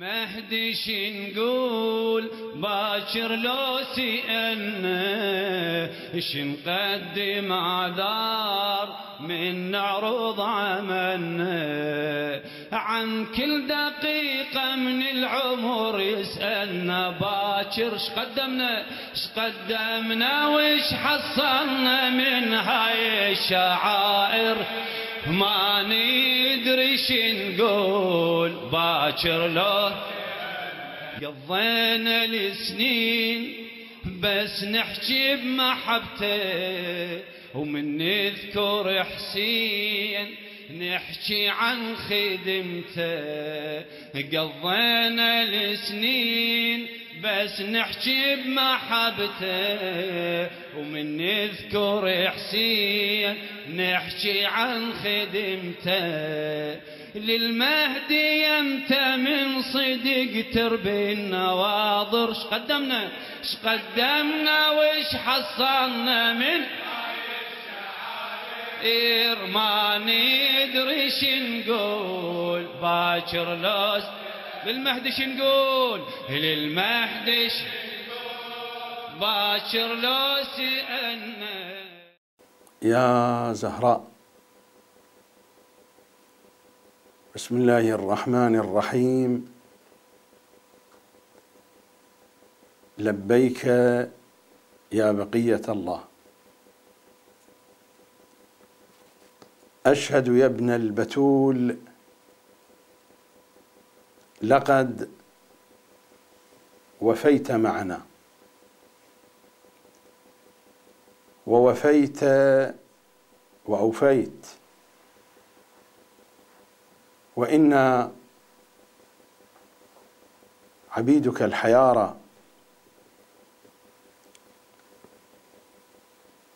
المهدي شنقول باكر لو سئلنا شنقدم عذار من نعرض عملنا. عن كل دقيقة من العمر يسألنا باكر شقدمنا شقدمنا وش حصلنا من هاي الشعائر. ما ندري شنقول باكر لو قضينا السنين بس نحكي بمحبته ومن نذكر حسين نحكي عن خدمته قضينا السنين بس نحكي بمحبته. ومن نذكر حسين نحكي عن خدمته. للمهدي أنت من صدق تربي النواظر شقدمنا شقدمنا وش حصلنا من إير ما ندري شنقول باكر لوس للمهدي شنقول للمهدي باكر لوس أنا يا زهراء بسم الله الرحمن الرحيم. لبيك يا بقية الله. أشهد يا ابن البتول لقد وفيت معنا. ووفيت وأوفيت. وإنا عبيدك الحيارى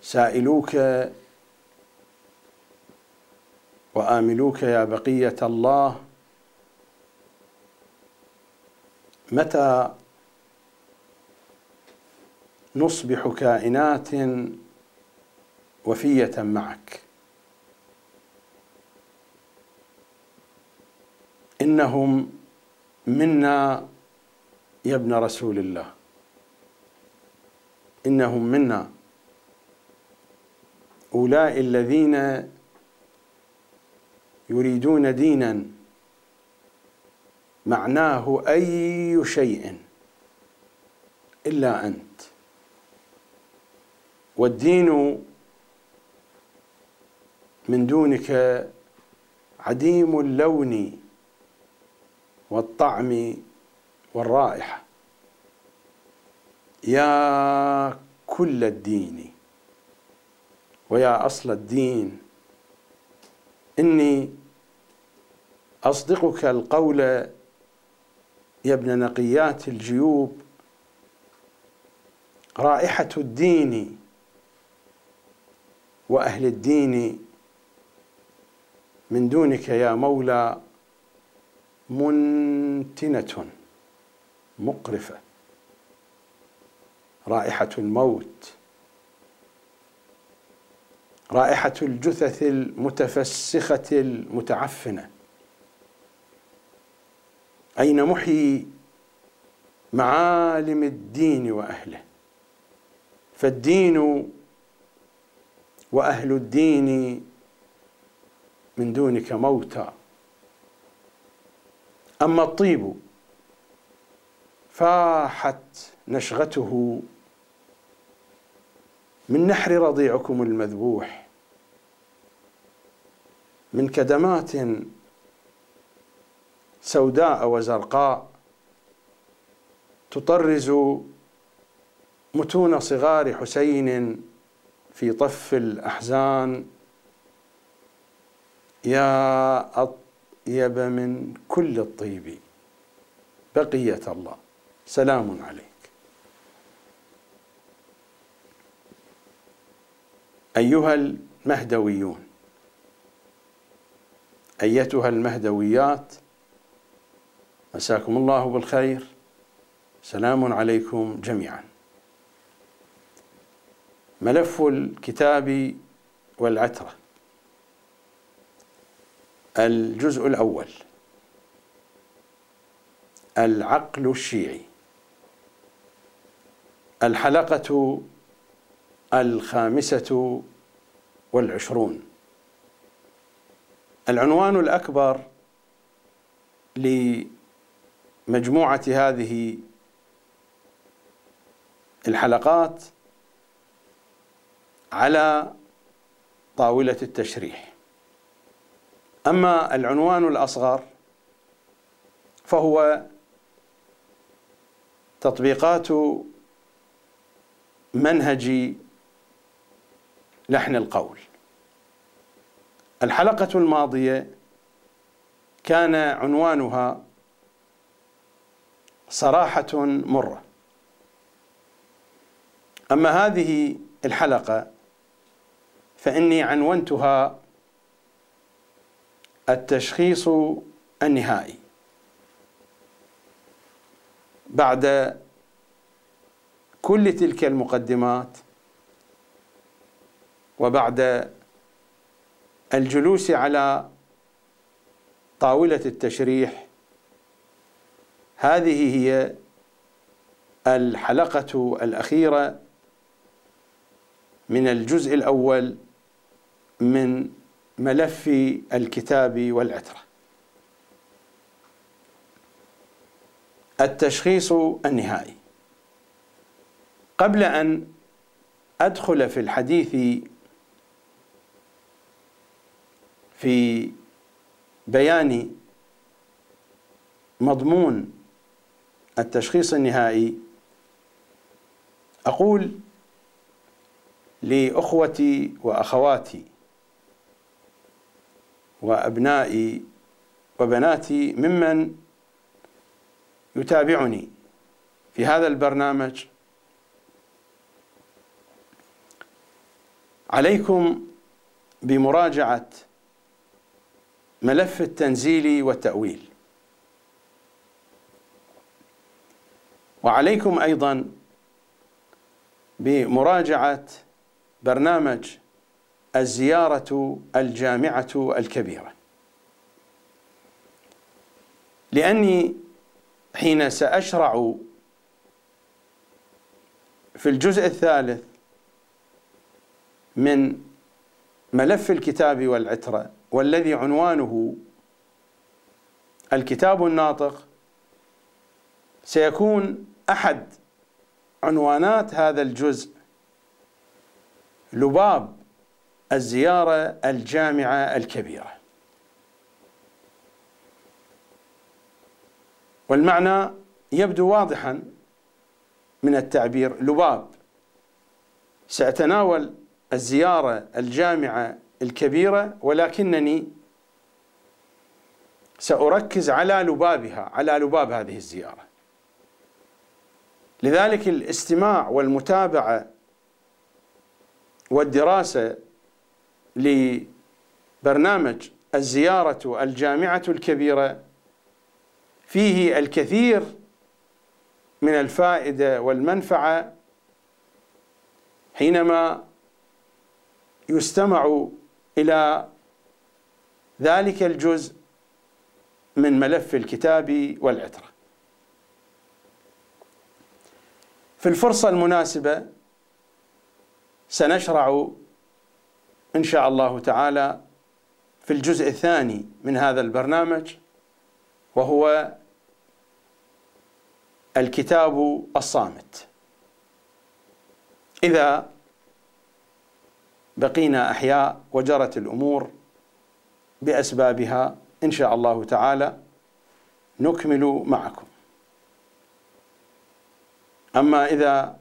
سائلوك وآملوك يا بقية الله. متى نصبح كائنات وفية معك؟ إنهم منا يا ابن رسول الله. إنهم منا. أولئك الذين يريدون دينا معناه أي شيء إلا أنت. والدين من دونك عديم اللون والطعم والرائحة. يا كل الدين ويا أصل الدين إني أصدقك القول يا ابن نقيات الجيوب رائحة الدين وأهل الدين من دونك يا مولى منتنة مقرفة رائحة الموت. رائحة الجثث المتفسخة المتعفنة. أين محيي معالم الدين وأهله؟ فالدين وأهل الدين من دونك موتى. أما الطيب فاحت نشغته من نحر رضيعكم المذبوح من كدمات سوداء وزرقاء تطرز متون صغار حسين في طف الأحزان. يا أطيب من كل الطيب بقية الله. سلام عليك. أيها المهدويون أيتها المهدويات مساكم الله بالخير سلام عليكم جميعا. ملف الكتاب والعترة. الجزء الأول. العقل الشيعي. الحلقة الخامسة والعشرون. العنوان الأكبر لمجموعة هذه الحلقات على طاولة التشريح. أما العنوان الأصغر فهو تطبيقات منهج لحن القول. الحلقة الماضية كان عنوانها صراحة مرة. أما هذه الحلقة فإني عنونتها التشخيص النهائي. بعد كل تلك المقدمات وبعد الجلوس على طاولة التشريح هذه هي الحلقة الأخيرة من الجزء الأول من ملف الكتاب والعترة. التشخيص النهائي. قبل أن أدخل في الحديث في بيان مضمون التشخيص النهائي أقول لأخوتي وأخواتي وأبنائي وبناتي ممن يتابعني في هذا البرنامج. عليكم بمراجعة ملف التنزيل والتأويل. وعليكم أيضا بمراجعة برنامج الزيارة الجامعة الكبيرة. لأني حين سأشرع في الجزء الثالث من ملف الكتاب والعترة والذي عنوانه الكتاب الناطق سيكون أحد عنوانات هذا الجزء لباب الزيارة الجامعة الكبيرة. والمعنى يبدو واضحا من التعبير لباب. سأتناول الزيارة الجامعة الكبيرة ولكنني سأركز على لبابها على لباب هذه الزيارة. لذلك الاستماع والمتابعة والدراسة لبرنامج الزيارة الجامعة الكبيرة فيه الكثير من الفائدة والمنفعة حينما يستمع إلى ذلك الجزء من ملف الكتاب والعترة. في الفرصة المناسبة سنشرع إن شاء الله تعالى في الجزء الثاني من هذا البرنامج وهو الكتاب الصامت. إذا بقينا أحياء وجرت الأمور بأسبابها إن شاء الله تعالى نكمل معكم. أما إذا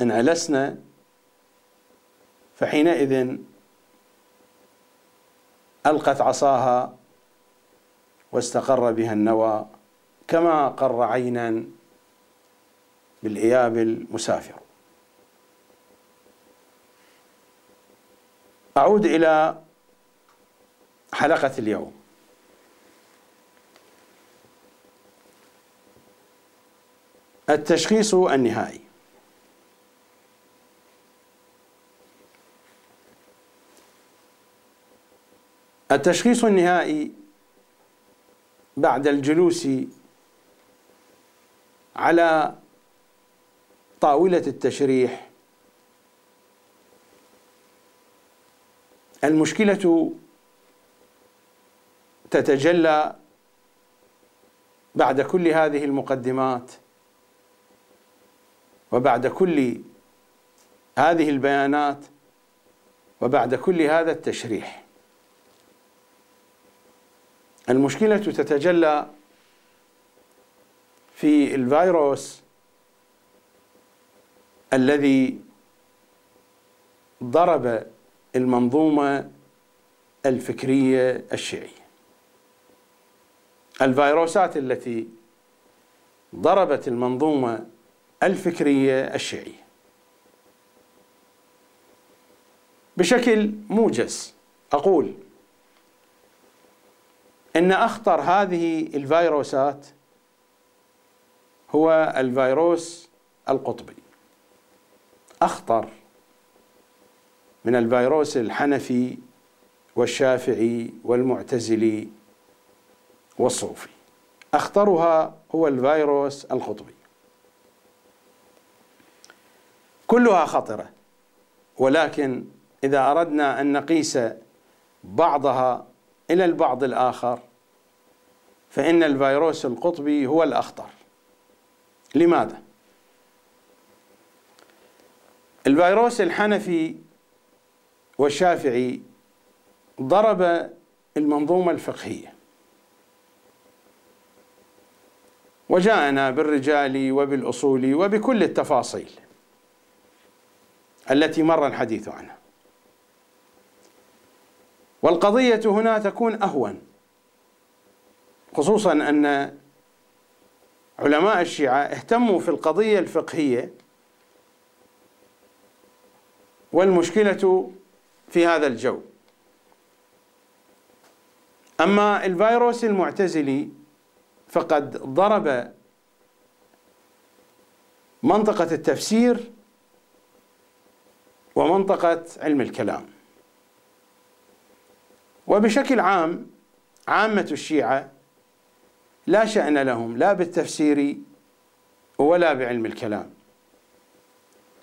انعلسنا فحينئذ ألقت عصاها واستقر بها النوى كما قر عينا بالإياب المسافر. أعود إلى حلقة اليوم. التشخيص النهائي. التشخيص النهائي بعد الجلوس على طاولة التشريح المشكلة تتجلى بعد كل هذه المقدمات وبعد كل هذه البيانات وبعد كل هذا التشريح. المشكلة تتجلى في الفيروس الذي ضرب المنظومة الفكرية الشيعية. الفيروسات التي ضربت المنظومة الفكرية الشيعية بشكل موجز. أقول إن أخطر هذه الفيروسات هو الفيروس القطبي. أخطر من الفيروس الحنفي والشافعي والمعتزلي والصوفي. أخطرها هو الفيروس القطبي كلها خطرة ولكن إذا أردنا أن نقيس بعضها إلى البعض الآخر فإن الفيروس القطبي هو الأخطر. لماذا؟ الفيروس الحنفي والشافعي ضرب المنظومة الفقهية. وجاءنا بالرجال وبالأصول وبكل التفاصيل التي مر الحديث عنها. والقضية هنا تكون أهون خصوصا أن علماء الشيعة اهتموا في القضية الفقهية والمشكلة في هذا الجو. أما الفيروس المعتزلي فقد ضرب منطقة التفسير ومنطقة علم الكلام. وبشكل عام عامة الشيعة لا شأن لهم لا بالتفسير ولا بعلم الكلام.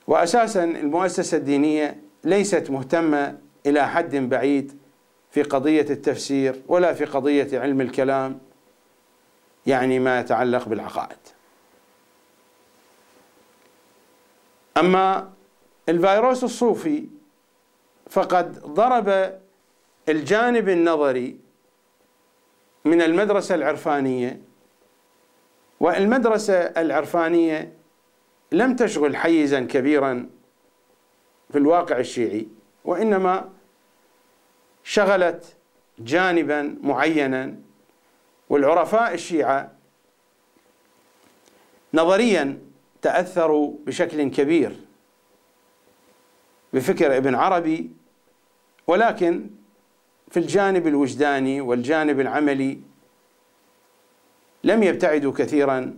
وأساسا المؤسسة الدينية ليست مهتمة إلى حد بعيد في قضية التفسير ولا في قضية علم الكلام يعني ما يتعلق بالعقائد. أما الفيروس الصوفي فقد ضرب الجانب النظري من المدرسة العرفانية والمدرسة العرفانية لم تشغل حيزا كبيرا في الواقع الشيعي وإنما شغلت جانبا معينا والعرفاء الشيعة نظريا تأثروا بشكل كبير بفكر ابن عربي ولكن في الجانب الوجداني والجانب العملي لم يبتعدوا كثيرا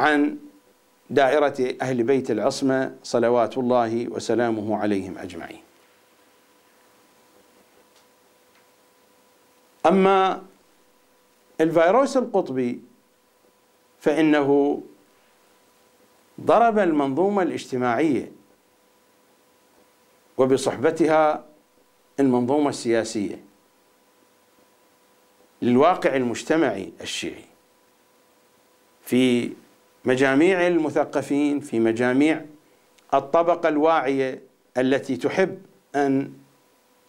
عن دائرة أهل بيت العصمة صلوات الله وسلامه عليهم أجمعين. أما الفيروس القطبي فإنه ضرب المنظومة الاجتماعية وبصحبتها المنظومة السياسية للواقع المجتمعي الشيعي في مجاميع المثقفين في مجاميع الطبقة الواعية التي تحب أن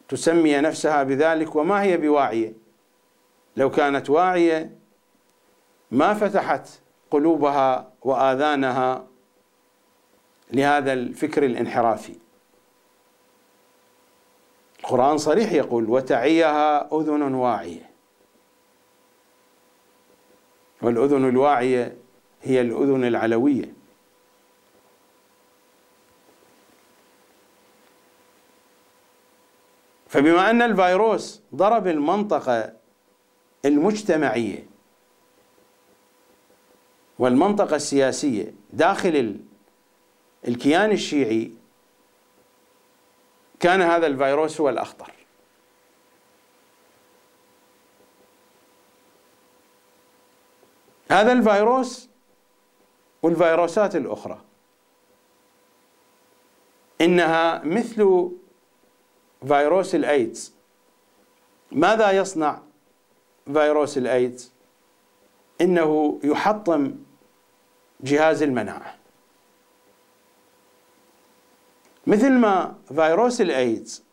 تسمي نفسها بذلك وما هي بواعية؟ لو كانت واعية ما فتحت قلوبها وآذانها لهذا الفكر الانحرافي. القرآن صريح يقول وتعيها أذن واعية والأذن الواعية هي الأذن العلوية. فبما أن الفيروس ضرب المنطقة المجتمعية والمنطقة السياسية داخل الكيان الشيعي كان هذا الفيروس هو الأخطر. هذا الفيروس والفيروسات الأخرى. إنها مثل فيروس الأيدز. ماذا يصنع فيروس الأيدز؟ إنه يحطم جهاز المناعة. مثل ما فيروس الأيدز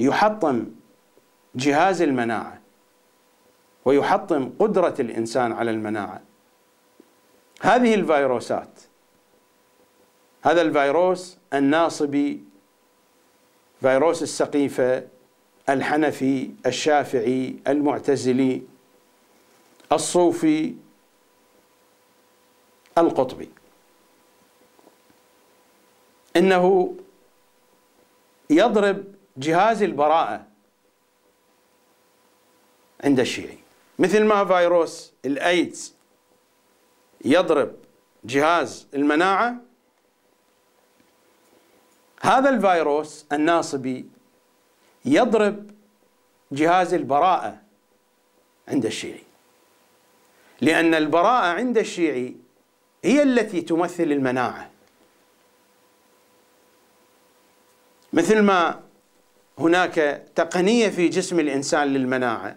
يحطم جهاز المناعة ويحطم قدرة الإنسان على المناعة هذه الفيروسات. هذا الفيروس الناصبي فيروس السقيفة الحنفي الشافعي المعتزلي الصوفي القطبي. إنه يضرب جهاز البراءة عند الشيعي. مثل ما فيروس الايدز يضرب جهاز المناعة. هذا الفيروس الناصبي يضرب جهاز البراءة عند الشيعي. لأن البراءة عند الشيعي هي التي تمثل المناعة. مثل ما هناك تقنية في جسم الإنسان للمناعة.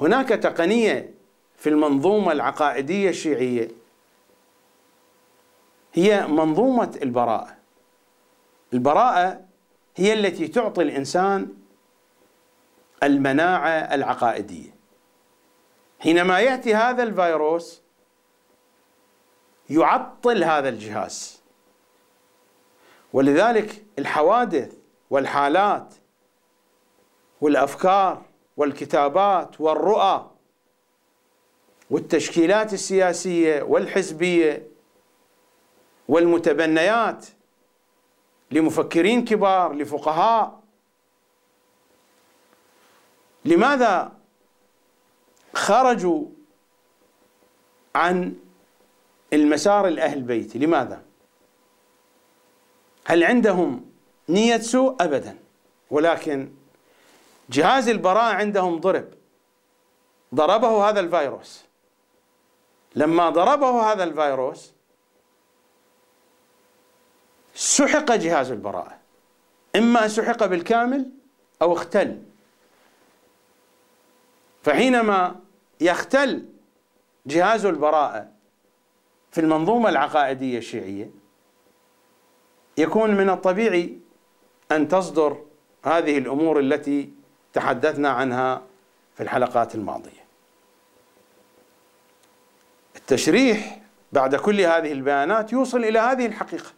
هناك تقنية في المنظومة العقائدية الشيعية. هي منظومة البراءة. البراءة هي التي تعطي الإنسان المناعة العقائدية. حينما يأتي هذا الفيروس يعطل هذا الجهاز. ولذلك الحوادث والحالات والأفكار والكتابات والرؤى والتشكيلات السياسية والحزبية والمتبنيات لمفكرين كبار لفقهاء. لماذا خرجوا عن المسار الأهل بيتي لماذا؟ هل عندهم نية سوء؟ أبدا. ولكن جهاز البراءة عندهم ضرب. ضربه هذا الفيروس. لما ضربه هذا الفيروس سحق جهاز البراءة. إما سحق بالكامل أو اختل. فحينما يختل جهاز البراءة في المنظومة العقائدية الشيعية يكون من الطبيعي أن تصدر هذه الأمور التي تحدثنا عنها في الحلقات الماضية. التشريح بعد كل هذه البيانات يوصل إلى هذه الحقيقة.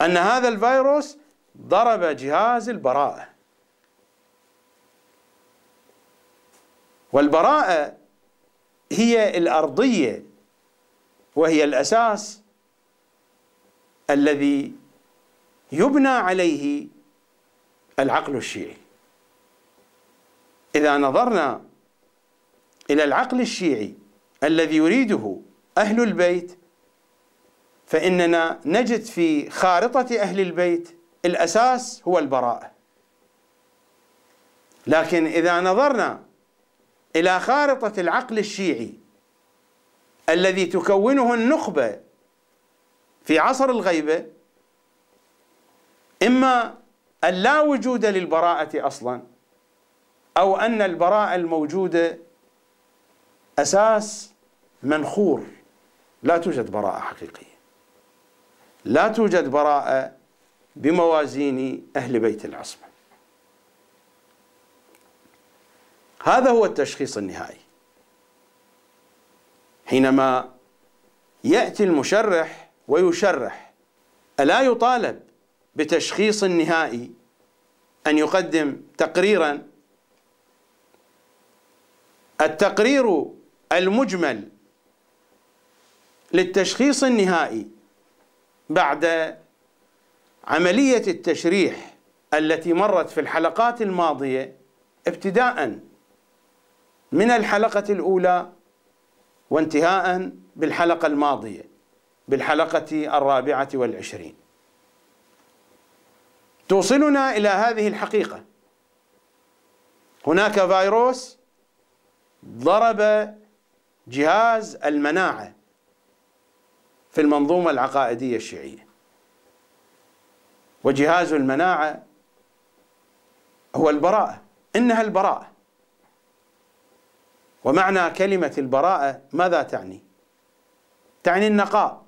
أن هذا الفيروس ضرب جهاز البراءة. والبراءة هي الأرضية وهي الأساس الذي يبنى عليه العقل الشيعي. إذا نظرنا إلى العقل الشيعي الذي يريده أهل البيت فإننا نجد في خارطة أهل البيت الأساس هو البراءة. لكن إذا نظرنا إلى خارطة العقل الشيعي الذي تكونه النخبة في عصر الغيبة إما أن لا وجود للبراءة أصلا أو أن البراءة الموجودة أساس منخور. لا توجد براءة حقيقية. لا توجد براءة بموازين أهل بيت العصمة. هذا هو التشخيص النهائي. حينما يأتي المشرح ويشرح ألا يطالب بتشخيص نهائي أن يقدم تقريرا؟ التقرير المجمل للتشخيص النهائي بعد عملية التشريح التي مرت في الحلقات الماضية ابتداء من الحلقة الأولى وانتهاء بالحلقة الماضية بالحلقة الرابعة والعشرين. توصلنا إلى هذه الحقيقة. هناك فيروس ضرب جهاز المناعة في المنظومة العقائدية الشيعية. وجهاز المناعة هو البراءة إنها البراءة. ومعنى كلمة البراءة ماذا تعني؟ تعني النقاء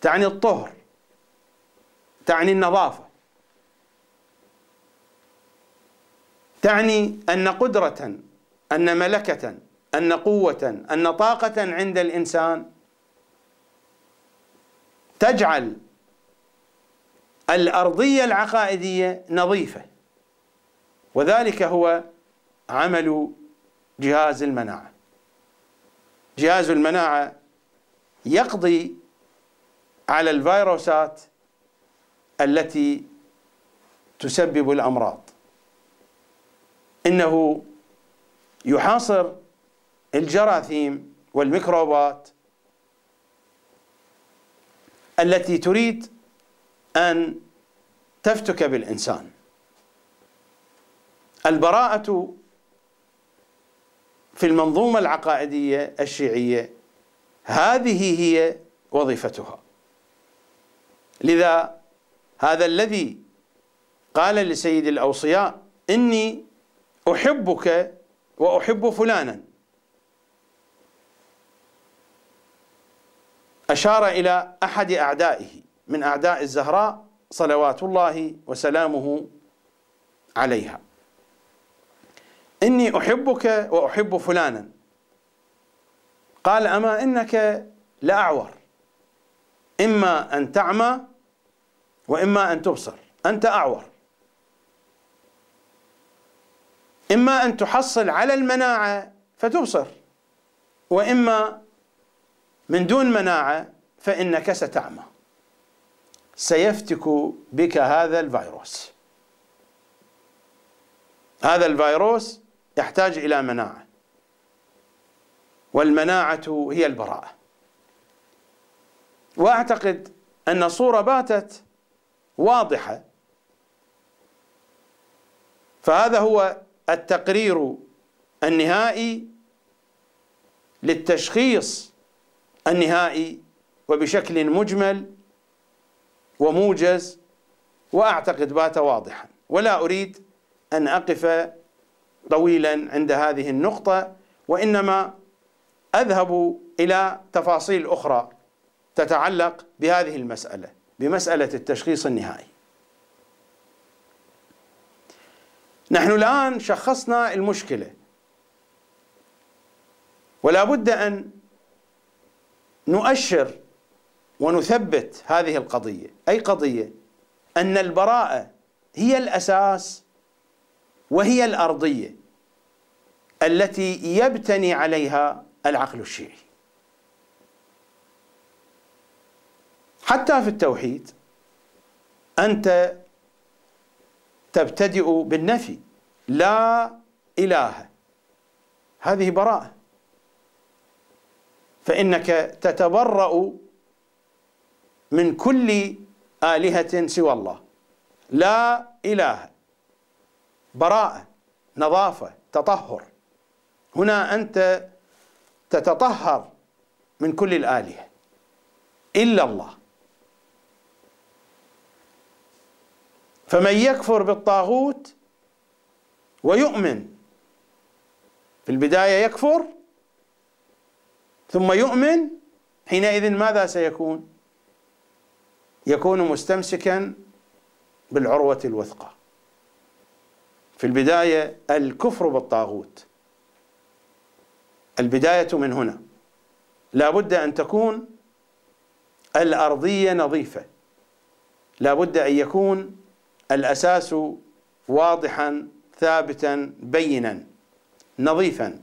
تعني الطهر تعني النظافة. تعني أن قدرة أن ملكة أن قوة أن طاقة عند الإنسان تجعل الأرضية العقائدية نظيفة. وذلك هو عمل جهاز المناعة. جهاز المناعة يقضي على الفيروسات التي تسبب الأمراض. إنه يحاصر الجراثيم والميكروبات التي تريد أن تفتك بالإنسان. البراءة في المنظومة العقائدية الشيعية هذه هي وظيفتها. لذا هذا الذي قال لسيد الأوصياء إني أحبك وأحب فلانا. أشار إلى أحد أعدائه من أعداء الزهراء صلوات الله وسلامه عليها. إني أحبك وأحب فلانا. قال أما إنك لأعور. إما أن تعمى وإما أن تبصر. أنت أعور. إما أن تحصل على المناعة فتبصر. وإما من دون مناعة فإنك ستعمى. سيفتك بك هذا الفيروس. هذا الفيروس يحتاج إلى مناعة. والمناعة هي البراءة. وأعتقد أن الصورة باتت واضحة. فهذا هو التقرير النهائي للتشخيص النهائي وبشكل مجمل وموجز وأعتقد بات واضحا. ولا أريد أن أقف طويلا عند هذه النقطة وإنما أذهب إلى تفاصيل أخرى تتعلق بهذه المسألة بمسألة التشخيص النهائي. نحن الآن شخصنا المشكلة ولا بد أن نؤشر ونثبت هذه القضية. أي قضية؟ أن البراءة هي الأساس وهي الأرضية التي يبتني عليها العقل الشيعي. حتى في التوحيد أنت تبتدئ بالنفي. لا إله. هذه براءة. فإنك تتبرأ من كل آلهة سوى الله. لا إله براءة نظافة تطهر. هنا أنت تتطهر من كل الآلهة. إلا الله. فمن يكفر بالطاغوت ويؤمن في البداية يكفر ثم يؤمن حينئذ ماذا سيكون؟ يكون مستمسكا بالعروة الوثقى. في البداية الكفر بالطاغوت. البداية من هنا. لا بد أن تكون الأرضية نظيفة. لا بد أن يكون الأساس واضحا ثابتا بينا نظيفا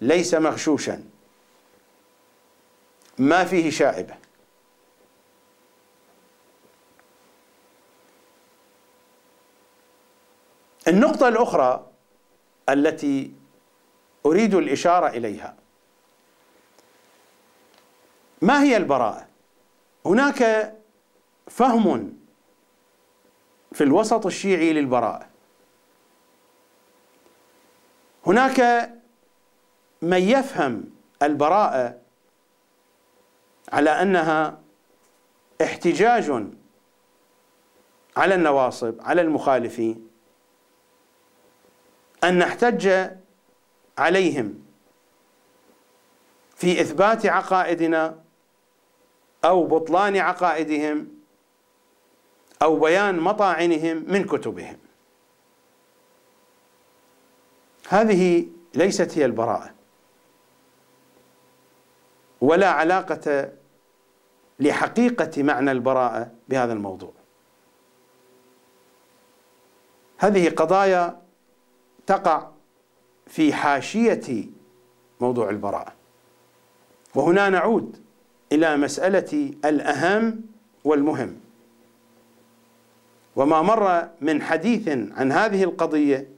ليس مغشوشا. ما فيه شائبة. النقطة الأخرى التي أريد الإشارة إليها. ما هي البراءة؟ هناك فهم في الوسط الشيعي للبراءة. هناك من يفهم البراءة على أنها احتجاج على النواصب على المخالفين أن نحتج عليهم في إثبات عقائدنا أو بطلان عقائدهم أو بيان مطاعنهم من كتبهم. هذه ليست هي البراءة ولا علاقة لحقيقة معنى البراءة بهذا الموضوع. هذه قضايا تقع في حاشية موضوع البراءة. وهنا نعود إلى مسألة الأهم والمهم. وما مر من حديث عن هذه القضية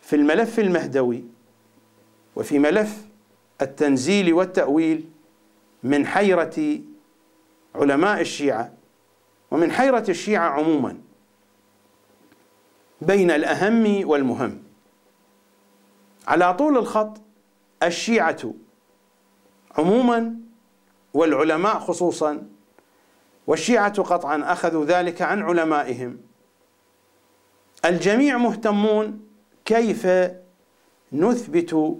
في الملف المهدوي وفي ملف التنزيل والتأويل من حيرة علماء الشيعة ومن حيرة الشيعة عموما بين الأهم والمهم. على طول الخط الشيعة عموما والعلماء خصوصا والشيعة قطعا أخذوا ذلك عن علمائهم. الجميع مهتمون كيف نثبت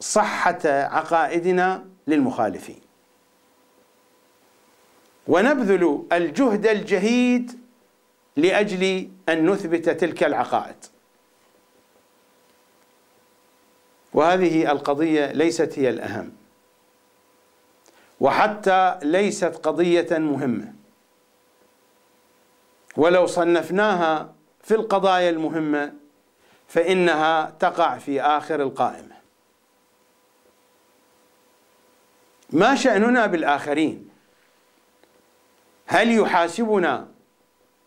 صحة عقائدنا للمخالفين. ونبذل الجهد الجهيد لأجل أن نثبت تلك العقائد. وهذه القضية ليست هي الأهم. وحتى ليست قضية مهمة. ولو صنفناها في القضايا المهمة فإنها تقع في آخر القائمة. ما شأننا بالآخرين؟ هل يحاسبنا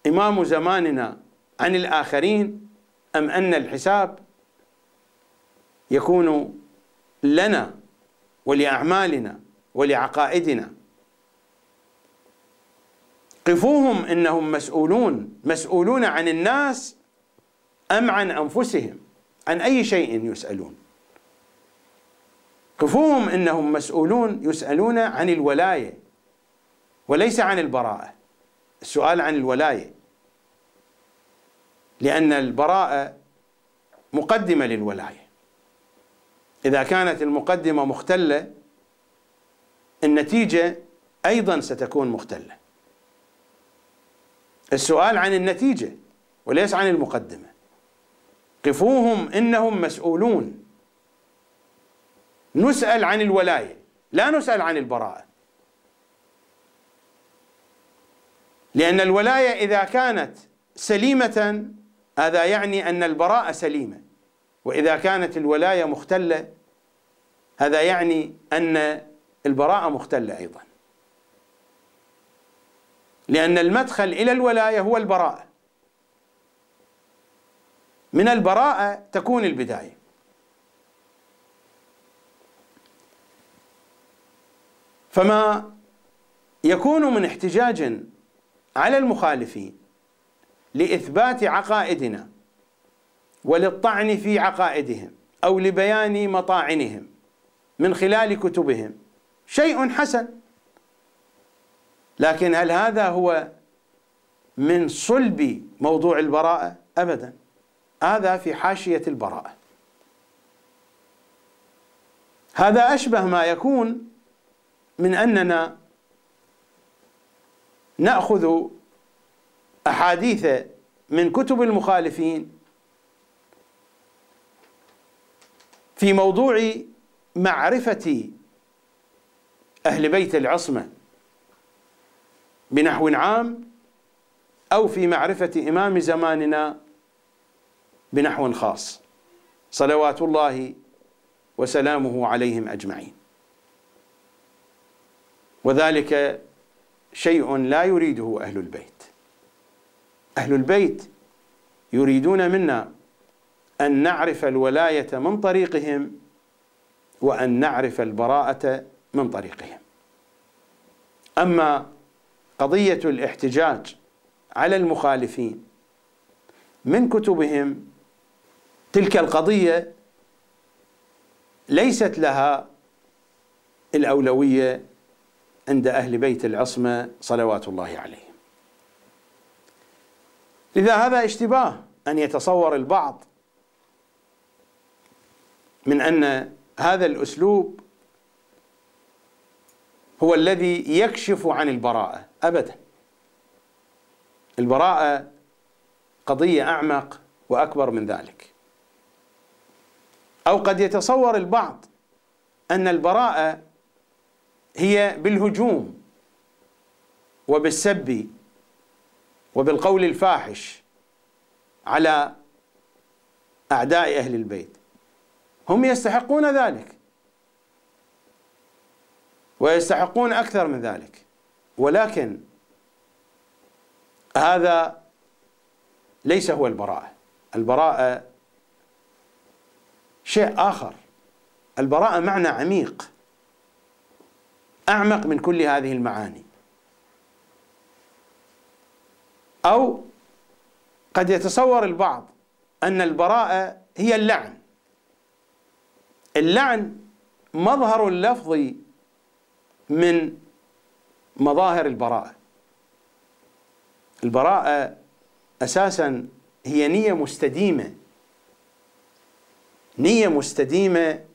إمام زماننا عن الآخرين أم أن الحساب يكون لنا ولأعمالنا ولعقائدنا؟ قفوهم إنهم مسؤولون مسؤولون عن الناس أم عن أنفسهم؟ عن أي شيء يسألون؟ قفوهم إنهم مسؤولون يسألون عن الولاية. وليس عن البراءة. السؤال عن الولاية. لأن البراءة مقدمة للولاية. إذا كانت المقدمة مختلة النتيجة أيضا ستكون مختلة. السؤال عن النتيجة وليس عن المقدمة. قفوهم إنهم مسؤولون. نسأل عن الولاية لا نسأل عن البراءة. لأن الولاية إذا كانت سليمة هذا يعني أن البراءة سليمة. وإذا كانت الولاية مختلة هذا يعني أن البراءة مختلة أيضا. لأن المدخل إلى الولاية هو البراءة. من البراءة تكون البداية. فما يكون من احتجاج على المخالفين لإثبات عقائدنا وللطعن في عقائدهم أو لبيان مطاعنهم من خلال كتبهم. شيء حسن. لكن هل هذا هو من صلب موضوع البراءة؟ ابدا. هذا في حاشية البراءة. هذا أشبه ما يكون من أننا نأخذ أحاديث من كتب المخالفين في موضوع معرفة أهل بيت العصمة بنحو عام أو في معرفة إمام زماننا بنحو خاص. صلوات الله وسلامه عليهم أجمعين. وذلك شيء لا يريده أهل البيت. أهل البيت يريدون منا أن نعرف الولاية من طريقهم وأن نعرف البراءة من طريقهم. أما قضية الاحتجاج على المخالفين من كتبهم تلك القضية ليست لها الأولوية عند أهل بيت العصمة صلوات الله عليهم. لذا هذا اشتباه أن يتصور البعض من أن هذا الأسلوب هو الذي يكشف عن البراءة ابدا. البراءة قضية أعمق وأكبر من ذلك. أو قد يتصور البعض أن البراءة هي بالهجوم وبالسب وبالقول الفاحش على أعداء أهل البيت. هم يستحقون ذلك. ويستحقون أكثر من ذلك. ولكن هذا ليس هو البراءة. البراءة شيء آخر. البراءة معنى عميق. أعمق من كل هذه المعاني. أو قد يتصور البعض أن البراءة هي اللعن. اللعن مظهر لفظي من مظاهر البراءة. البراءة أساسا هي نية مستديمة. نية مستديمة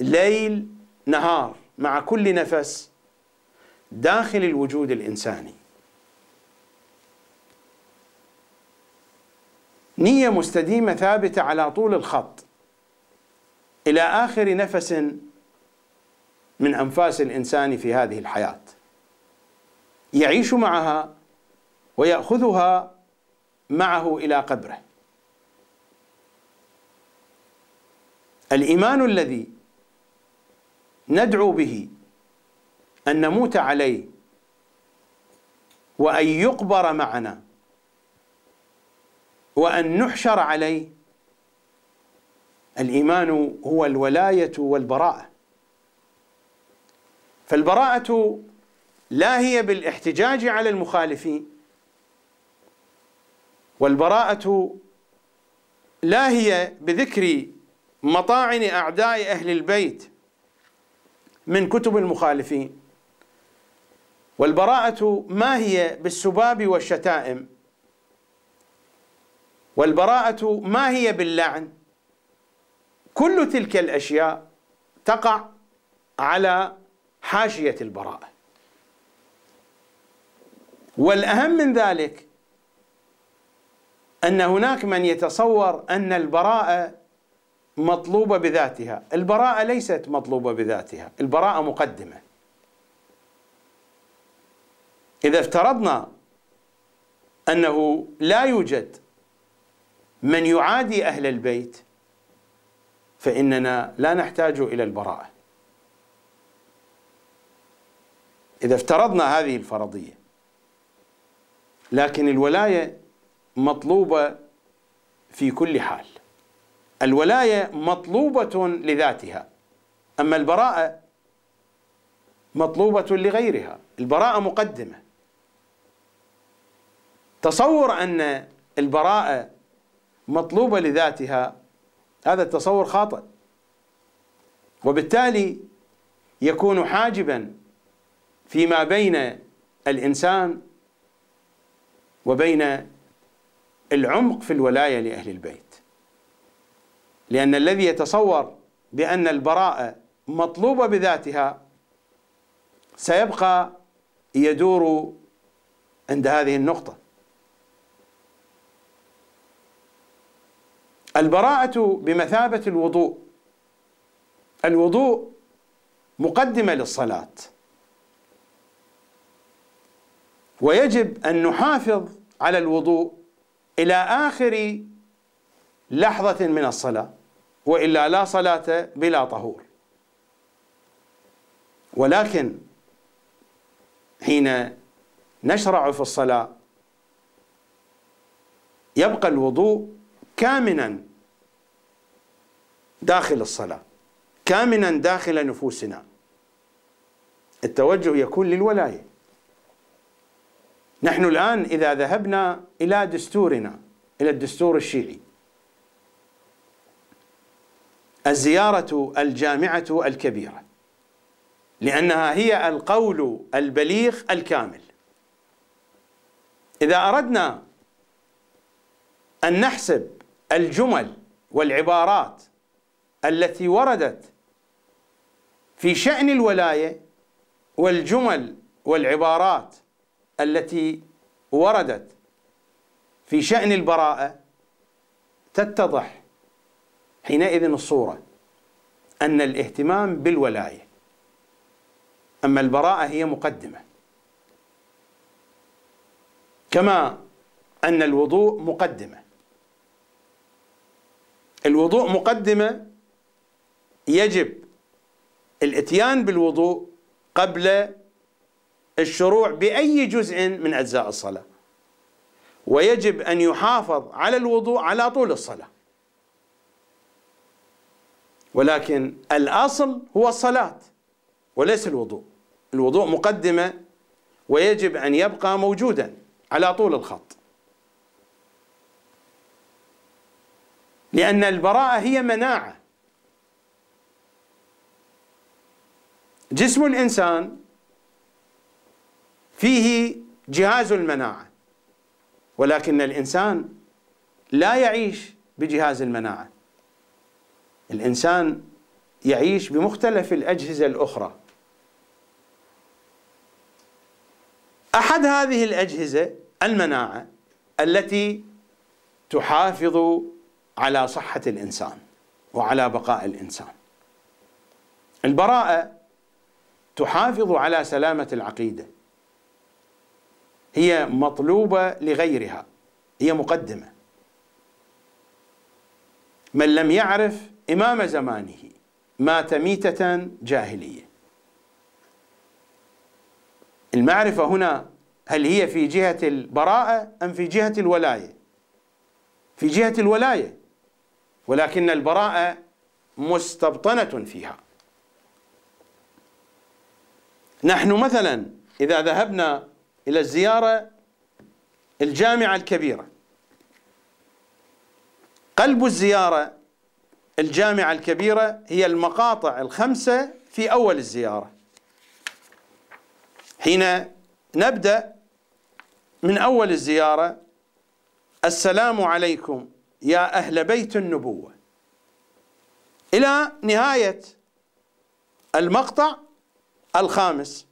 ليل نهار. مع كل نفس داخل الوجود الإنساني. نية مستديمة ثابتة على طول الخط إلى آخر نفس من أنفاس الإنسان في هذه الحياة. يعيش معها ويأخذها معه إلى قبره. الإيمان الذي ندعو به أن نموت عليه وأن يقبر معنا وأن نحشر عليه. الإيمان هو الولاية والبراءة. فالبراءة لا هي بالاحتجاج على المخالفين والبراءة لا هي بذكر مطاعن أعداء أهل البيت من كتب المخالفين. والبراءة ما هي بالسباب والشتائم؟ والبراءة ما هي باللعن؟ كل تلك الأشياء تقع على حاشية البراءة. والأهم من ذلك أن هناك من يتصور أن البراءة مطلوبة بذاتها. البراءة ليست مطلوبة بذاتها. البراءة مقدمة. إذا افترضنا أنه لا يوجد من يعادي أهل البيت فإننا لا نحتاج إلى البراءة. إذا افترضنا هذه الفرضية لكن الولاية مطلوبة في كل حال. الولاية مطلوبة لذاتها أما البراءة مطلوبة لغيرها البراءة مقدمة. تصور أن البراءة مطلوبة لذاتها هذا التصور خاطئ. وبالتالي يكون حاجبا فيما بين الإنسان وبين العمق في الولاية لأهل البيت. لأن الذي يتصور بأن البراءة مطلوبة بذاتها سيبقى يدور عند هذه النقطة. البراءة بمثابة الوضوء. الوضوء مقدمة للصلاة. ويجب أن نحافظ على الوضوء إلى آخر لحظة من الصلاة. وإلا لا صلاة بلا طهور. ولكن حين نشرع في الصلاة يبقى الوضوء كامنا داخل الصلاة كامنا داخل نفوسنا. التوجه يكون للولاية. نحن الآن إذا ذهبنا إلى دستورنا إلى الدستور الشيعي الزيارة الجامعة الكبيرة لأنها هي القول البليغ الكامل. إذا أردنا أن نحسب الجمل والعبارات التي وردت في شأن الولاية والجمل والعبارات التي وردت في شأن البراءة تتضح حينئذ الصورة أن الاهتمام بالولاية أما البراءة هي مقدمة. كما أن الوضوء مقدمة. الوضوء مقدمة يجب الاتيان بالوضوء قبل الشروع بأي جزء من أجزاء الصلاة ويجب أن يحافظ على الوضوء على طول الصلاة. ولكن الأصل هو الصلاة وليس الوضوء. الوضوء مقدمة ويجب أن يبقى موجودا على طول الخط. لأن البراءة هي مناعة. جسم الإنسان فيه جهاز المناعة ولكن الإنسان لا يعيش بجهاز المناعة. الإنسان يعيش بمختلف الأجهزة الأخرى. أحد هذه الأجهزة المناعة التي تحافظ على صحة الإنسان وعلى بقاء الإنسان. البراءة تحافظ على سلامة العقيدة. هي مطلوبة لغيرها هي مقدمة. من لم يعرف إمام زمانه مات ميتة جاهلية. المعرفة هنا هل هي في جهة البراءة أم في جهة الولاية؟ في جهة الولاية ولكن البراءة مستبطنة فيها. نحن مثلا إذا ذهبنا إلى الزيارة الجامعة الكبيرة قلب الزيارة الجامعة الكبيرة هي المقاطع الخمسة في أول الزيارة. حين نبدأ من أول الزيارة السلام عليكم يا أهل بيت النبوة. إلى نهاية المقطع الخامس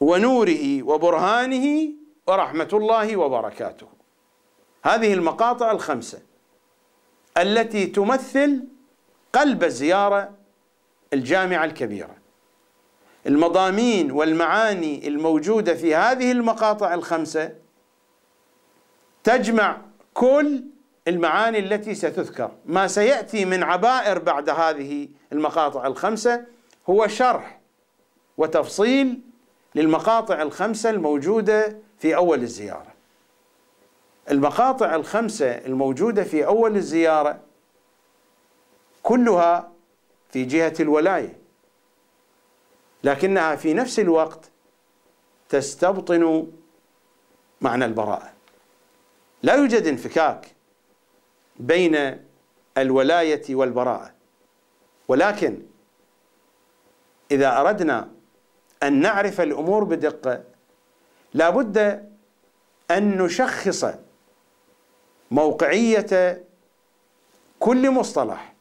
ونوره وبرهانه ورحمة الله وبركاته. هذه المقاطع الخمسة. التي تمثل قلب الزيارة الجامعة الكبيرة. المضامين والمعاني الموجودة في هذه المقاطع الخمسة تجمع كل المعاني التي ستذكر. ما سيأتي من عبائر بعد هذه المقاطع الخمسة هو شرح وتفصيل للمقاطع الخمسة الموجودة في أول الزيارة. المقاطع الخمسة الموجودة في أول الزيارة كلها في جهة الولاية لكنها في نفس الوقت تستبطن معنى البراءة. لا يوجد انفكاك بين الولاية والبراءة ولكن إذا أردنا أن نعرف الأمور بدقة لا بد أن نشخص موقعية كل مصطلح.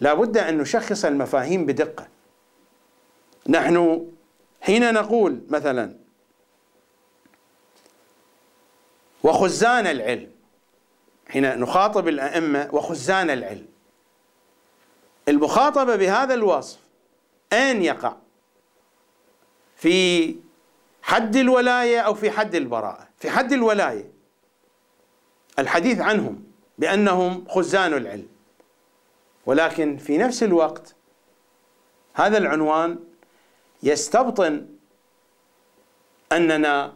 لا بد أن نشخص المفاهيم بدقة. نحن حين نقول مثلا وخزان العلم حين نخاطب الأئمة وخزان العلم المخاطبة بهذا الوصف أين يقع؟ في حد الولاية أو في حد البراءة؟ في حد الولاية. الحديث عنهم بأنهم خزان العلم. ولكن في نفس الوقت هذا العنوان يستبطن أننا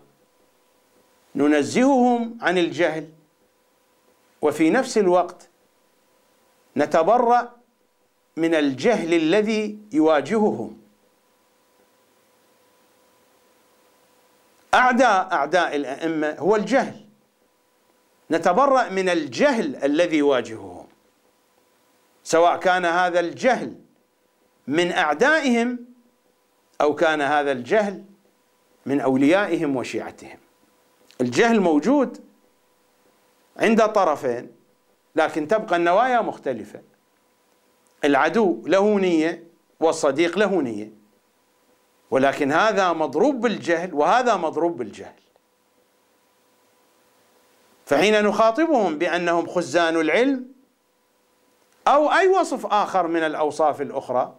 ننزههم عن الجهل وفي نفس الوقت نتبرأ من الجهل الذي يواجههم. أعداء أعداء الأئمة هو الجهل. نتبرأ من الجهل الذي يواجههم سواء كان هذا الجهل من أعدائهم أو كان هذا الجهل من أوليائهم وشيعتهم. الجهل موجود عند طرفين لكن تبقى النوايا مختلفة. العدو له نية والصديق له نية. ولكن هذا مضروب بالجهل وهذا مضروب بالجهل. فحين نخاطبهم بأنهم خزان العلم أو أي وصف آخر من الأوصاف الأخرى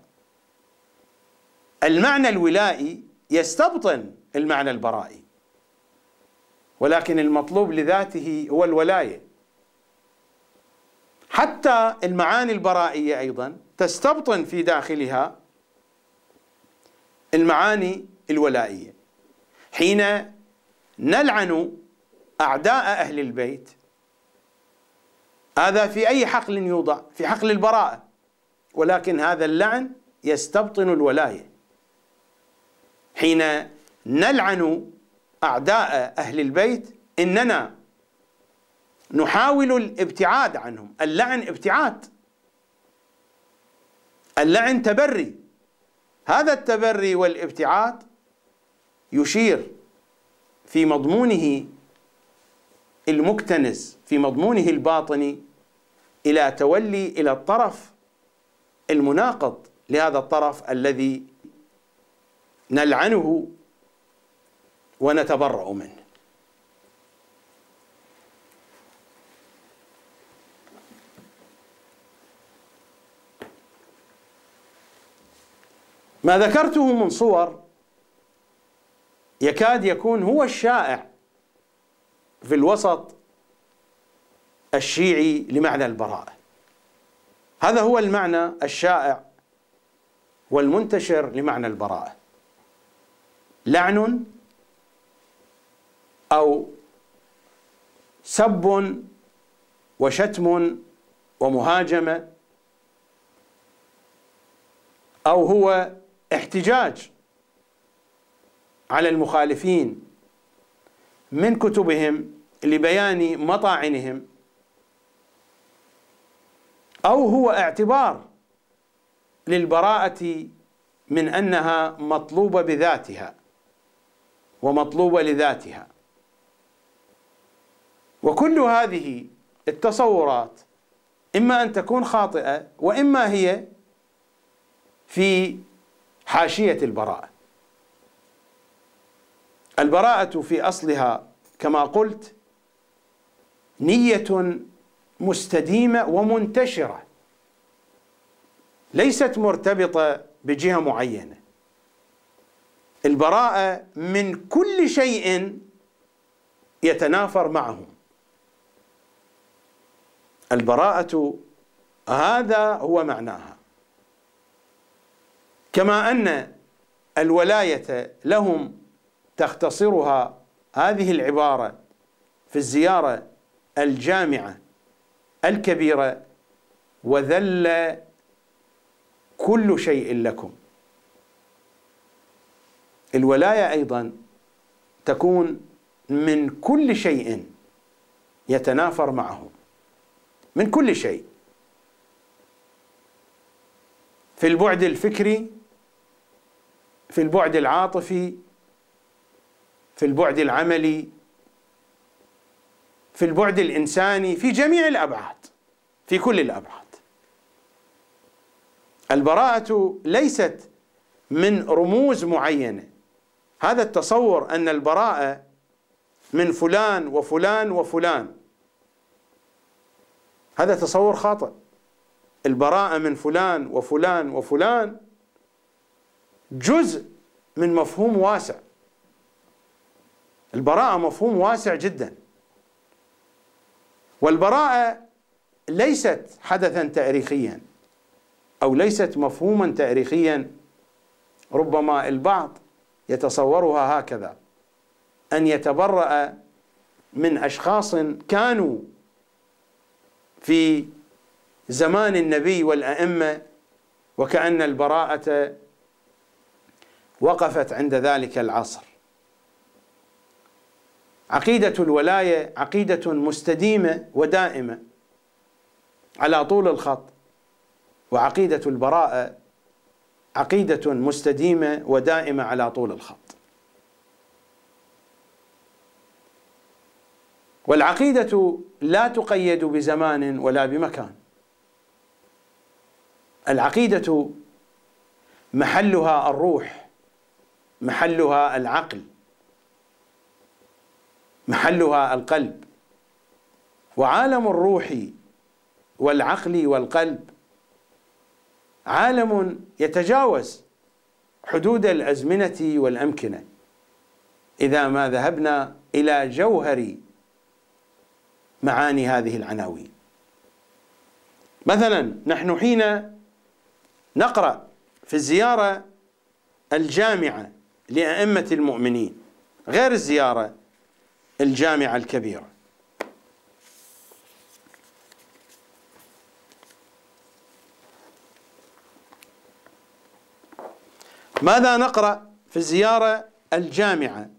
المعنى الولائي يستبطن المعنى البرائي. ولكن المطلوب لذاته هو الولاية. حتى المعاني البرائية أيضا تستبطن في داخلها المعاني الولائية. حين نلعن أعداء أهل البيت. هذا في أي حقل يوضع؟ في حقل البراءة. ولكن هذا اللعن يستبطن الولاية. حين نلعن أعداء أهل البيت إننا نحاول الابتعاد عنهم. اللعن ابتعاد. اللعن تبري. هذا التبري والابتعاد يشير في مضمونه المكتنز في مضمونه الباطني إلى تولي إلى الطرف المناقض لهذا الطرف الذي نلعنه ونتبرأ منه. ما ذكرته من صور يكاد يكون هو الشائع في الوسط الشيعي لمعنى البراءة. هذا هو المعنى الشائع والمنتشر لمعنى البراءة. لعن أو سب وشتم ومهاجمة أو هو احتجاج على المخالفين من كتبهم لبيان مطاعنهم. أو هو اعتبار للبراءة من أنها مطلوبة بذاتها ومطلوبة لذاتها. وكل هذه التصورات إما أن تكون خاطئة وإما هي في حاشية البراءة. البراءة في أصلها كما قلت نية مستديمة ومنتشرة ليست مرتبطة بجهة معينة. البراءة من كل شيء يتنافر معهم البراءة هذا هو معناها. كما أن الولاية لهم تختصرها هذه العبارة في الزيارة الجامعة الكبيرة وذل كل شيء لكم. الولاية أيضا تكون من كل شيء يتنافر معه من كل شيء. في البعد الفكري في البعد العاطفي في البعد العملي في البعد الإنساني في جميع الأبعاد في كل الأبعاد. البراءة ليست من رموز معينة. هذا التصور أن البراءة من فلان وفلان وفلان. هذا تصور خاطئ. البراءة من فلان وفلان وفلان جزء من مفهوم واسع. البراءة مفهوم واسع جدا. والبراءة ليست حدثا تاريخيا أو ليست مفهوما تاريخيا ربما البعض يتصورها هكذا. أن يتبرأ من أشخاص كانوا في زمان النبي والأئمة وكأن البراءة وقفت عند ذلك العصر. عقيدة الولاية عقيدة مستديمة ودائمة على طول الخط وعقيدة البراءة عقيدة مستديمة ودائمة على طول الخط. والعقيدة لا تقيد بزمان ولا بمكان. العقيدة محلها الروح محلها العقل. محلها القلب. وعالم الروح والعقل والقلب. عالم يتجاوز حدود الأزمنة والأمكنة. إذا ما ذهبنا إلى جوهر معاني هذه العناوين. مثلا نحن حين نقرأ في الزيارة الجامعة لأئمة المؤمنين غير الزيارة الجامعة الكبيرة. ماذا نقرأ في الزياره الجامعة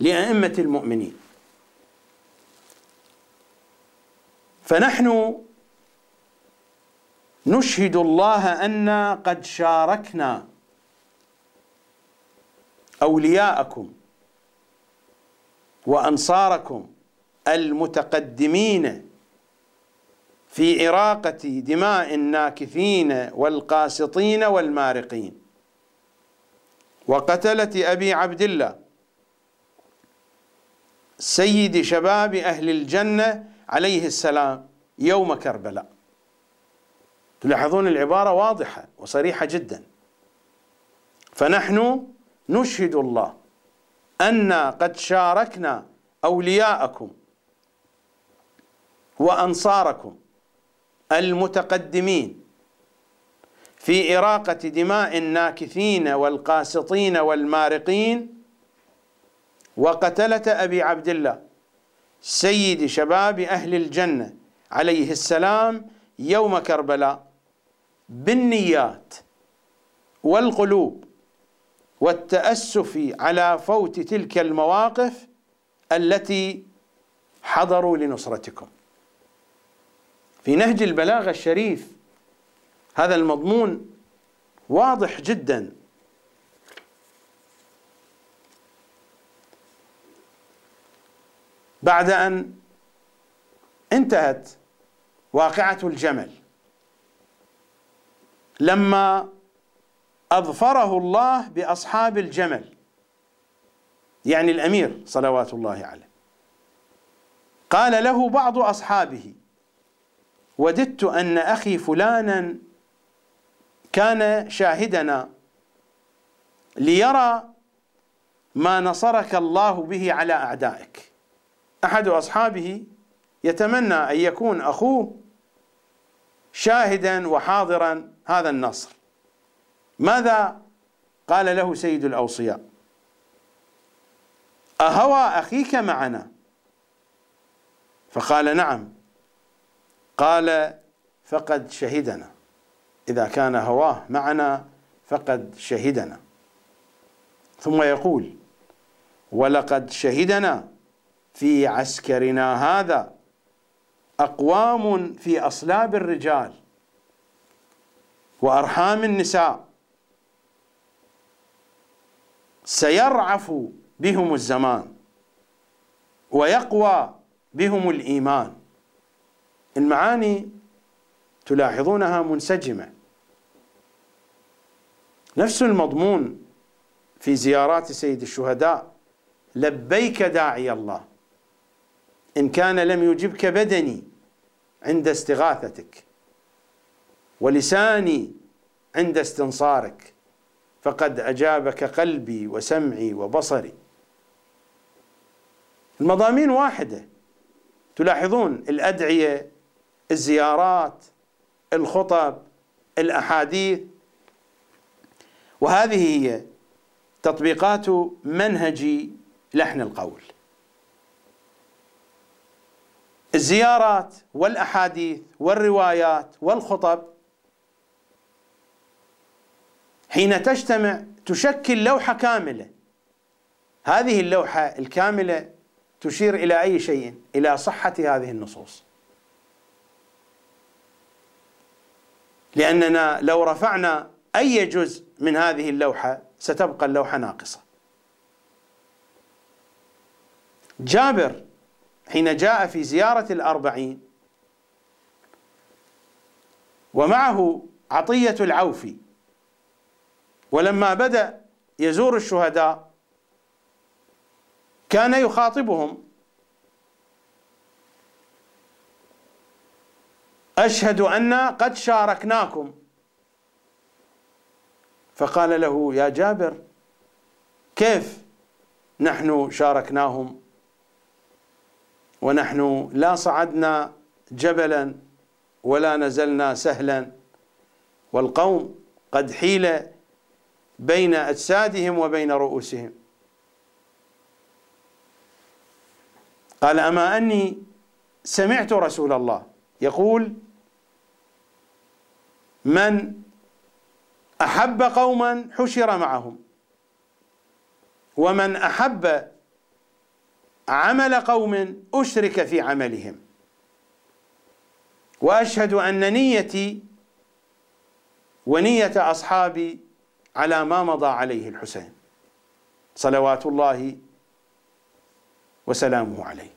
لأئمة المؤمنين؟ فنحن نشهد الله أنا قد شاركنا أولياءكم وأنصاركم المتقدمين في إراقة دماء الناكثين والقاسطين والمارقين. وقتلة أبي عبد الله سيد شباب أهل الجنة عليه السلام يوم كربلاء. تلاحظون العبارة واضحة وصريحة جدا. فنحن نشهد الله أن قد شاركنا أولياءكم وأنصاركم المتقدمين في إراقة دماء الناكثين والقاسطين والمارقين. وقتلة أبي عبد الله سيد شباب أهل الجنة عليه السلام يوم كربلاء بالنيات والقلوب. والتأسف على فوت تلك المواقف التي حضروا لنصرتكم. في نهج البلاغة الشريف هذا المضمون واضح جدا. بعد أن انتهت واقعة الجمل لما أظفره الله بأصحاب الجمل. يعني الأمير صلوات الله عليه. قال له بعض أصحابه وددت أن أخي فلانا كان شاهدنا ليرى ما نصرك الله به على أعدائك. أحد أصحابه يتمنى أن يكون أخوه شاهدا وحاضرا هذا النصر. ماذا قال له سيد الأوصياء؟ أهوى أخيك معنا؟ فقال نعم. قال فقد شهدنا. إذا كان هواه معنا فقد شهدنا. ثم يقول ولقد شهدنا في عسكرنا هذا أقوام في أصلاب الرجال وأرحام النساء. سيرعف بهم الزمان ويقوى بهم الإيمان. المعاني تلاحظونها منسجمة. نفس المضمون في زيارات سيد الشهداء لبيك داعي الله. إن كان لم يجبك بدني عند استغاثتك ولساني عند استنصارك. فقد أجابك قلبي وسمعي وبصري. المضامين واحدة. تلاحظون الأدعية الزيارات الخطب الأحاديث. وهذه هي تطبيقات منهج لحن القول. الزيارات والأحاديث والروايات والخطب حين تجتمع تشكل لوحة كاملة. هذه اللوحة الكاملة تشير إلى أي شيء؟ إلى صحة هذه النصوص. لأننا لو رفعنا أي جزء من هذه اللوحة ستبقى اللوحة ناقصة. جابر حين جاء في زيارة الأربعين ومعه عطية العوفي ولما بدأ يزور الشهداء كان يخاطبهم. أشهد أن قد شاركناكم. فقال له يا جابر كيف نحن شاركناهم؟ ونحن لا صعدنا جبلا ولا نزلنا سهلا والقوم قد حيل بين أجسادهم وبين رؤوسهم. قال أما أني سمعت رسول الله يقول من أحب قوما حشر معهم ومن أحب عمل قوم أشرك في عملهم وأشهد أن نيتي ونية أصحابي على ما مضى عليه الحسين. صلوات الله وسلامه عليه.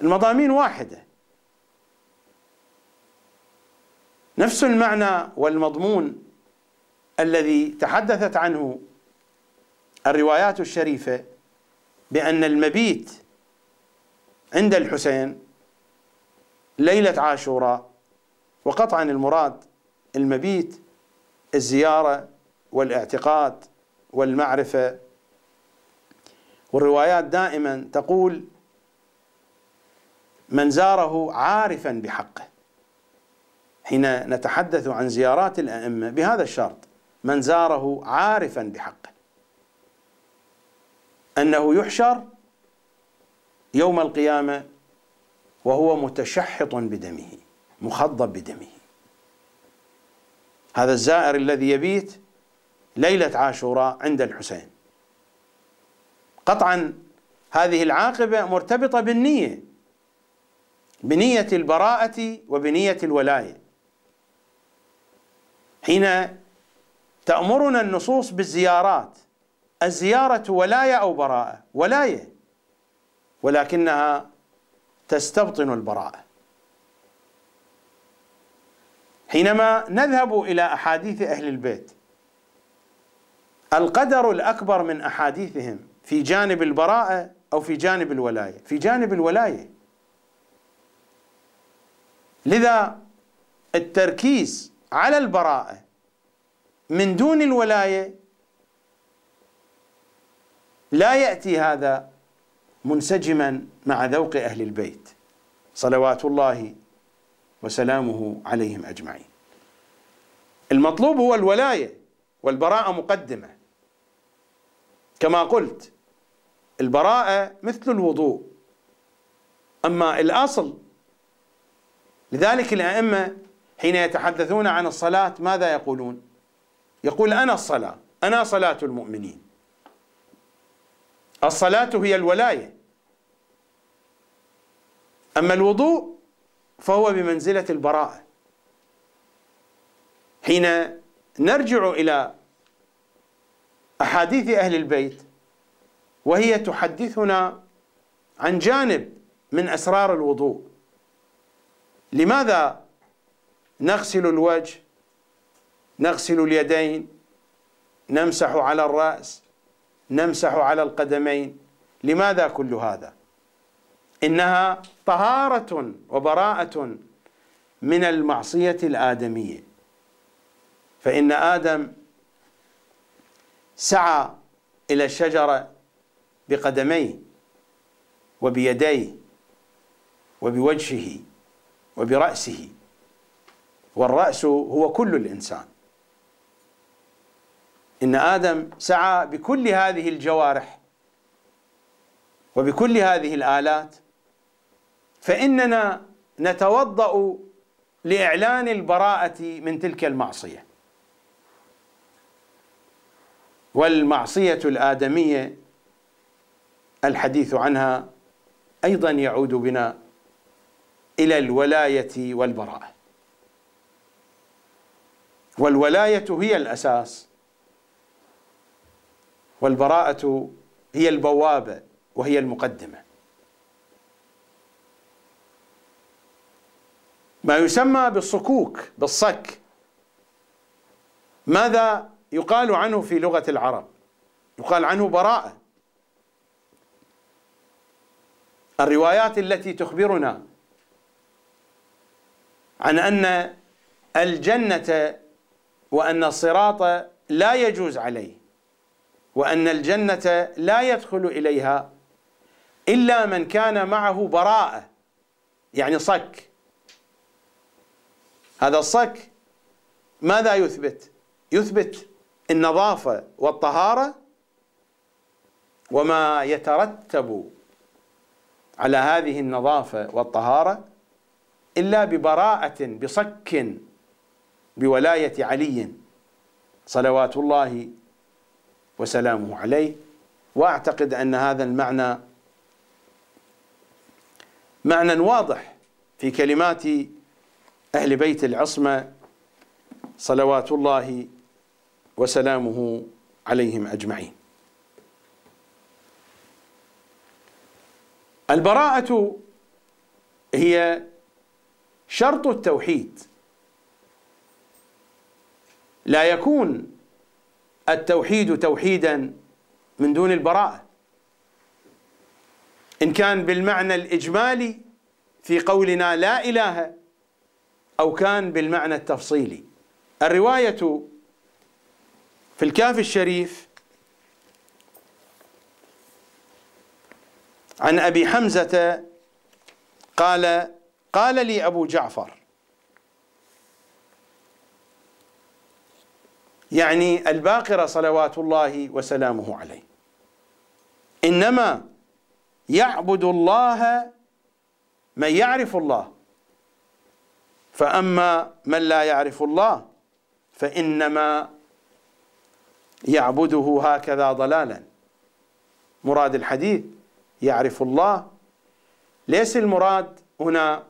المضامين واحدة. نفس المعنى والمضمون الذي تحدثت عنه الروايات الشريفة بأن المبيت عند الحسين ليلة عاشوراء وقطعا المراد المبيت الزيارة والاعتقاد والمعرفة. والروايات دائما تقول من زاره عارفا بحقه. حين نتحدث عن زيارات الأئمة بهذا الشرط من زاره عارفا بحقه. أنه يحشر يوم القيامة وهو متشحط بدمه مخضب بدمه. هذا الزائر الذي يبيت ليلة عاشوراء عند الحسين. قطعا هذه العاقبة مرتبطة بالنية بنية البراءة وبنية الولاية. حين تأمرنا النصوص بالزيارات الزيارة ولاية أو براءة؟ ولاية. ولكنها تستبطن البراءة. حينما نذهب إلى أحاديث أهل البيت القدر الأكبر من أحاديثهم في جانب البراءة أو في جانب الولاية في جانب الولاية لذا التركيز على البراءة من دون الولاية لا يأتي هذا منسجما مع ذوق أهل البيت صلوات الله وسلامه عليهم أجمعين. المطلوب هو الولاية والبراءة مقدمة. كما قلت البراءة مثل الوضوء أما الأصل. لذلك الأئمة حين يتحدثون عن الصلاة ماذا يقولون؟ يقول أنا الصلاة أنا صلاة المؤمنين. الصلاة هي الولاية. أما الوضوء فهو بمنزلة البراءة. حين نرجع إلى أحاديث أهل البيت وهي تحدثنا عن جانب من أسرار الوضوء. لماذا نغسل الوجه نغسل اليدين نمسح على الرأس نمسح على القدمين؟ لماذا كل هذا؟ إنها طهارة وبراءة من المعصية الآدمية. فإن آدم سعى إلى الشجرة بقدميه وبيديه وبوجهه وبرأسه والرأس هو كل الإنسان. إن آدم سعى بكل هذه الجوارح وبكل هذه الآلات فإننا نتوضأ لإعلان البراءة من تلك المعصية. والمعصية الآدمية الحديث عنها أيضا يعود بنا إلى الولاية والبراءة. والولاية هي الأساس والبراءة هي البوابة وهي المقدمة. ما يسمى بالصكوك بالصك. ماذا يقال عنه في لغة العرب. يقال عنه براءة. الروايات التي تخبرنا عن أن الجنة وأن الصراط لا يجوز عليه وأن الجنة لا يدخل إليها إلا من كان معه براءة يعني صك. هذا الصك ماذا يثبت؟ يثبت النظافة والطهارة وما يترتب على هذه النظافة والطهارة إلا ببراءة بصك بولاية علي صلوات الله وسلامه عليه. وأعتقد أن هذا المعنى معنى واضح في كلمات أهل بيت العصمة صلوات الله وسلامه عليهم أجمعين. البراءة هي شرط التوحيد. لا يكون التوحيد توحيدا من دون البراءة. إن كان بالمعنى الإجمالي في قولنا لا إله أو كان بالمعنى التفصيلي. الرواية في الكاف الشريف عن أبي حمزة قال قال لي أبو جعفر يعني الباقرة صلوات الله وسلامه عليه إنما يعبد الله من يعرف الله فأما من لا يعرف الله فإنما يعبده هكذا ضلالا. مراد الحديث يعرف الله. ليس المراد هنا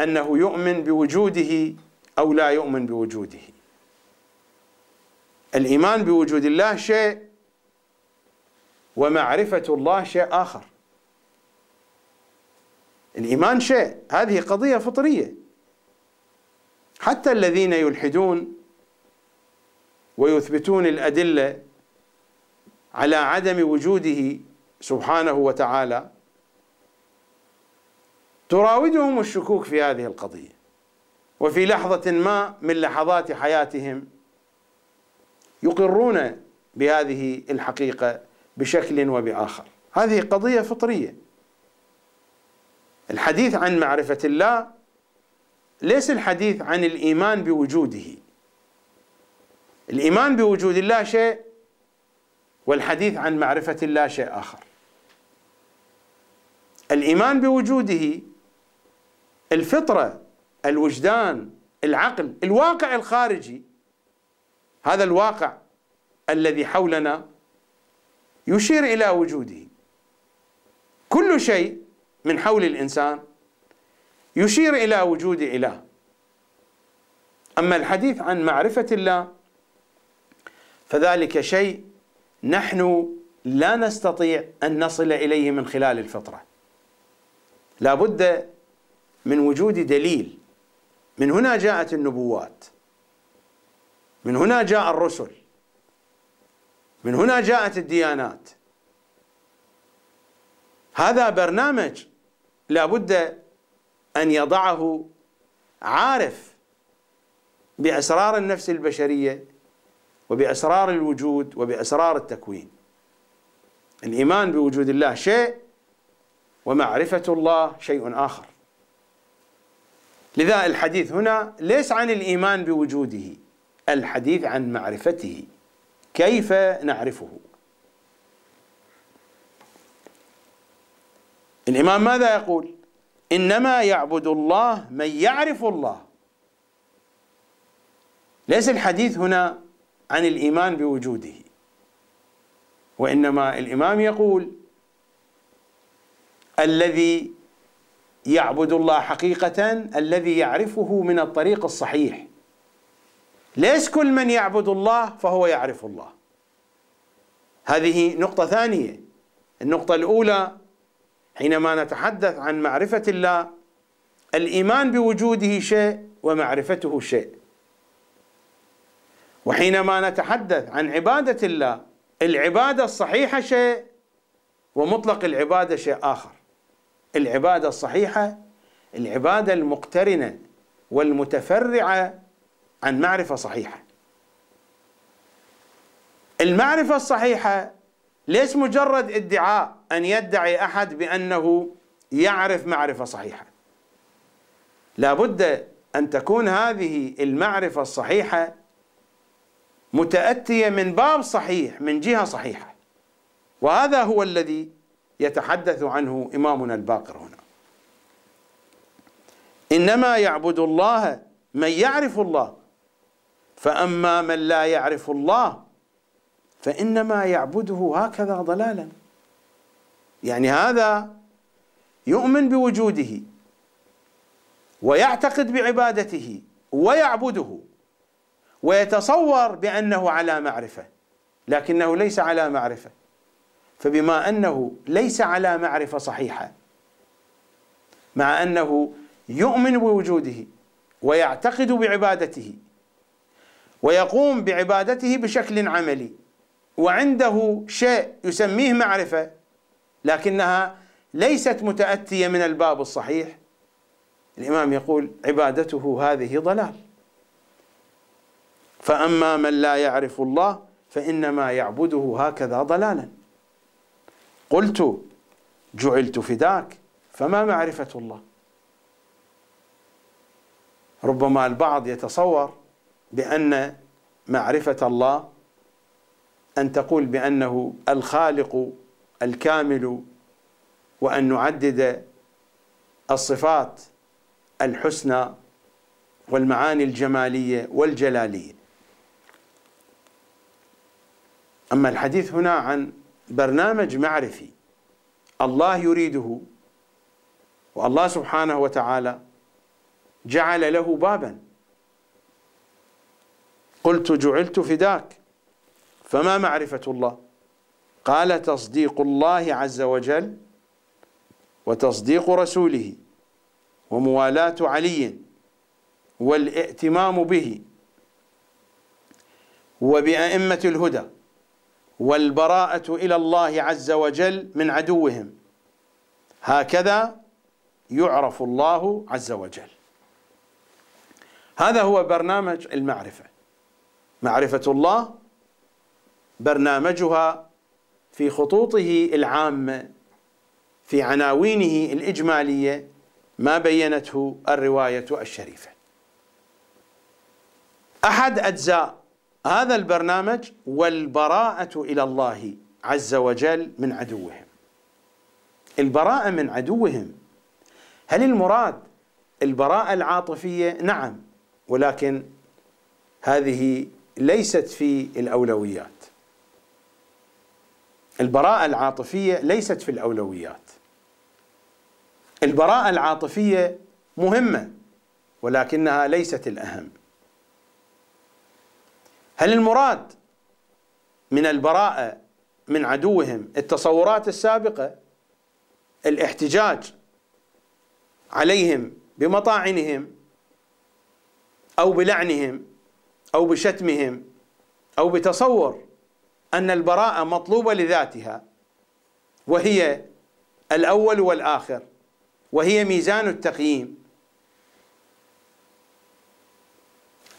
أنه يؤمن بوجوده أو لا يؤمن بوجوده. الإيمان بوجود الله شيء ومعرفة الله شيء آخر. الإيمان شيء. هذه قضية فطرية. حتى الذين يلحدون ويثبتون الأدلة على عدم وجوده سبحانه وتعالى تراودهم الشكوك في هذه القضية. وفي لحظة ما من لحظات حياتهم يقرون بهذه الحقيقة بشكل وبآخر. هذه قضية فطرية. الحديث عن معرفة الله ليس الحديث عن الإيمان بوجوده. الإيمان بوجود الله شيء والحديث عن معرفة الله شيء آخر. الإيمان بوجوده الفطرة الوجدان العقل الواقع الخارجي هذا الواقع الذي حولنا يشير إلى وجوده. كل شيء من حول الإنسان يشير إلى وجود إله. أما الحديث عن معرفة الله فذلك شيء نحن لا نستطيع أن نصل إليه من خلال الفطرة. لا بد من وجود دليل. من هنا جاءت النبوات. من هنا جاء الرسل. من هنا جاءت الديانات. هذا برنامج لابد أن يضعه عارف بأسرار النفس البشرية وبأسرار الوجود وبأسرار التكوين. الإيمان بوجود الله شيء ومعرفة الله شيء آخر. لذا الحديث هنا ليس عن الإيمان بوجوده الحديث عن معرفته كيف نعرفه؟ الإمام ماذا يقول؟ إنما يعبد الله من يعرف الله. ليس الحديث هنا عن الإيمان بوجوده. وإنما الإمام يقول الذي يعبد الله حقيقة الذي يعرفه من الطريق الصحيح. ليس كل من يعبد الله فهو يعرف الله. هذه نقطة ثانية. النقطة الأولى حينما نتحدث عن معرفة الله الإيمان بوجوده شيء ومعرفته شيء. وحينما نتحدث عن عبادة الله العبادة الصحيحة شيء ومطلق العبادة شيء آخر. العبادة الصحيحة العبادة المقترنة والمتفرعة عن معرفة صحيحة. المعرفة الصحيحة ليس مجرد ادعاء أن يدعي أحد بأنه يعرف معرفة صحيحة؟ لابد أن تكون هذه المعرفة الصحيحة متأتية من باب صحيح من جهة صحيحة. وهذا هو الذي يتحدث عنه إمامنا الباقر هنا. إنما يعبد الله من يعرف الله فأما من لا يعرف الله فإنما يعبده هكذا ضلالا. يعني هذا يؤمن بوجوده ويعتقد بعبادته ويعبده. ويتصور بأنه على معرفة لكنه ليس على معرفة. فبما أنه ليس على معرفة صحيحة مع أنه يؤمن بوجوده ويعتقد بعبادته ويقوم بعبادته بشكل عملي وعنده شيء يسميه معرفة لكنها ليست متأتية من الباب الصحيح الإمام يقول عبادته هذه ضلال. فأما من لا يعرف الله فإنما يعبده هكذا ضلالا. قلت جعلت فداك فما معرفة الله؟ ربما البعض يتصور بأن معرفة الله أن تقول بأنه الخالق الكامل وأن نعدد الصفات الحسنى والمعاني الجمالية والجلالية. أما الحديث هنا عن برنامج معرفي الله يريده والله سبحانه وتعالى جعل له بابا. قلت جعلت فداك فما معرفة الله؟ قال تصديق الله عز وجل وتصديق رسوله وموالاة علي والائتمام به وبأئمة الهدى. والبراءة إلى الله عز وجل من عدوهم. هكذا يعرف الله عز وجل. هذا هو برنامج المعرفة. معرفة الله برنامجها في خطوطه العامة في عناوينه الإجمالية ما بينته الرواية الشريفة. أحد أجزاء هذا البرنامج والبراءة إلى الله عز وجل من عدوهم. البراءة من عدوهم. هل المراد البراءة العاطفية؟ نعم ولكن هذه ليست في الأولويات. البراءة العاطفية ليست في الأولويات. البراءة العاطفية مهمة ولكنها ليست الأهم. هل المراد من البراءة من عدوهم التصورات السابقة؟ الاحتجاج عليهم بمطاعنهم أو بلعنهم أو بشتمهم أو بتصور أن البراءة مطلوبة لذاتها وهي الأول والآخر وهي ميزان التقييم.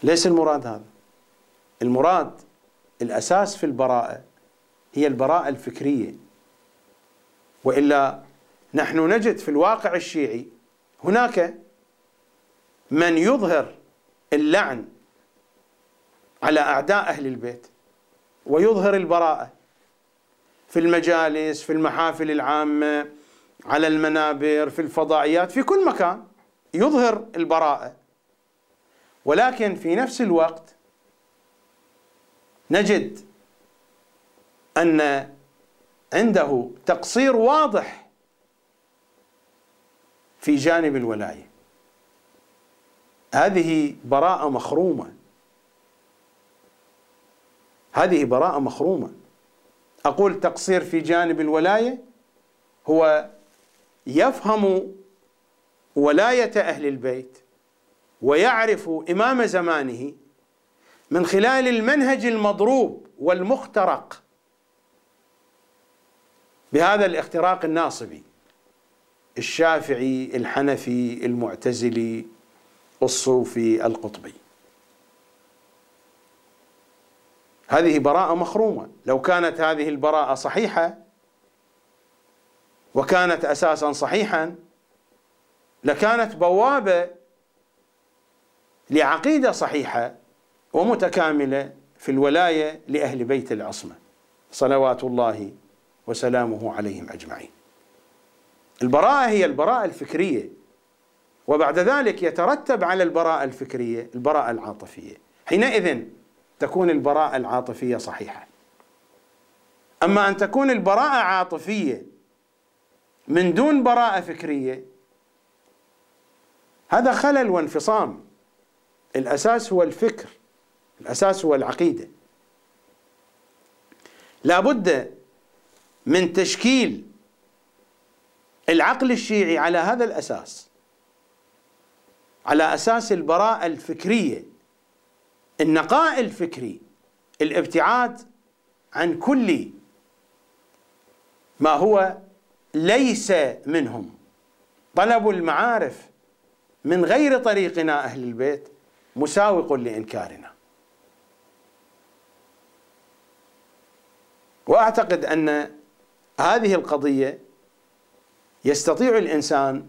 ليس المراد هذا. المراد الأساس في البراءة هي البراءة الفكرية. وإلا نحن نجد في الواقع الشيعي هناك من يظهر اللعن على أعداء أهل البيت ويظهر البراءة في المجالس في المحافل العامة على المنابر في الفضائيات في كل مكان يظهر البراءة. ولكن في نفس الوقت نجد أن عنده تقصير واضح في جانب الولاية. هذه براءة مخرومة. هذه براءة مخرومة. أقول تقصير في جانب الولاية هو يفهم ولاية أهل البيت ويعرف إمام زمانه من خلال المنهج المضروب والمخترق. بهذا الاختراق الناصبي الشافعي الحنفي المعتزلي الصوفي القطبي. هذه براءة مخرومة. لو كانت هذه البراءة صحيحة وكانت أساسا صحيحا لكانت بوابة لعقيدة صحيحة ومتكاملة في الولاية لأهل بيت العصمة. صلوات الله وسلامه عليهم أجمعين. البراءة هي البراءة الفكرية وبعد ذلك يترتب على البراءة الفكرية البراءة العاطفية. حينئذ تكون البراءة العاطفية صحيحة. أما أن تكون البراءة عاطفية من دون براءة فكرية هذا خلل وانفصام. الأساس هو الفكر. الأساس هو العقيدة. لا بد من تشكيل العقل الشيعي على هذا الأساس على أساس البراءة الفكرية النقاء الفكري الابتعاد عن كل ما هو ليس منهم. طلب المعارف من غير طريقنا أهل البيت مساوق لإنكارنا. وأعتقد أن هذه القضية يستطيع الإنسان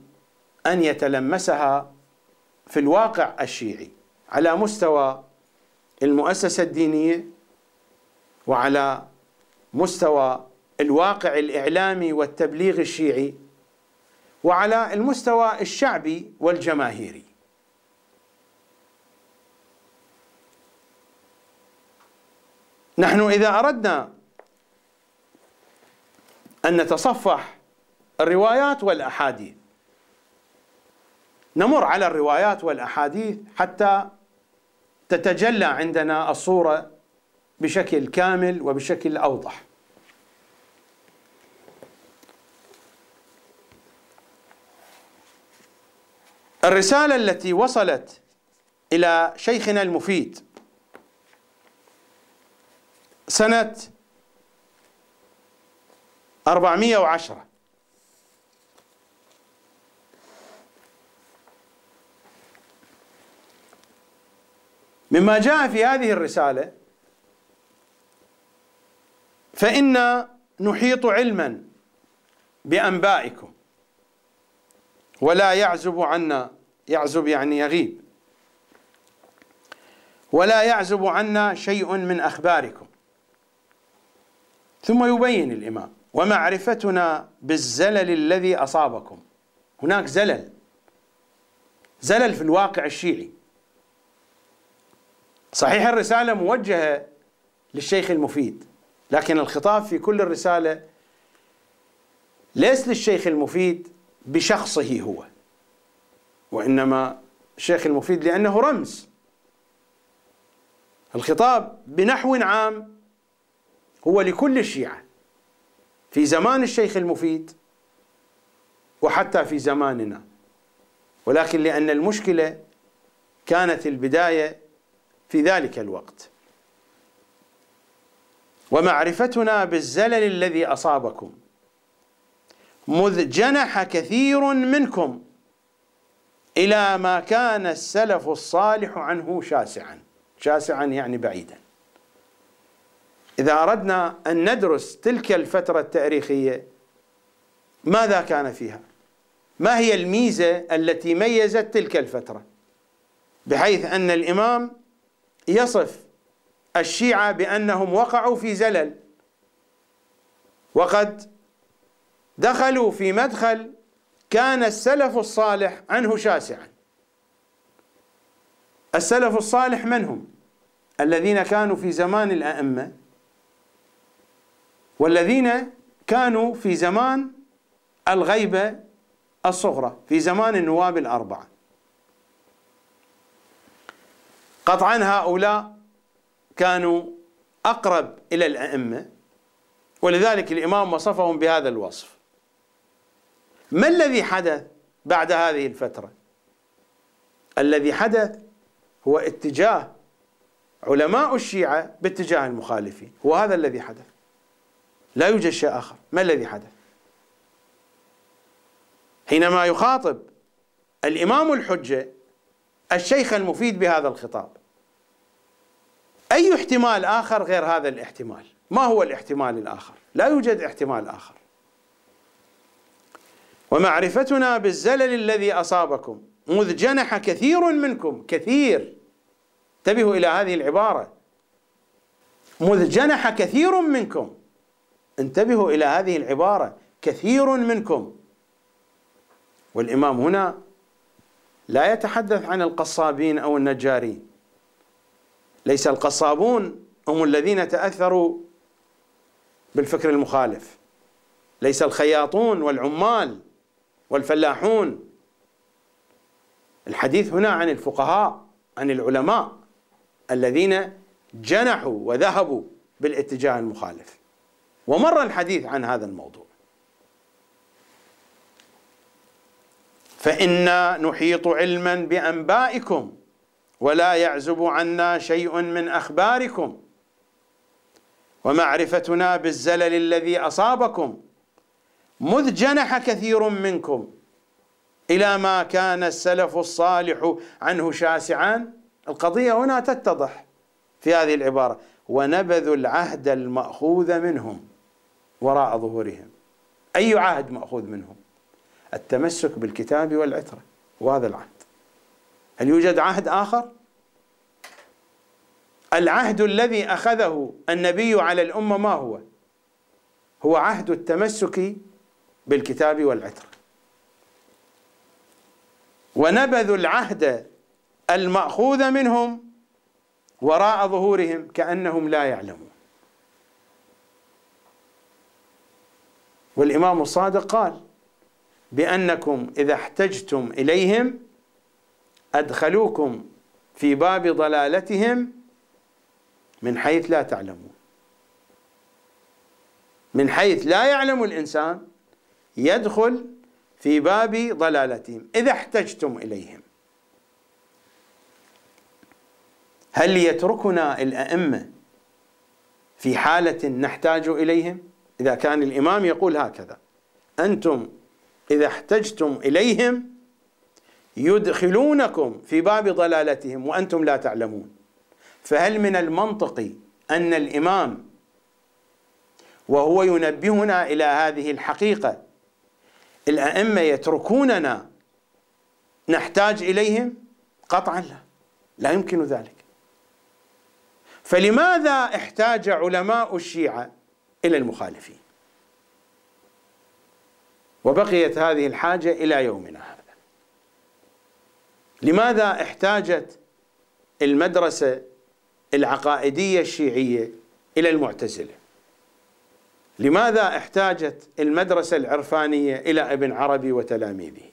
أن يتلمسها في الواقع الشيعي على مستوى المؤسسة الدينية وعلى مستوى الواقع الإعلامي والتبليغ الشيعي وعلى المستوى الشعبي والجماهيري. نحن إذا أردنا أن نتصفح الروايات والأحاديث. نمر على الروايات والأحاديث حتى تتجلى عندنا الصورة بشكل كامل وبشكل أوضح. الرسالة التي وصلت إلى شيخنا المفيد سنة 410 مما جاء في هذه الرسالة فإنا نحيط علما بأنبائكم ولا يعزب عنا يعزب يعني يغيب ولا يعزب عنا شيء من أخباركم. ثم يبين الإمام ومعرفتنا بالزلل الذي أصابكم. هناك زلل. زلل في الواقع الشيعي. صحيح الرسالة موجهة للشيخ المفيد لكن الخطاب في كل الرسالة ليس للشيخ المفيد بشخصه هو وإنما الشيخ المفيد لأنه رمز. الخطاب بنحو عام هو لكل الشيعة. في زمان الشيخ المفيد وحتى في زماننا. ولكن لأن المشكلة كانت البداية في ذلك الوقت. ومعرفتنا بالزلل الذي أصابكم مذ جنح كثير منكم إلى ما كان السلف الصالح عنه شاسعا. شاسعا يعني بعيدا. إذا أردنا أن ندرس تلك الفترة التاريخية ماذا كان فيها؟ ما هي الميزة التي ميزت تلك الفترة؟ بحيث أن الإمام يصف الشيعة بأنهم وقعوا في زلل وقد دخلوا في مدخل كان السلف الصالح عنه شاسعا. السلف الصالح من هم؟ الذين كانوا في زمان الأئمة والذين كانوا في زمان الغيبة الصغرى في زمان النواب الأربعة. قطعا هؤلاء كانوا أقرب إلى الأئمة ولذلك الإمام وصفهم بهذا الوصف. ما الذي حدث بعد هذه الفترة؟ الذي حدث هو اتجاه علماء الشيعة باتجاه المخالفين هو هذا الذي حدث. لا يوجد شيء آخر. ما الذي حدث؟ حينما يخاطب الإمام الحجة الشيخ المفيد بهذا الخطاب أي احتمال آخر غير هذا الاحتمال؟ ما هو الاحتمال الآخر؟ لا يوجد احتمال آخر. ومعرفتنا بالزلل الذي أصابكم مذ جنح كثير منكم كثير. انتبهوا إلى هذه العبارة. مذ جنح كثير منكم. انتبهوا إلى هذه العبارة. كثير منكم. والإمام هنا لا يتحدث عن القصابين أو النجارين. ليس القصابون هم الذين تأثروا بالفكر المخالف. ليس الخياطون والعمال والفلاحون. الحديث هنا عن الفقهاء عن العلماء الذين جنحوا وذهبوا بالاتجاه المخالف. ومر الحديث عن هذا الموضوع. فإنا نحيط علما بأنبائكم ولا يعزب عنا شيء من أخباركم. ومعرفتنا بالزلل الذي أصابكم مذ جنح كثير منكم إلى ما كان السلف الصالح عنه شاسعا القضية هنا تتضح في هذه العبارة. ونبذوا العهد المأخوذ منهم. وراء ظهورهم. أي عهد مأخوذ منهم؟ التمسك بالكتاب والعترة وهذا العهد. هل يوجد عهد آخر؟ العهد الذي أخذه النبي على الأمة ما هو؟ هو عهد التمسك بالكتاب والعترة. ونبذوا العهد المأخوذ منهم وراء ظهورهم كأنهم لا يعلمون. والإمام الصادق قال بأنكم إذا احتجتم إليهم أدخلوكم في باب ضلالتهم من حيث لا تعلمون. من حيث لا يعلم الإنسان يدخل في باب ضلالتهم إذا احتجتم إليهم. هل يتركنا الأئمة في حالة نحتاج إليهم؟ إذا كان الإمام يقول هكذا. أنتم إذا احتجتم إليهم يدخلونكم في باب ضلالتهم وأنتم لا تعلمون. فهل من المنطقي أن الإمام وهو ينبهنا إلى هذه الحقيقة الأئمة يتركوننا نحتاج إليهم؟ قطعا لا. لا يمكن ذلك. فلماذا احتاج علماء الشيعة إلى المخالفين. وبقيت هذه الحاجة إلى يومنا هذا. لماذا احتاجت المدرسة العقائدية الشيعية إلى المعتزلة؟ لماذا احتاجت المدرسة العرفانية إلى ابن عربي وتلاميذه؟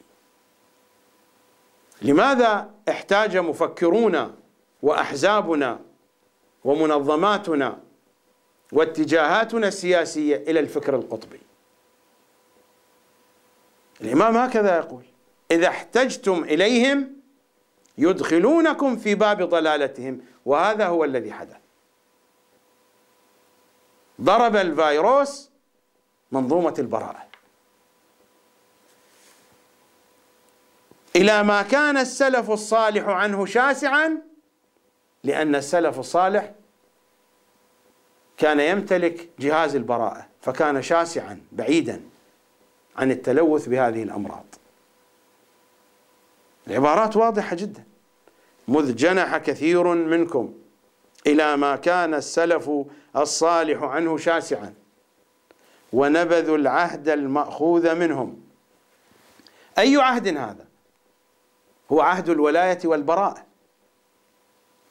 لماذا احتاج مفكرونا وأحزابنا ومنظماتنا واتجاهاتنا السياسية إلى الفكر القطبي. الإمام هكذا يقول إذا احتجتم إليهم يدخلونكم في باب ضلالتهم وهذا هو الذي حدث. ضرب الفيروس منظومة البراءة. إلى ما كان السلف الصالح عنه شاسعا لأن السلف الصالح كان يمتلك جهاز البراءة فكان شاسعا بعيدا عن التلوث بهذه الأمراض. العبارات واضحة جدا. مذ جنح كثير منكم إلى ما كان السلف الصالح عنه شاسعا ونبذوا العهد المأخوذ منهم. أي عهد هذا؟ هو عهد الولاية والبراءة.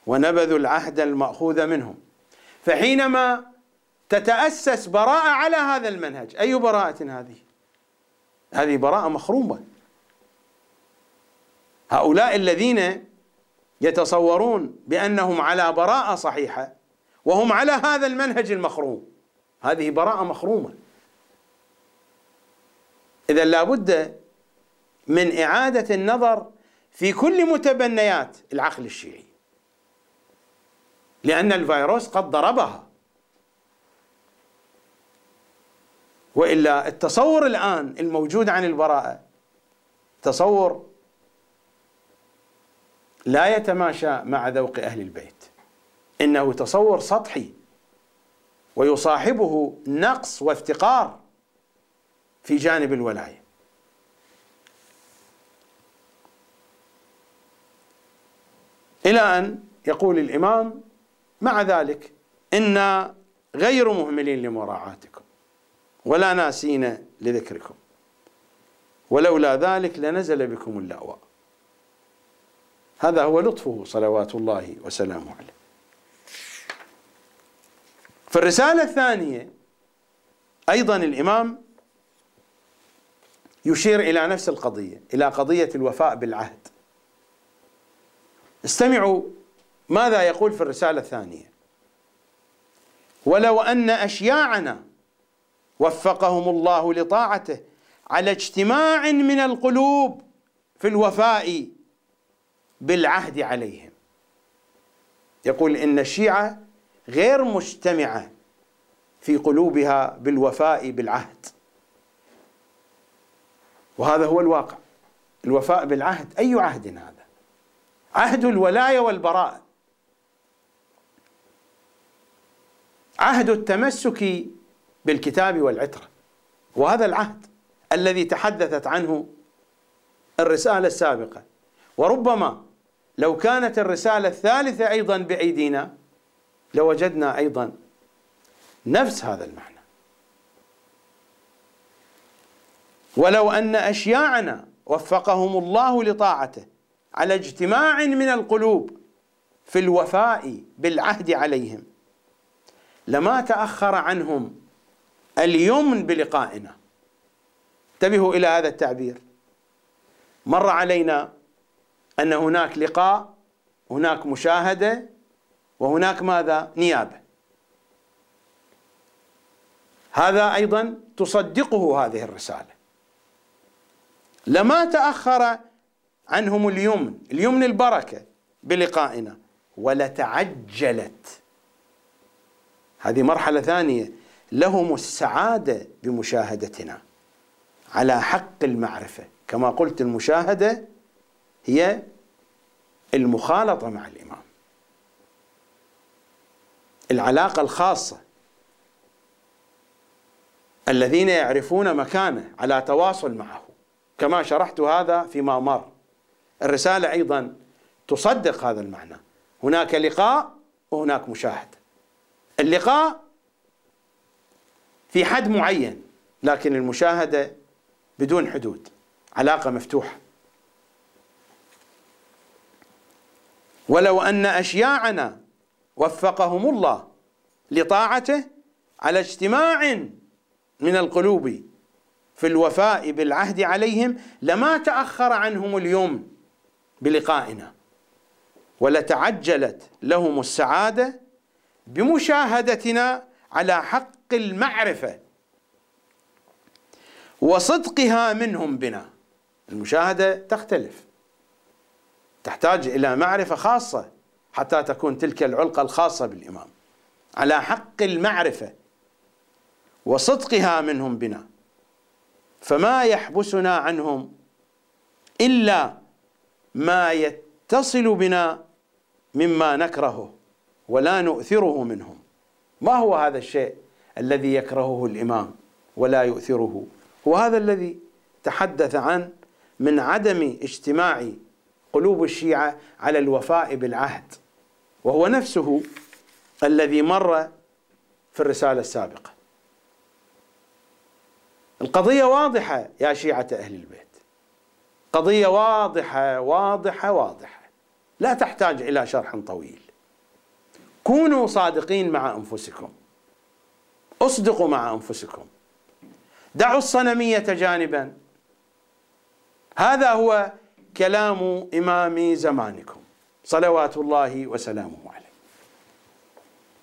ونبذوا العهد المأخوذ منهم. فحينما تتأسس براءة على هذا المنهج أي براءة هذه؟ هذه براءة مخرومة. هؤلاء الذين يتصورون بأنهم على براءة صحيحة وهم على هذا المنهج المخروم. هذه براءة مخرومة. إذا لابد من إعادة النظر في كل متبنيات العقل الشيعي. لأن الفيروس قد ضربها. وإلا التصور الآن الموجود عن البراءة تصور لا يتماشى مع ذوق أهل البيت. إنه تصور سطحي ويصاحبه نقص وافتقار في جانب الولاية. إلى أن يقول الإمام مع ذلك أنا غير مهملين لمراعاتكم ولا ناسين لذكركم. ولولا ذلك لنزل بكم اللأواء. هذا هو لطفه صلوات الله وسلامه عليه. في الرسالة الثانية أيضا الإمام يشير إلى نفس القضية إلى قضية الوفاء بالعهد. استمعوا ماذا يقول في الرسالة الثانية؟ ولو أن أشياعنا وفقهم الله لطاعته على اجتماع من القلوب في الوفاء بالعهد عليهم. يقول إن الشيعة غير مجتمعة في قلوبها بالوفاء بالعهد. وهذا هو الواقع الوفاء بالعهد. أي عهد هذا؟ عهد الولاية والبراءة. عهد التمسك بالكتاب والعترة. وهذا العهد الذي تحدثت عنه الرسالة السابقة. وربما لو كانت الرسالة الثالثة أيضا بأيدينا لوجدنا أيضا نفس هذا المعنى. ولو أن أشياعنا وفقهم الله لطاعته على اجتماع من القلوب في الوفاء بالعهد عليهم لما تأخر عنهم اليمن بلقائنا. انتبهوا إلى هذا التعبير. مر علينا أن هناك لقاء هناك مشاهدة وهناك ماذا؟ نيابة. هذا أيضا تصدقه هذه الرسالة. لما تأخر عنهم اليمن اليمن البركة بلقائنا ولتعجلت. هذه مرحلة ثانية. لهم السعادة بمشاهدتنا. على حق المعرفة. كما قلت المشاهدة هي المخالطة مع الإمام. العلاقة الخاصة. الذين يعرفون مكانه على تواصل معه. كما شرحت هذا فيما مر. الرسالة أيضا تصدق هذا المعنى. هناك لقاء وهناك مشاهدة. اللقاء في حد معين لكن المشاهدة بدون حدود علاقة مفتوحة. ولو أن أشياعنا وفقهم الله لطاعته على اجتماع من القلوب في الوفاء بالعهد عليهم لما تأخر عنهم اليوم بلقائنا ولتعجلت لهم السعادة بمشاهدتنا على حق المعرفة وصدقها منهم بنا. المشاهدة تختلف. تحتاج إلى معرفة خاصة حتى تكون تلك العلقة الخاصة بالإمام. على حق المعرفة وصدقها منهم بنا. فما يحبسنا عنهم إلا ما يتصل بنا مما نكرهه. ولا نؤثره منهم. ما هو هذا الشيء الذي يكرهه الإمام ولا يؤثره؟ هو هذا الذي تحدث عن من عدم اجتماع قلوب الشيعة على الوفاء بالعهد وهو نفسه الذي مر في الرسالة السابقة. القضية واضحة يا شيعة أهل البيت. قضية واضحة واضحة واضحة. لا تحتاج إلى شرح طويل. كونوا صادقين مع أنفسكم. أصدقوا مع أنفسكم. دعوا الصنمية جانبا. هذا هو كلام إمام زمانكم. صلوات الله وسلامه عليه.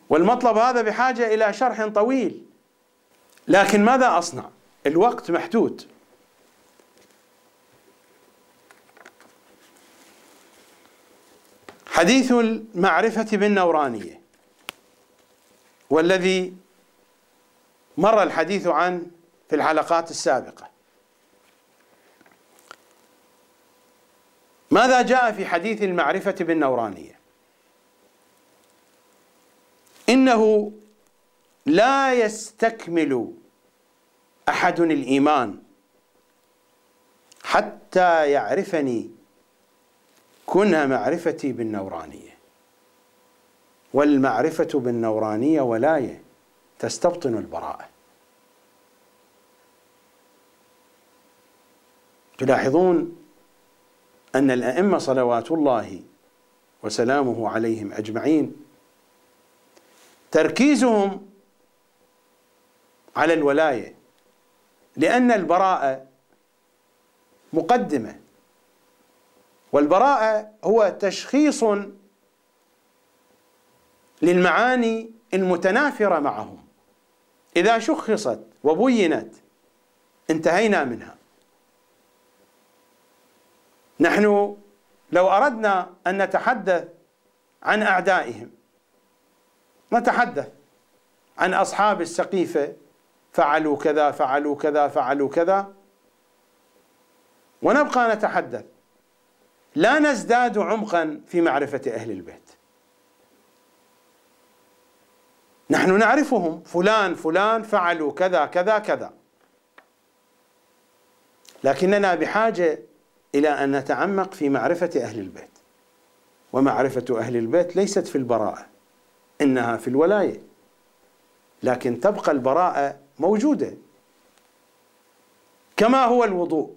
والمطلب هذا بحاجة إلى شرح طويل. لكن ماذا أصنع؟ الوقت محدود. حديث المعرفة بالنورانية والذي مر الحديث عنه في الحلقات السابقة. ماذا جاء في حديث المعرفة بالنورانية؟ إنه لا يستكمل أحد الإيمان حتى يعرفني كنها معرفتي بالنورانية. والمعرفة بالنورانية ولاية تستبطن البراءة. تلاحظون أن الأئمة صلوات الله وسلامه عليهم أجمعين تركيزهم على الولاية لأن البراءة مقدمة. والبراءة هو تشخيص للمعاني المتنافرة معهم. إذا شخصت وبينت انتهينا منها. نحن لو أردنا أن نتحدث عن أعدائهم نتحدث عن أصحاب السقيفة فعلوا كذا فعلوا كذا فعلوا كذا ونبقى نتحدث. لا نزداد عمقا في معرفة أهل البيت. نحن نعرفهم فلان فلان فعلوا كذا كذا كذا. لكننا بحاجة إلى أن نتعمق في معرفة أهل البيت. ومعرفة أهل البيت ليست في البراءة إنها في الولاية. لكن تبقى البراءة موجودة. كما هو الوضوء.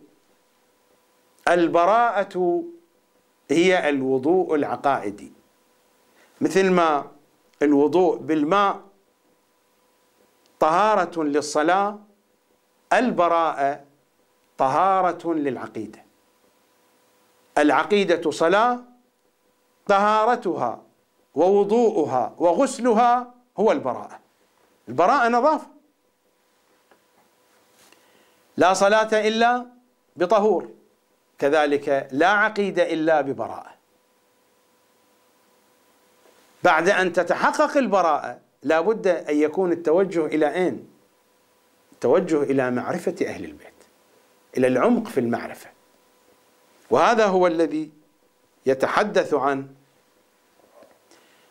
البراءة هي الوضوء العقائدي. مثل ما الوضوء بالماء طهارة للصلاة البراءة طهارة للعقيدة. العقيدة صلاة طهارتها ووضوءها وغسلها هو البراءة. البراءة نظافة. لا صلاة إلا بطهور. كذلك لا عقيدة إلا ببراءة. بعد أن تتحقق البراءة لا بد أن يكون التوجه إلى أين؟ التوجه إلى معرفة أهل البيت إلى العمق في المعرفة. وهذا هو الذي يتحدث عن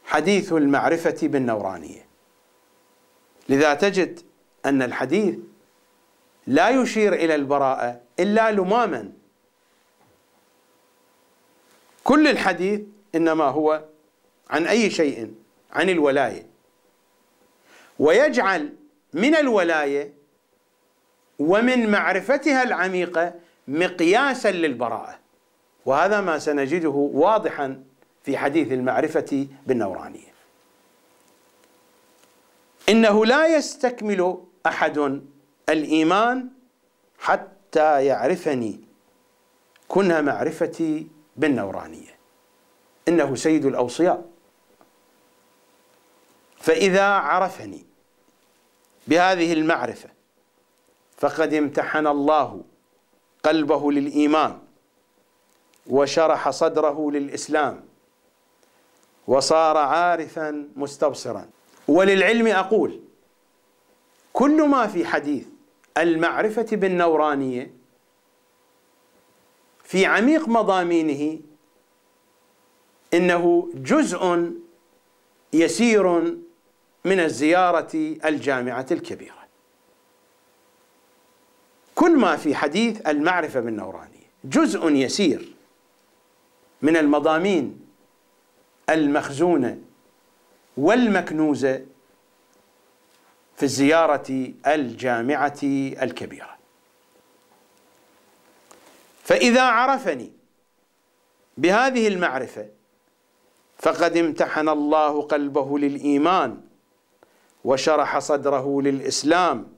حديث المعرفة بالنورانية. لذا تجد أن الحديث لا يشير إلى البراءة إلا لماما. كل الحديث إنما هو عن أي شيء؟ عن الولاية. ويجعل من الولاية ومن معرفتها العميقة مقياسا للبراءة. وهذا ما سنجده واضحا في حديث المعرفة بالنورانية. إنه لا يستكمل أحد الإيمان حتى يعرفني. كنها معرفتي بالنورانية. إنه سيد الأوصياء. فإذا عرفني بهذه المعرفة فقد امتحن الله قلبه للإيمان وشرح صدره للإسلام وصار عارفا مستبصرا. وللعلم أقول كل ما في حديث المعرفة بالنورانية في عميق مضامينه إنه جزء يسير من الزيارة الجامعة الكبيرة. كل ما في حديث المعرفة بالنورانيه جزء يسير من المضامين المخزونة والمكنوزة في الزيارة الجامعة الكبيرة. فإذا عرفني بهذه المعرفة فقد امتحن الله قلبه للإيمان وشرح صدره للإسلام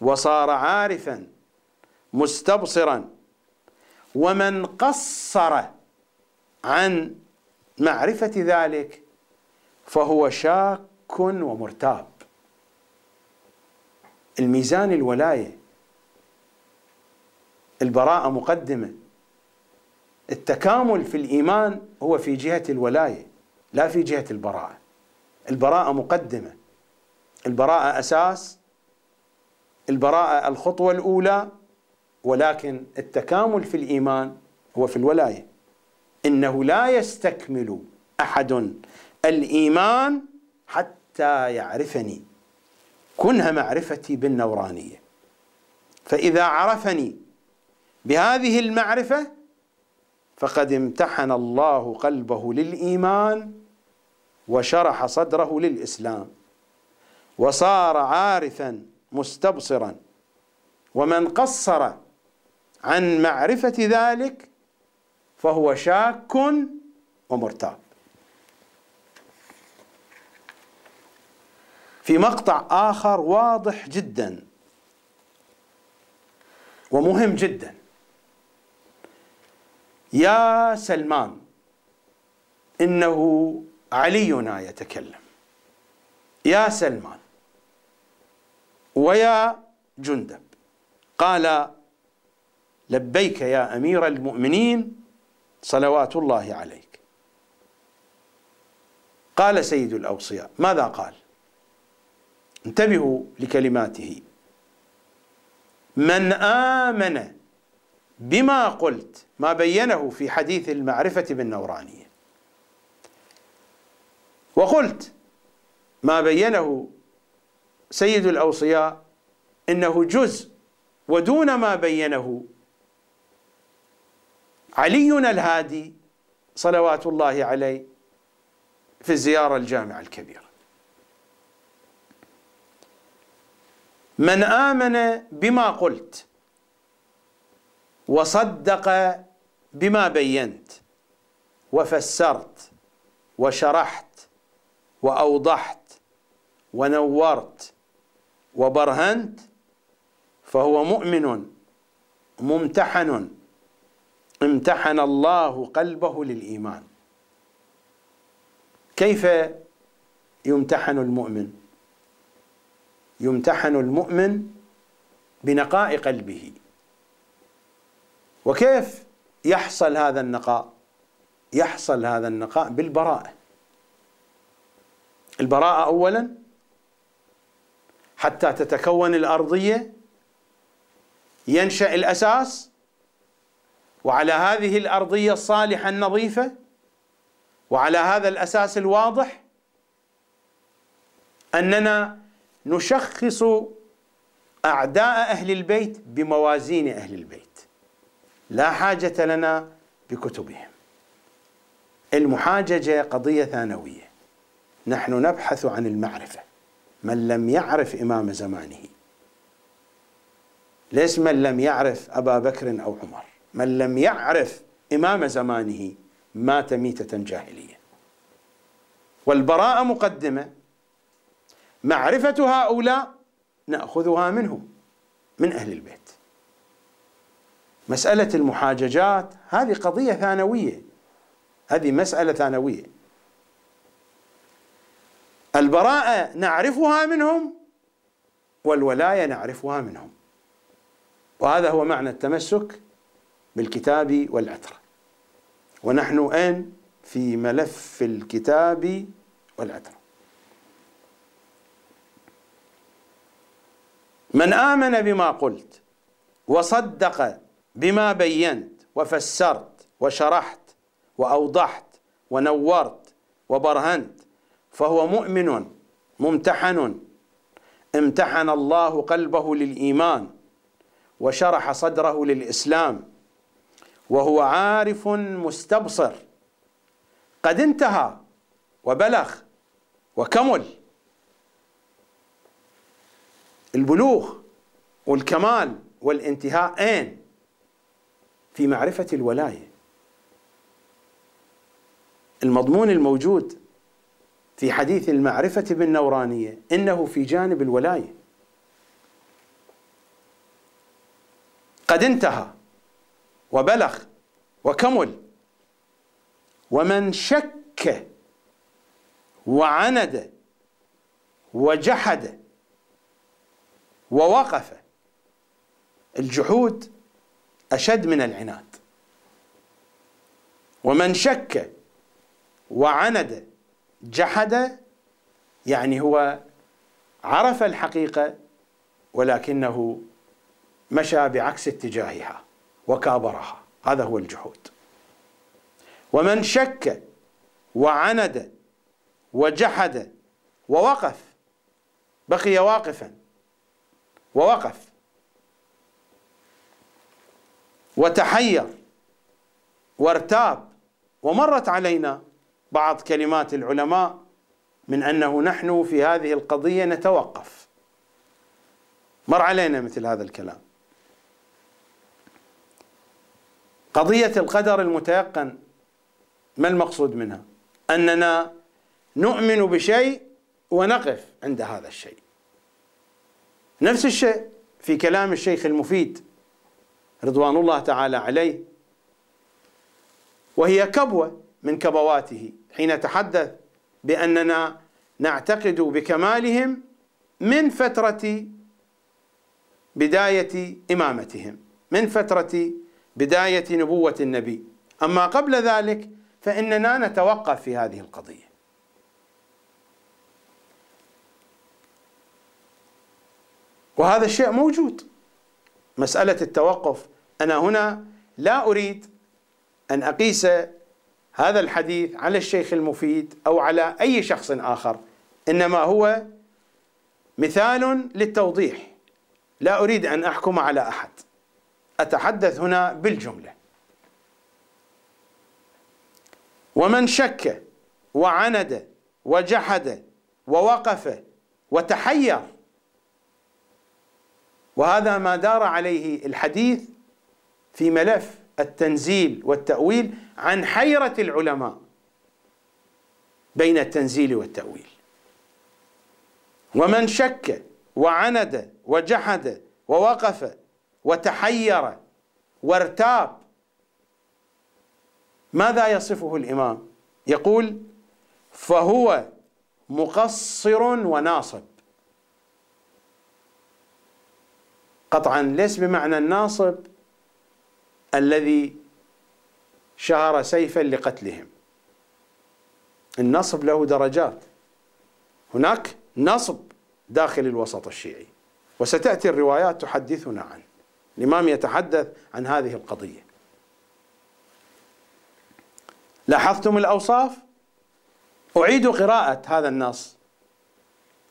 وصار عارفا مستبصرا ومن قصر عن معرفة ذلك فهو شاك ومرتاب. الميزان الولاية البراءة مقدمة. التكامل في الإيمان هو في جهة الولاية لا في جهة البراءة. البراءة مقدمة. البراءة أساس البراءة الخطوة الأولى ولكن التكامل في الإيمان هو في الولاية. إنه لا يستكمل أحد الإيمان حتى يعرفني. كنها معرفتي بالنورانية. فإذا عرفني بهذه المعرفة فقد امتحن الله قلبه للإيمان وشرح صدره للإسلام وصار عارفا مستبصرا ومن قصر عن معرفة ذلك فهو شاك ومرتاب. في مقطع آخر واضح جدا ومهم جدا. يا سلمان إنه علينا يتكلم. يا سلمان ويا جندب قال لبيك يا أمير المؤمنين صلوات الله عليك. قال سيد الأوصياء ماذا قال؟ انتبهوا لكلماته. من آمن بما قلت ما بينه في حديث المعرفة بالنورانية. وقلت ما بينه سيد الأوصياء إنه جزء ودون ما بينه علينا الهادي صلوات الله عليه في الزيارة الجامعة الكبيرة. من آمن بما قلت وصدق بما بينت وفسرت وشرحت وأوضحت ونورت وبرهنت فهو مؤمن ممتحن امتحن الله قلبه للإيمان. كيف يمتحن المؤمن؟ يمتحن المؤمن بنقاء قلبه. وكيف يحصل هذا النقاء؟ يحصل هذا النقاء بالبراءة. البراءة اولا حتى تتكون الأرضية ينشأ الأساس وعلى هذه الأرضية الصالحة النظيفة وعلى هذا الأساس الواضح أننا نشخص أعداء أهل البيت بموازين أهل البيت. لا حاجة لنا بكتبهم. المحاججة قضية ثانوية. نحن نبحث عن المعرفة. من لم يعرف إمام زمانه. ليس من لم يعرف أبا بكر أو عمر؟ من لم يعرف إمام زمانه مات ميتة جاهلية. والبراءة مقدمة. معرفة هؤلاء نأخذها منهم من أهل البيت. مسألة المحاججات هذه قضية ثانوية. هذه مسألة ثانوية. البراءة نعرفها منهم والولاية نعرفها منهم. وهذا هو معنى التمسك بالكتاب والعترة. ونحن الآن في ملف الكتاب والعترة. من آمن بما قلت وصدق بما بينت وفسرت وشرحت وأوضحت ونورت وبرهنت فهو مؤمن ممتحن امتحن الله قلبه للإيمان وشرح صدره للإسلام وهو عارف مستبصر قد انتهى وبلغ وكمل. البلوغ والكمال والانتهاء اين في معرفة الولاية. المضمون الموجود في حديث المعرفة بالنورانية إنه في جانب الولاية. قد انتهى وبلغ وكمل ومن شك وعند وجحد ووقف الجحود أشد من العناد. ومن شك وعند جحد يعني هو عرف الحقيقة ولكنه مشى بعكس اتجاهها وكابرها. هذا هو الجحود. ومن شك وعند وجحد ووقف بقي واقفا. ووقف. وتحير وارتاب. ومرت علينا بعض كلمات العلماء من أنه نحن في هذه القضية نتوقف. مر علينا مثل هذا الكلام. قضية القدر المتيقن ما المقصود منها؟ أننا نؤمن بشيء ونقف عند هذا الشيء. نفس الشيء في كلام الشيخ المفيد. رضوان الله تعالى عليه. وهي كبوة من كبواته. حين تحدث بأننا نعتقد بكمالهم من فترة بداية إمامتهم من فترة بداية نبوة النبي. أما قبل ذلك فإننا نتوقف في هذه القضية. وهذا الشيء موجود. مسألة التوقف. أنا هنا لا أريد أن أقيس هذا الحديث على الشيخ المفيد أو على أي شخص آخر إنما هو مثال للتوضيح. لا أريد أن أحكم على أحد. أتحدث هنا بالجملة. ومن شك وعند وجحد ووقف وتحير وهذا ما دار عليه الحديث في ملف التنزيل والتأويل عن حيرة العلماء بين التنزيل والتأويل. ومن شك وعند وجحد ووقف وتحير وارتاب ماذا يصفه الإمام؟ يقول فهو مقصر وناصب. قطعا ليس بمعنى الناصب الذي شهر سيفا لقتلهم. النصب له درجات. هناك نصب داخل الوسط الشيعي وستأتي الروايات تحدثنا عنه. الإمام يتحدث عن هذه القضية. لاحظتم الأوصاف؟ أعيد قراءة هذا النص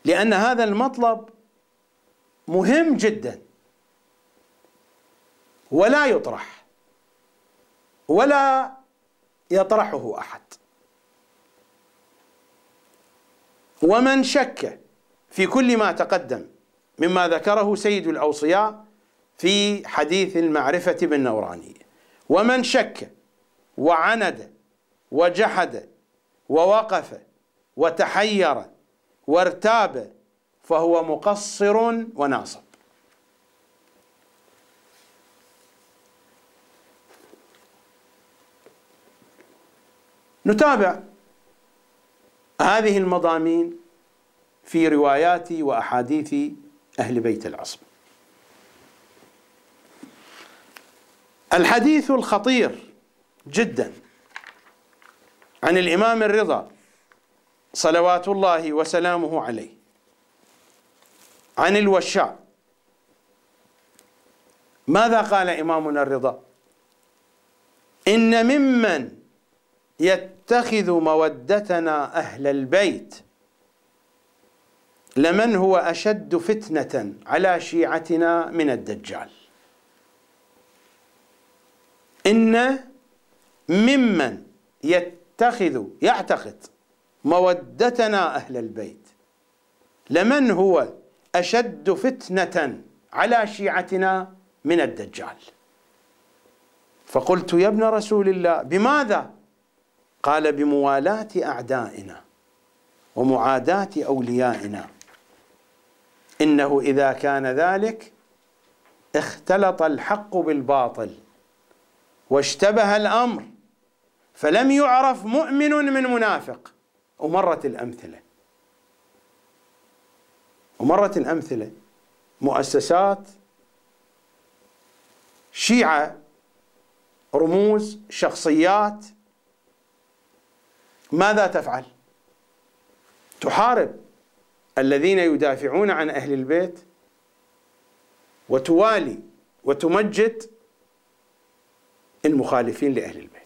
لأن هذا المطلب مهم جدا. ولا يطرح ولا يطرحه أحد. ومن شك في كل ما تقدم مما ذكره سيد الأوصياء في حديث المعرفة بالنورانيه ومن شك وعند وجحد ووقف وتحير وارتاب فهو مقصر وناصب. نتابع هذه المضامين في روايات وأحاديث أهل بيت العصر الحديث الخطير جدا عن الإمام الرضا صلوات الله وسلامه عليه عن الوشاع ماذا قال إمامنا الرضا؟ إن ممن يتخذ مودتنا أهل البيت. لمن هو أشد فتنة على شيعتنا من الدجال؟ إن ممن يتخذ يعتقد مودتنا أهل البيت لمن هو أشد فتنة على شيعتنا من الدجال؟ فقلت يا ابن رسول الله بماذا قال بموالاة أعدائنا ومعاداة أوليائنا. إنه إذا كان ذلك اختلط الحق بالباطل واشتبه الأمر فلم يعرف مؤمن من منافق. ومرت الأمثلة. ومرت الأمثلة. مؤسسات شيعة رموز شخصيات ماذا تفعل؟ تحارب الذين يدافعون عن أهل البيت وتوالي وتمجد المخالفين لأهل البيت.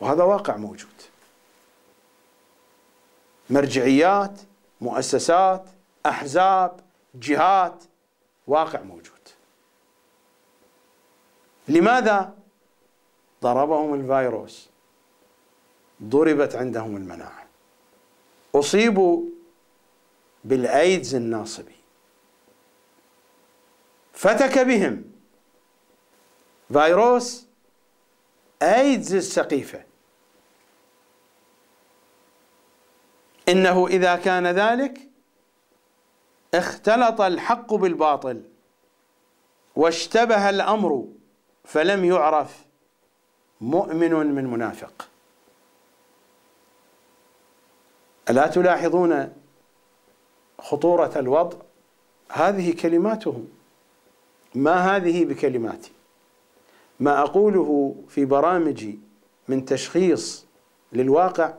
وهذا واقع موجود. مرجعيات مؤسسات أحزاب جهات واقع موجود. لماذا ضربهم الفيروس؟ ضربت عندهم المناعة. أصيبوا بالأيدز الناصبي فتك بهم. فيروس أيدز السقيفة. إنه إذا كان ذلك اختلط الحق بالباطل واشتبه الأمر فلم يعرف مؤمن من منافق. ألا تلاحظون خطورة الوضع؟ هذه كلماتهم ما هذه بكلماتي؟ ما أقوله في برامجي من تشخيص للواقع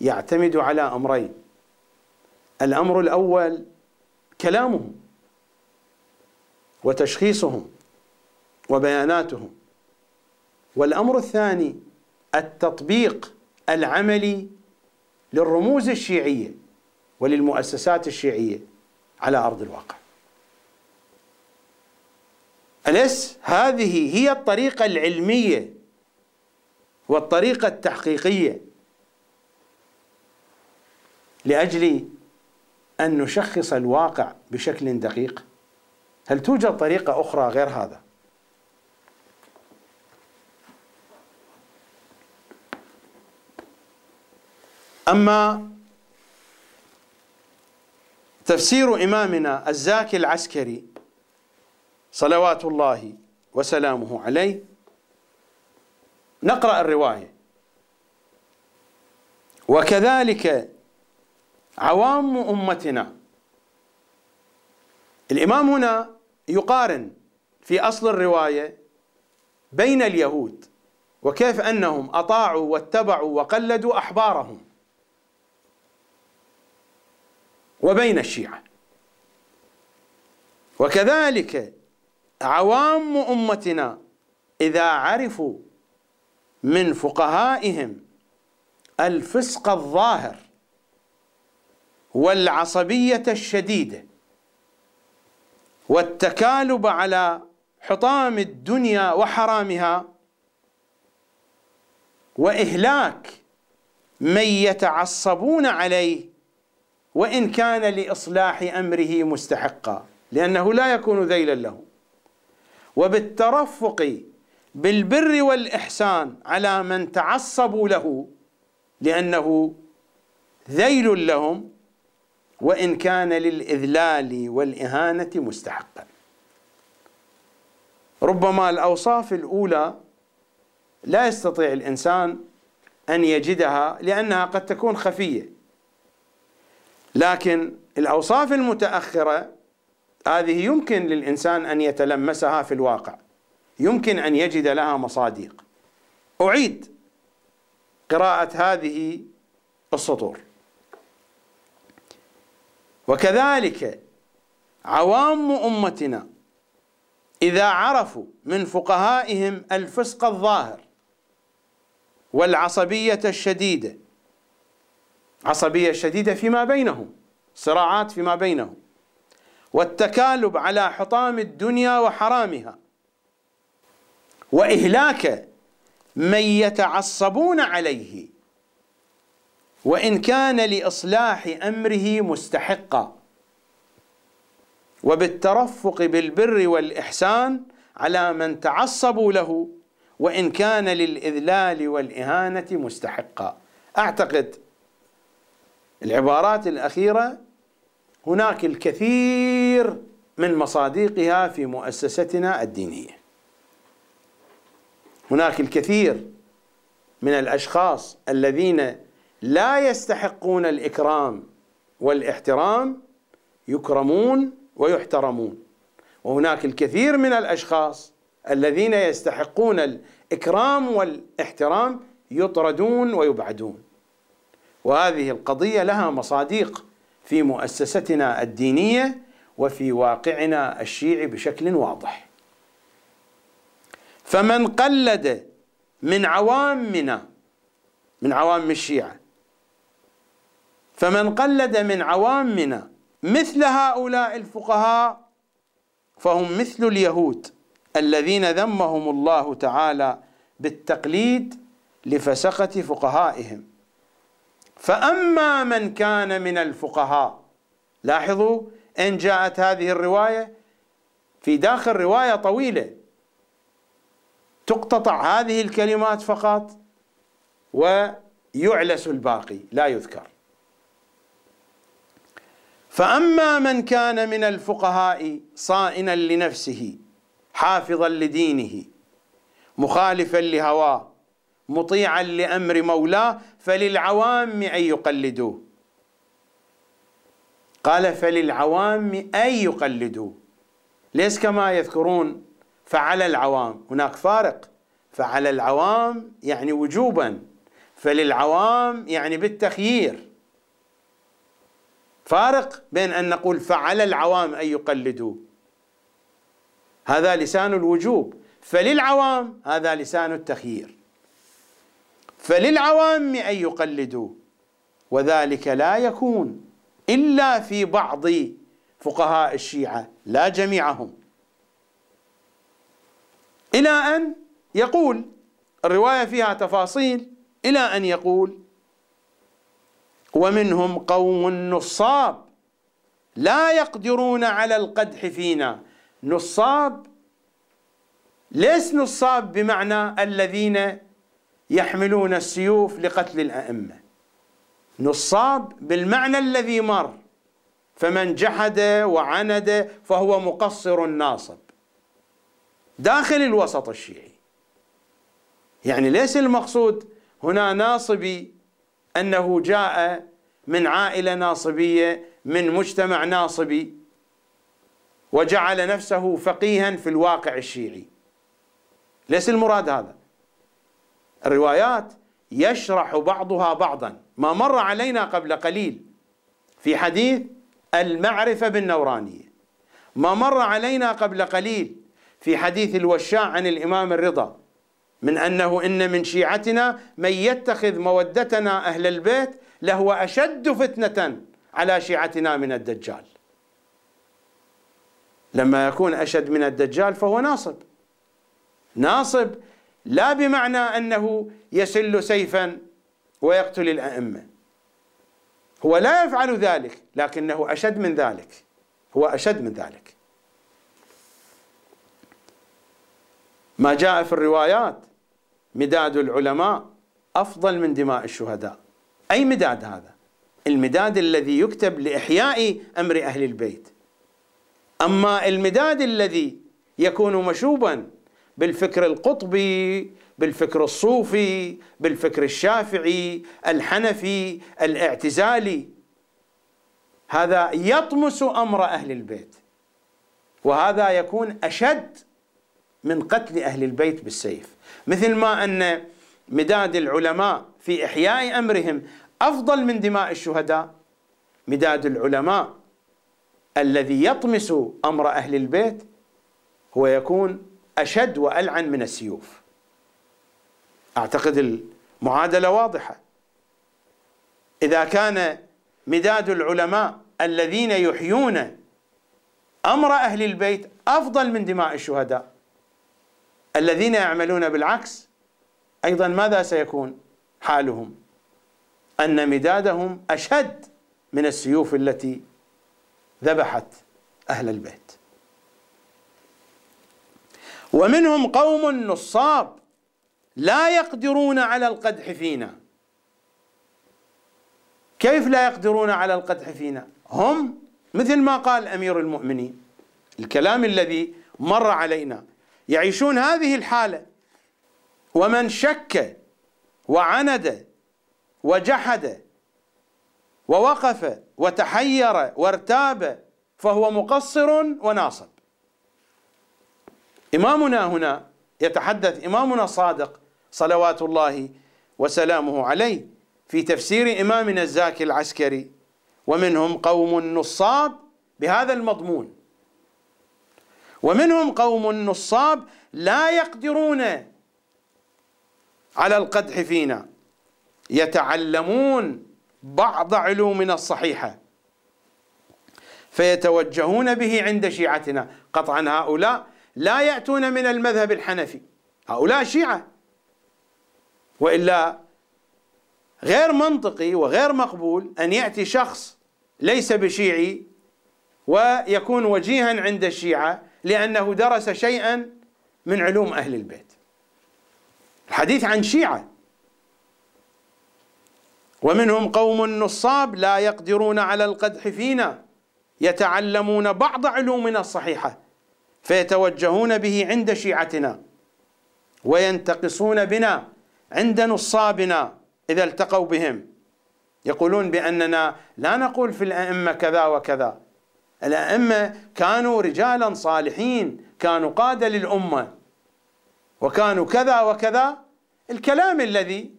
يعتمد على أمرين. الأمر الأول كلامهم وتشخيصهم وبياناتهم. والأمر الثاني التطبيق العملي للرموز الشيعية وللمؤسسات الشيعية على أرض الواقع. أليس هذه هي الطريقة العلمية والطريقة التحقيقية لأجل أن نشخص الواقع بشكل دقيق؟ هل توجد طريقة أخرى غير هذا؟ أما تفسير إمامنا الزاكي العسكري صلوات الله وسلامه عليه نقرأ الرواية. وكذلك عوام أمتنا. الإمام هنا يقارن في أصل الرواية بين اليهود وكيف أنهم أطاعوا واتبعوا وقلدوا أحبارهم. وبين الشيعة. وكذلك عوام أمتنا إذا عرفوا من فقهائهم الفسق الظاهر والعصبية الشديدة والتكالب على حطام الدنيا وحرامها وإهلاك من يتعصبون عليه وإن كان لإصلاح أمره مستحقا لأنه لا يكون ذيلا له. وبالترفق بالبر والإحسان على من تعصبوا له لأنه ذيل لهم وإن كان للإذلال والإهانة مستحقا. ربما الأوصاف الأولى لا يستطيع الإنسان أن يجدها لأنها قد تكون خفية. لكن الأوصاف المتأخرة هذه يمكن للإنسان أن يتلمسها في الواقع. يمكن أن يجد لها مصادق. أعيد قراءة هذه السطور. وكذلك عوام أمتنا إذا عرفوا من فقهائهم الفسق الظاهر والعصبية الشديدة عصبية شديدة فيما بينهم صراعات فيما بينهم والتكالب على حطام الدنيا وحرامها وإهلاك من يتعصبون عليه وإن كان لإصلاح أمره مستحقا وبالترفق بالبر والإحسان على من تعصبوا له وإن كان للإذلال والإهانة مستحقا. أعتقد العبارات الأخيرة هناك الكثير من مصادقها في مؤسستنا الدينية. هناك الكثير من الأشخاص الذين لا يستحقون الإكرام والإحترام يكرمون ويحترمون. وهناك الكثير من الأشخاص الذين يستحقون الإكرام والإحترام يطردون ويبعدون. وهذه القضية لها مصاديق في مؤسستنا الدينية وفي واقعنا الشيعي بشكل واضح. فمن قلد من عوامنا من عوام الشيعة فمن قلد من عوامنا مثل هؤلاء الفقهاء فهم مثل اليهود الذين ذمهم الله تعالى بالتقليد لفسقة فقهائهم. فأما من كان من الفقهاء لاحظوا إن جاءت هذه الرواية في داخل رواية طويلة. تقتطع هذه الكلمات فقط ويعلس الباقي لا يذكر. فأما من كان من الفقهاء صائنا لنفسه حافظا لدينه مخالفا لهواه مطيعا لأمر مولاه فللعوام أن يقلدوه. قال فللعوام أن يقلدوه. ليس كما يذكرون فعلى العوام؟ هناك فارق. فعلى العوام يعني وجوبا فللعوام يعني بالتخيير. فارق بين أن نقول فعلى العوام أن يقلدوا هذا لسان الوجوب. فللعوام هذا لسان التخيير. فللعوام أن يقلدوا. وذلك لا يكون إلا في بعض فقهاء الشيعة لا جميعهم. إلى أن يقول الرواية فيها تفاصيل إلى أن يقول ومنهم قوم نصاب لا يقدرون على القدح فينا. نصاب ليس نصاب بمعنى الذين يحملون السيوف لقتل الأئمة. نصاب بالمعنى الذي مر. فمن جحد وعند فهو مقصر ناصب. داخل الوسط الشيعي. يعني ليس المقصود هنا ناصبي أنه جاء من عائلة ناصبية من مجتمع ناصبي وجعل نفسه فقيها في الواقع الشيعي. ليس المراد هذا. الروايات يشرح بعضها بعضا ما مر علينا قبل قليل في حديث المعرفة بالنورانية ما مر علينا قبل قليل في حديث الوشاع عن الإمام الرضا من أنه إن من شيعتنا من يتخذ مودتنا أهل البيت لهو أشد فتنة على شيعتنا من الدجال. لما يكون أشد من الدجال فهو ناصب. ناصب لا بمعنى أنه يسل سيفا ويقتل الأئمة. هو لا يفعل ذلك لكنه أشد من ذلك. هو أشد من ذلك. ما جاء في الروايات مداد العلماء أفضل من دماء الشهداء أي مداد هذا المداد الذي يكتب لإحياء أمر أهل البيت أما المداد الذي يكون مشوبا بالفكر القطبي بالفكر الصوفي بالفكر الشافعي الحنفي الاعتزالي. هذا يطمس أمر أهل البيت وهذا يكون أشد من قتل أهل البيت بالسيف. مثل ما أن مداد العلماء في إحياء أمرهم أفضل من دماء الشهداء. مداد العلماء الذي يطمس أمر أهل البيت هو يكون أشد وألعن من السيوف. أعتقد المعادلة واضحة. إذا كان مداد العلماء الذين يحيون أمر أهل البيت أفضل من دماء الشهداء الذين يعملون بالعكس أيضا ماذا سيكون حالهم؟ أن مدادهم أشد من السيوف التي ذبحت أهل البيت. ومنهم قوم نصاب لا يقدرون على القدح فينا. كيف لا يقدرون على القدح فينا؟ هم مثل ما قال أمير المؤمنين. الكلام الذي مر علينا. يعيشون هذه الحالة. ومن شك وعند وجحد ووقف وتحير وارتاب فهو مقصر وناصب. إمامنا هنا يتحدث إمامنا الصادق صلوات الله وسلامه عليه في تفسير إمامنا الزاكي العسكري. ومنهم قوم نصاب بهذا المضمون. ومنهم قوم نصاب لا يقدرون على القدح فينا. يتعلمون بعض علومنا الصحيحة. فيتوجهون به عند شيعتنا. قطعا هؤلاء لا يأتون من المذهب الحنفي. هؤلاء شيعة. وإلا غير منطقي وغير مقبول أن يأتي شخص ليس بشيعي ويكون وجيها عند الشيعة لأنه درس شيئا من علوم أهل البيت. الحديث عن شيعة. ومنهم قوم نصاب لا يقدرون على القدح فينا يتعلمون بعض علومنا الصحيحة. فيتوجهون به عند شيعتنا وينتقصون بنا عند نصابنا إذا التقوا بهم. يقولون بأننا لا نقول في الأئمة كذا وكذا. الأئمة كانوا رجالا صالحين كانوا قادة للأمة وكانوا كذا وكذا. الكلام الذي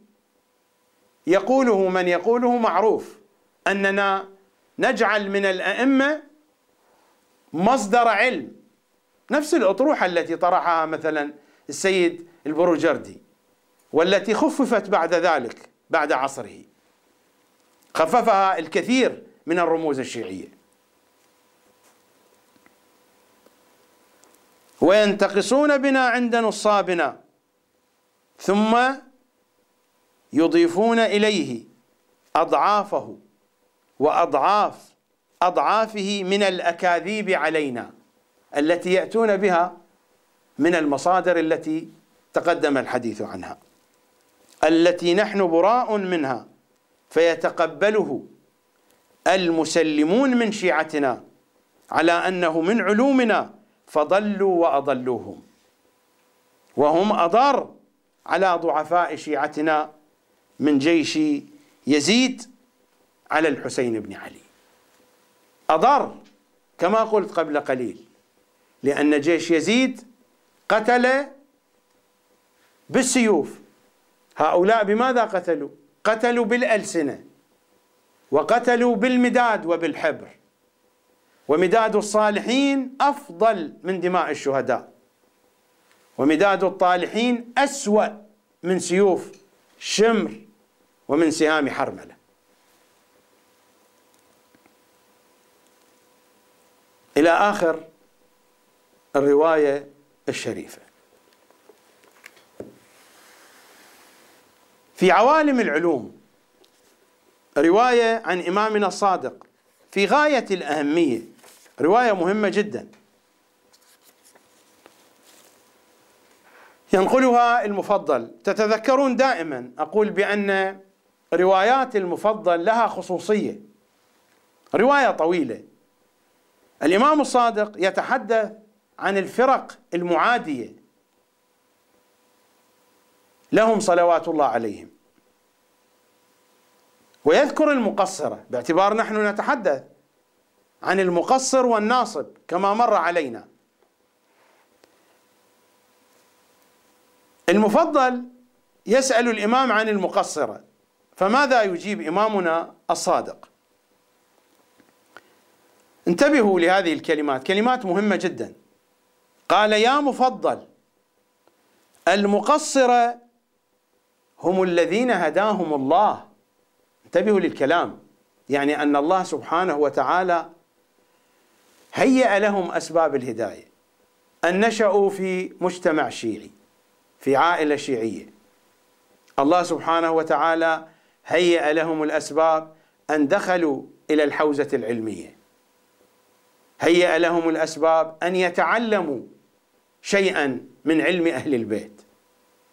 يقوله من يقوله معروف أننا نجعل من الأئمة مصدر علم. نفس الأطروحة التي طرحها مثلا السيد البروجردي والتي خففت بعد ذلك بعد عصره. خففها الكثير من الرموز الشيعية. وينتقصون بنا عند نصابنا ثم يضيفون إليه أضعافه وأضعاف أضعافه من الأكاذيب علينا. التي يأتون بها من المصادر التي تقدم الحديث عنها. التي نحن براء منها فيتقبله المسلمون من شيعتنا على أنه من علومنا فضلوا وأضلوهم. وهم اضر على ضعفاء شيعتنا من جيش يزيد على الحسين بن علي. اضر كما قلت قبل قليل. لأن جيش يزيد قتل بالسيوف. هؤلاء بماذا قتلوا؟ قتلوا بالألسنة وقتلوا بالمداد وبالحبر. ومداد الصالحين أفضل من دماء الشهداء. ومداد الطالحين أسوأ من سيوف شمر ومن سهام حرملة. إلى آخر الرواية الشريفة. في عوالم العلوم رواية عن إمامنا الصادق في غاية الأهمية رواية مهمة جدا. ينقلها المفضل. تتذكرون دائما أقول بأن روايات المفضل لها خصوصية. رواية طويلة. الإمام الصادق يتحدث عن الفرق المعادية. لهم صلوات الله عليهم. ويذكر المقصرة. باعتبار نحن نتحدث عن المقصر والناصب كما مر علينا. المفضل يسأل الإمام عن المقصرة. فماذا يجيب إمامنا الصادق؟ انتبهوا لهذه الكلمات. كلمات مهمة جدا. قال يا مفضل المقصرة هم الذين هداهم الله. انتبهوا للكلام. يعني أن الله سبحانه وتعالى هيأ لهم أسباب الهداية. أن نشأوا في مجتمع شيعي في عائلة شيعية. الله سبحانه وتعالى هيأ لهم الأسباب أن دخلوا إلى الحوزة العلمية. هيأ لهم الأسباب أن يتعلموا شيئا من علم أهل البيت.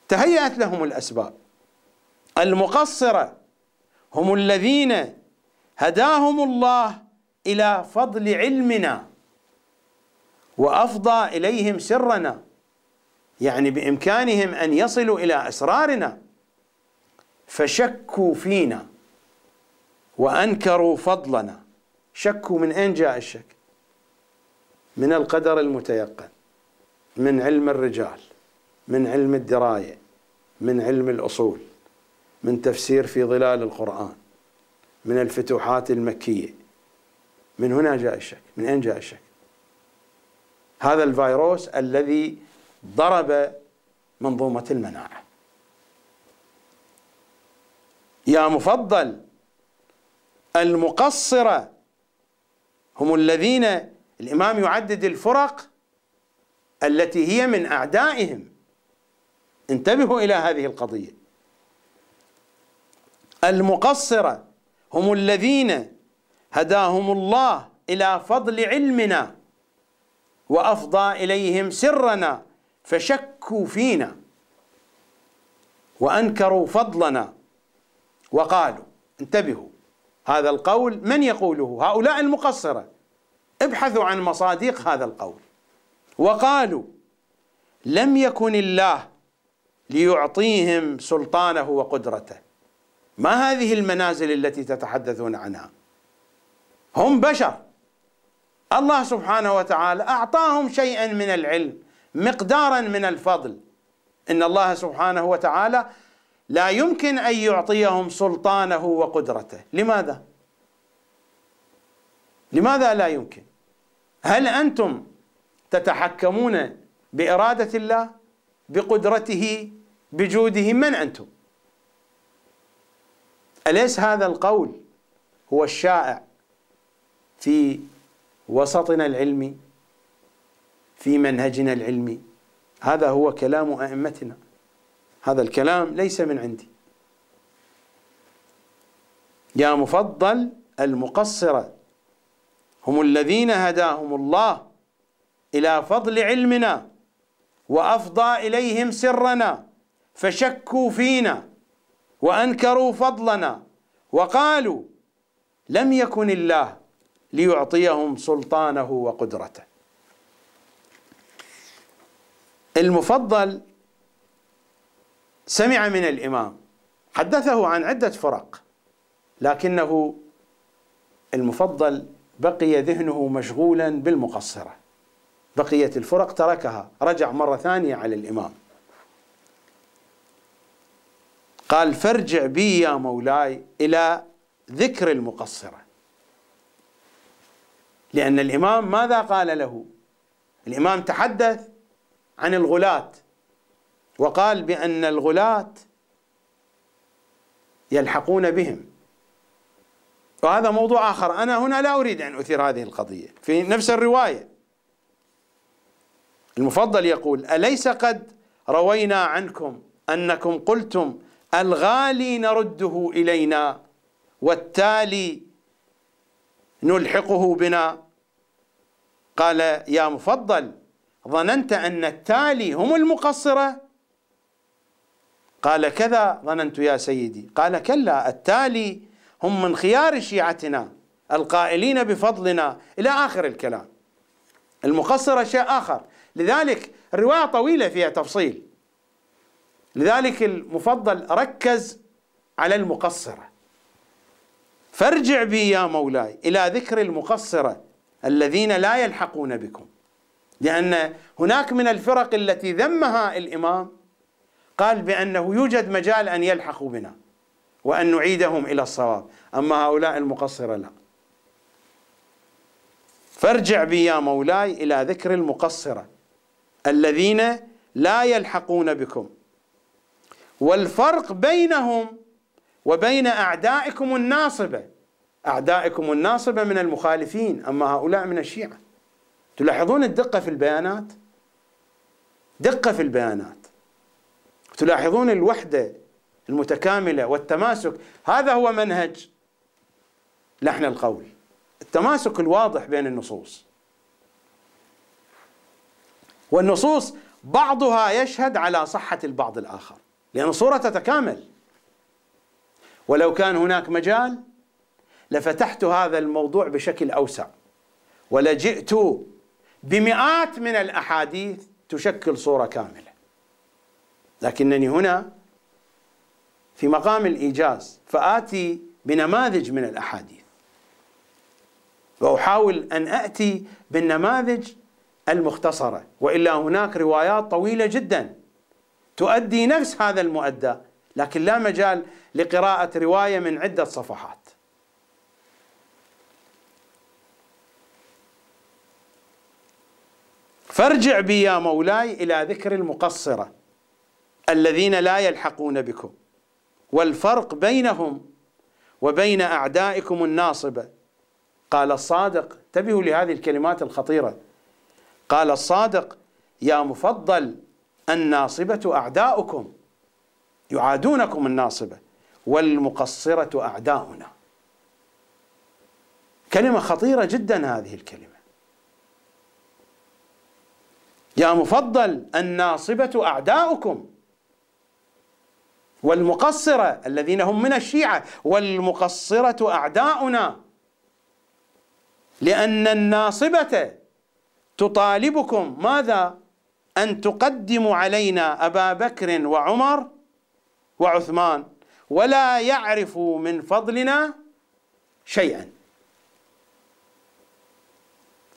تهيأت لهم الأسباب. المقصرة هم الذين هداهم الله إلى فضل علمنا وأفضى إليهم سرنا يعني بإمكانهم أن يصلوا إلى أسرارنا فشكوا فينا وأنكروا فضلنا. شكوا من أين جاء الشك؟ من القدر المتيقن. من علم الرجال من علم الدراية من علم الأصول من تفسير في ظلال القرآن من الفتوحات المكية. من هنا جاء الشك؟ من أين جاء الشك؟ هذا الفيروس الذي ضرب منظومة المناعة. يا مفضل المقصرة هم الذين الإمام يعدد الفرق التي هي من أعدائهم. انتبهوا إلى هذه القضية. المقصرة هم الذين هداهم الله إلى فضل علمنا وأفضى إليهم سرنا فشكوا فينا وأنكروا فضلنا وقالوا انتبهوا هذا القول من يقوله؟ هؤلاء المقصرة. ابحثوا عن مصادق هذا القول. وقالوا لم يكن الله ليعطيهم سلطانه وقدرته. ما هذه المنازل التي تتحدثون عنها؟ هم بشر. الله سبحانه وتعالى أعطاهم شيئا من العلم مقدارا من الفضل. إن الله سبحانه وتعالى لا يمكن أن يعطيهم سلطانه وقدرته. لماذا؟ لماذا لا يمكن؟ هل أنتم تتحكمون بإرادة الله بقدرته بجوده من أنتم؟ أليس هذا القول هو الشائع في وسطنا العلمي في منهجنا العلمي؟ هذا هو كلام أئمتنا. هذا الكلام ليس من عندي. يا مفضل المقصرة هم الذين هداهم الله إلى فضل علمنا وأفضى إليهم سرنا فشكوا فينا وأنكروا فضلنا وقالوا لم يكن الله ليعطيهم سلطانه وقدرته. المفضل سمع من الإمام حدثه عن عدة فرق لكنه المفضل بقي ذهنه مشغولا بالمقصرة. بقية الفرق تركها. رجع مرة ثانية على الإمام. قال فارجع بي يا مولاي إلى ذكر المقصرة. لأن الإمام ماذا قال له؟ الإمام تحدث عن الغلاة وقال بأن الغلاة يلحقون بهم. وهذا موضوع آخر. أنا هنا لا أريد أن أثير هذه القضية. في نفس الرواية المفضل يقول أليس قد روينا عنكم أنكم قلتم الغالي نرده إلينا والتالي نلحقه بنا؟ قال يا مفضل ظننت أن التالي هم المقصرة؟ قال كذا ظننت يا سيدي. قال كلا التالي هم من خيار شيعتنا القائلين بفضلنا. إلى آخر الكلام. المقصرة شيء آخر. لذلك الرواية طويلة فيها تفصيل. لذلك المفضل ركز على المقصرة. فارجع بي يا مولاي إلى ذكر المقصرة الذين لا يلحقون بكم. لأن هناك من الفرق التي ذمها الإمام قال بأنه يوجد مجال أن يلحقوا بنا وأن نعيدهم إلى الصواب. أما هؤلاء المقصرة لا. فارجع بي يا مولاي إلى ذكر المقصرة. الذين لا يلحقون بكم. والفرق بينهم وبين أعدائكم الناصبة. أعدائكم الناصبة من المخالفين أما هؤلاء من الشيعة. تلاحظون الدقة في البيانات؟ دقة في البيانات. تلاحظون الوحدة المتكاملة والتماسك؟ هذا هو منهج لحن القول. التماسك الواضح بين النصوص. والنصوص بعضها يشهد على صحة البعض الآخر لأن الصورة تتكامل. ولو كان هناك مجال لفتحت هذا الموضوع بشكل أوسع. ولجئت بمئات من الأحاديث تشكل صورة كاملة. لكنني هنا في مقام الإيجاز فآتي بنماذج من الأحاديث. وأحاول أن آتي بالنماذج المختصرة. وإلا هناك روايات طويلة جدا تؤدي نفس هذا المؤدى لكن لا مجال لقراءة رواية من عدة صفحات. فارجع بي يا مولاي إلى ذكر المقصرة الذين لا يلحقون بكم. والفرق بينهم وبين أعدائكم الناصبة. قال الصادق انتبهوا لهذه الكلمات الخطيرة. قال الصادق يا مفضل الناصبة أعداؤكم يعادونكم الناصبة والمقصرة أعداؤنا. كلمة خطيرة جدا هذه الكلمة. يا مفضل الناصبة أعداؤكم والمقصرة الذين هم من الشيعة والمقصرة أعداؤنا لأن الناصبة تطالبكم ماذا؟ أن تقدموا علينا أبا بكر وعمر وعثمان ولا يعرفوا من فضلنا شيئا.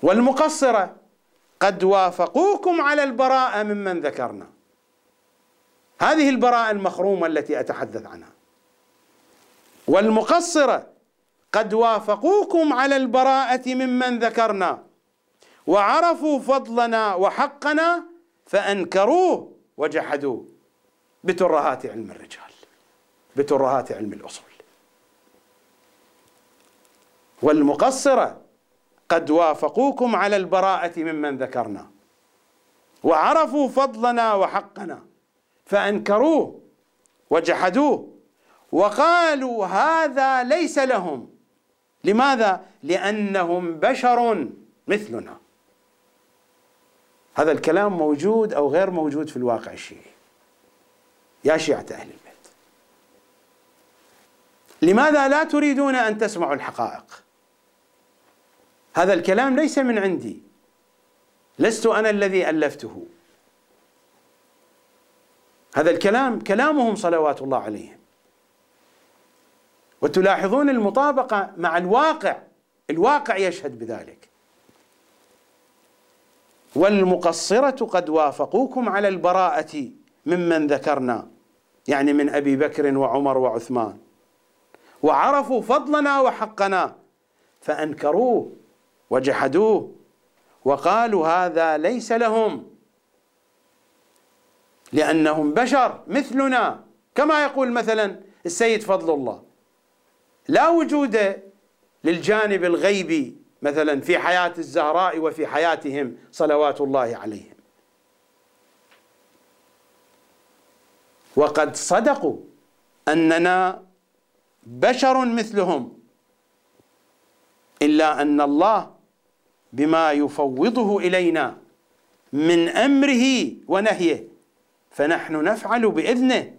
والمقصرة قد وافقوكم على البراءة ممن ذكرنا. هذه البراءة المخرومة التي أتحدث عنها. والمقصرة قد وافقوكم على البراءة ممن ذكرنا. وعرفوا فضلنا وحقنا فأنكروه وجحدوه. بترهات علم الرجال بترهات علم الأصول. والمقصرة قد وافقوكم على البراءة ممن ذكرنا. وعرفوا فضلنا وحقنا فأنكروه وجحدوه. وقالوا هذا ليس لهم. لماذا؟ لأنهم بشر مثلنا. هذا الكلام موجود أو غير موجود في الواقع الشيعي يا شيعة أهل البيت. لماذا لا تريدون أن تسمعوا الحقائق؟ هذا الكلام ليس من عندي. لست أنا الذي ألفته. هذا الكلام كلامهم صلوات الله عليهم. وتلاحظون المطابقة مع الواقع. الواقع يشهد بذلك. والمقصرة قد وافقوكم على البراءة ممن ذكرنا يعني من أبي بكر وعمر وعثمان. وعرفوا فضلنا وحقنا فأنكروه وجحدوه وقالوا هذا ليس لهم لأنهم بشر مثلنا. كما يقول مثلا السيد فضل الله لا وجود للجانب الغيبي مثلا في حياة الزهراء وفي حياتهم صلوات الله عليهم. وقد صدقوا أننا بشر مثلهم إلا أن الله بما يفوضه إلينا من أمره ونهيه. فنحن نفعل بإذنه.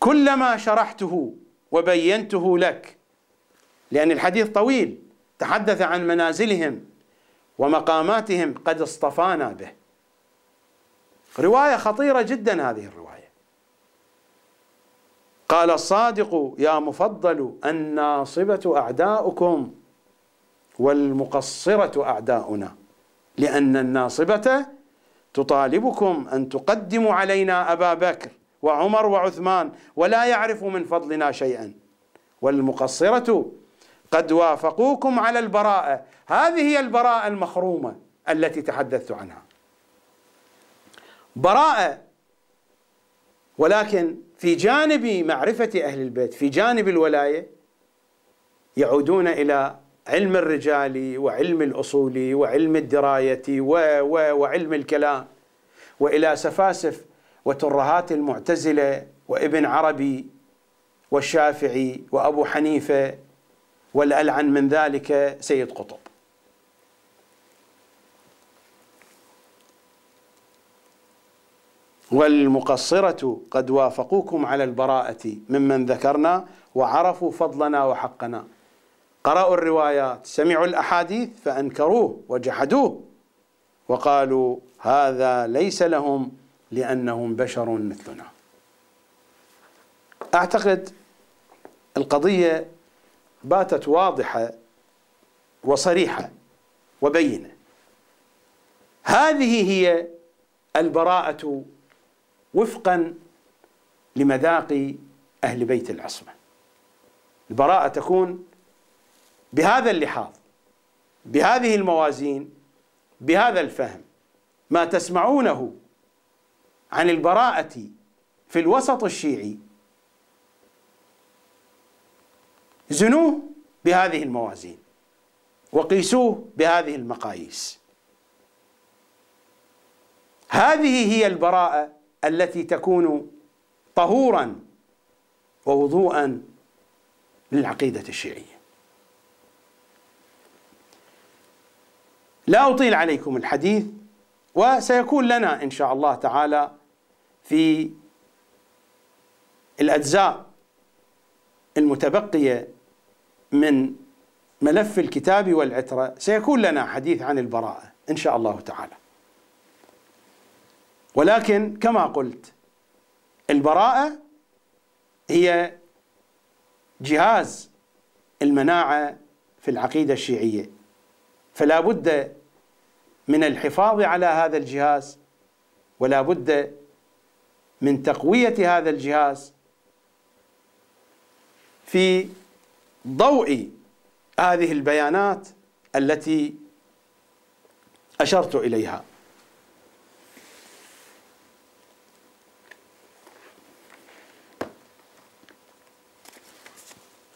كلما شرحته وبينته لك لأن الحديث طويل. تحدث عن منازلهم ومقاماتهم قد اصطفانا به. رواية خطيرة جدا هذه الرواية. قال الصادق يا مفضل الناصبة أعداؤكم والمقصرة أعداؤنا لأن الناصبة تطالبكم أن تقدموا علينا أبا بكر وعمر وعثمان ولا يعرف من فضلنا شيئا والمقصرة قد وافقوكم على البراءة. هذه هي البراءة المخرومة التي تحدثت عنها. براءة ولكن في جانب معرفة أهل البيت في جانب الولاية يعودون إلى علم الرجال وعلم الأصول وعلم الدراية و و وعلم الكلام وإلى سفاسف وترهات المعتزلة وابن عربي والشافعي وأبو حنيفة والألعن من ذلك سيد قطب. والمقصرة قد وافقوكم على البراءة ممن ذكرنا وعرفوا فضلنا وحقنا. قرأوا الروايات سمعوا الأحاديث فأنكروه وجحدوه وقالوا هذا ليس لهم لأنهم بشر مثلنا. أعتقد القضية باتت واضحة وصريحة وبينة. هذه هي البراءة وفقا لمذاق أهل بيت العصمة. البراءة تكون بهذا اللحاظ بهذه الموازين بهذا الفهم. ما تسمعونه عن البراءة في الوسط الشيعي زنوه بهذه الموازين. وقيسوه بهذه المقاييس. هذه هي البراءة التي تكون طهورا ووضوءا للعقيدة الشيعية. لا أطيل عليكم الحديث وسيكون لنا إن شاء الله تعالى في الأجزاء المتبقية من ملف الكتاب والعترة. سيكون لنا حديث عن البراءة إن شاء الله تعالى. ولكن كما قلت البراءة هي جهاز المناعة في العقيدة الشيعية. فلا بد من الحفاظ على هذا الجهاز ولا بد من تقوية هذا الجهاز في ضوء هذه البيانات التي أشرت إليها.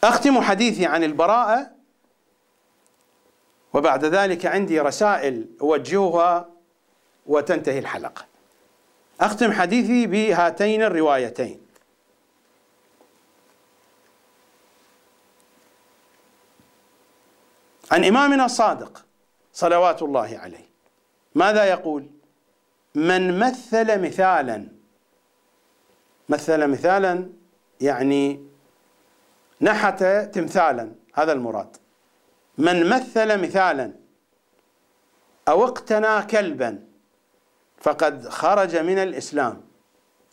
أختم حديثي عن البراءة وبعد ذلك عندي رسائل أوجهها وتنتهي الحلقة. أختم حديثي بهاتين الروايتين. عن إمامنا الصادق صلوات الله عليه. ماذا يقول؟ من مثل مثالا. مثل مثالا يعني نحت تمثالا هذا المراد. من مثل مثالا أو اقتنى كلبا فقد خرج من الإسلام.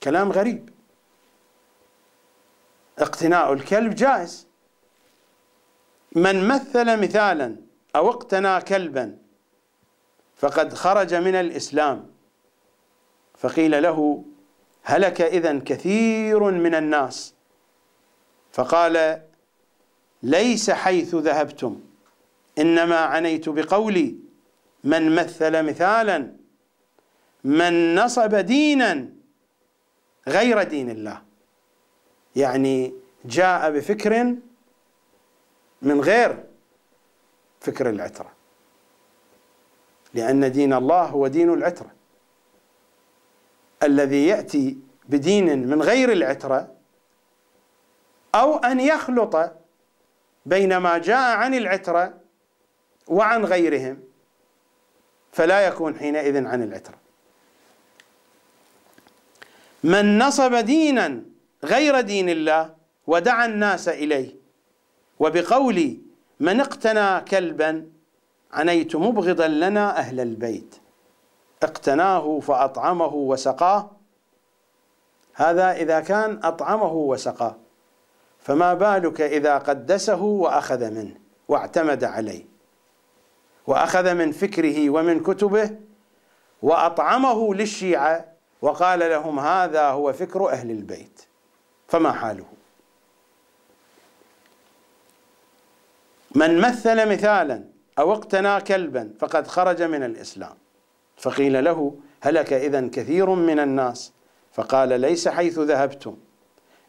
كلام غريب. اقتناء الكلب جائز. من مثل مثالا أو اقتنى كلبا فقد خرج من الإسلام. فقيل له هلك إذن كثير من الناس؟ فقال ليس حيث ذهبتم إنما عنيت بقولي من مثل مثالا من نصب دينا غير دين الله. يعني جاء بفكر من غير فكر العترة. لأن دين الله هو دين العترة. الذي يأتي بدين من غير العترة أو أن يخلط بين ما جاء عن العترة وعن غيرهم فلا يكون حينئذ عن العترة. من نصب دينا غير دين الله ودعا الناس إليه وبقول من اقتنى كلبا عنيت مبغضا لنا أهل البيت. اقتناه فأطعمه وسقاه. هذا إذا كان أطعمه وسقاه. فما بالك إذا قدسه وأخذ منه واعتمد عليه. وأخذ من فكره ومن كتبه وأطعمه للشيعة وقال لهم هذا هو فكر أهل البيت. فما حاله؟ من مثل مثالا أو اقتنى كلبا فقد خرج من الإسلام. فقيل له هلك اذا كثير من الناس؟ فقال ليس حيث ذهبتم.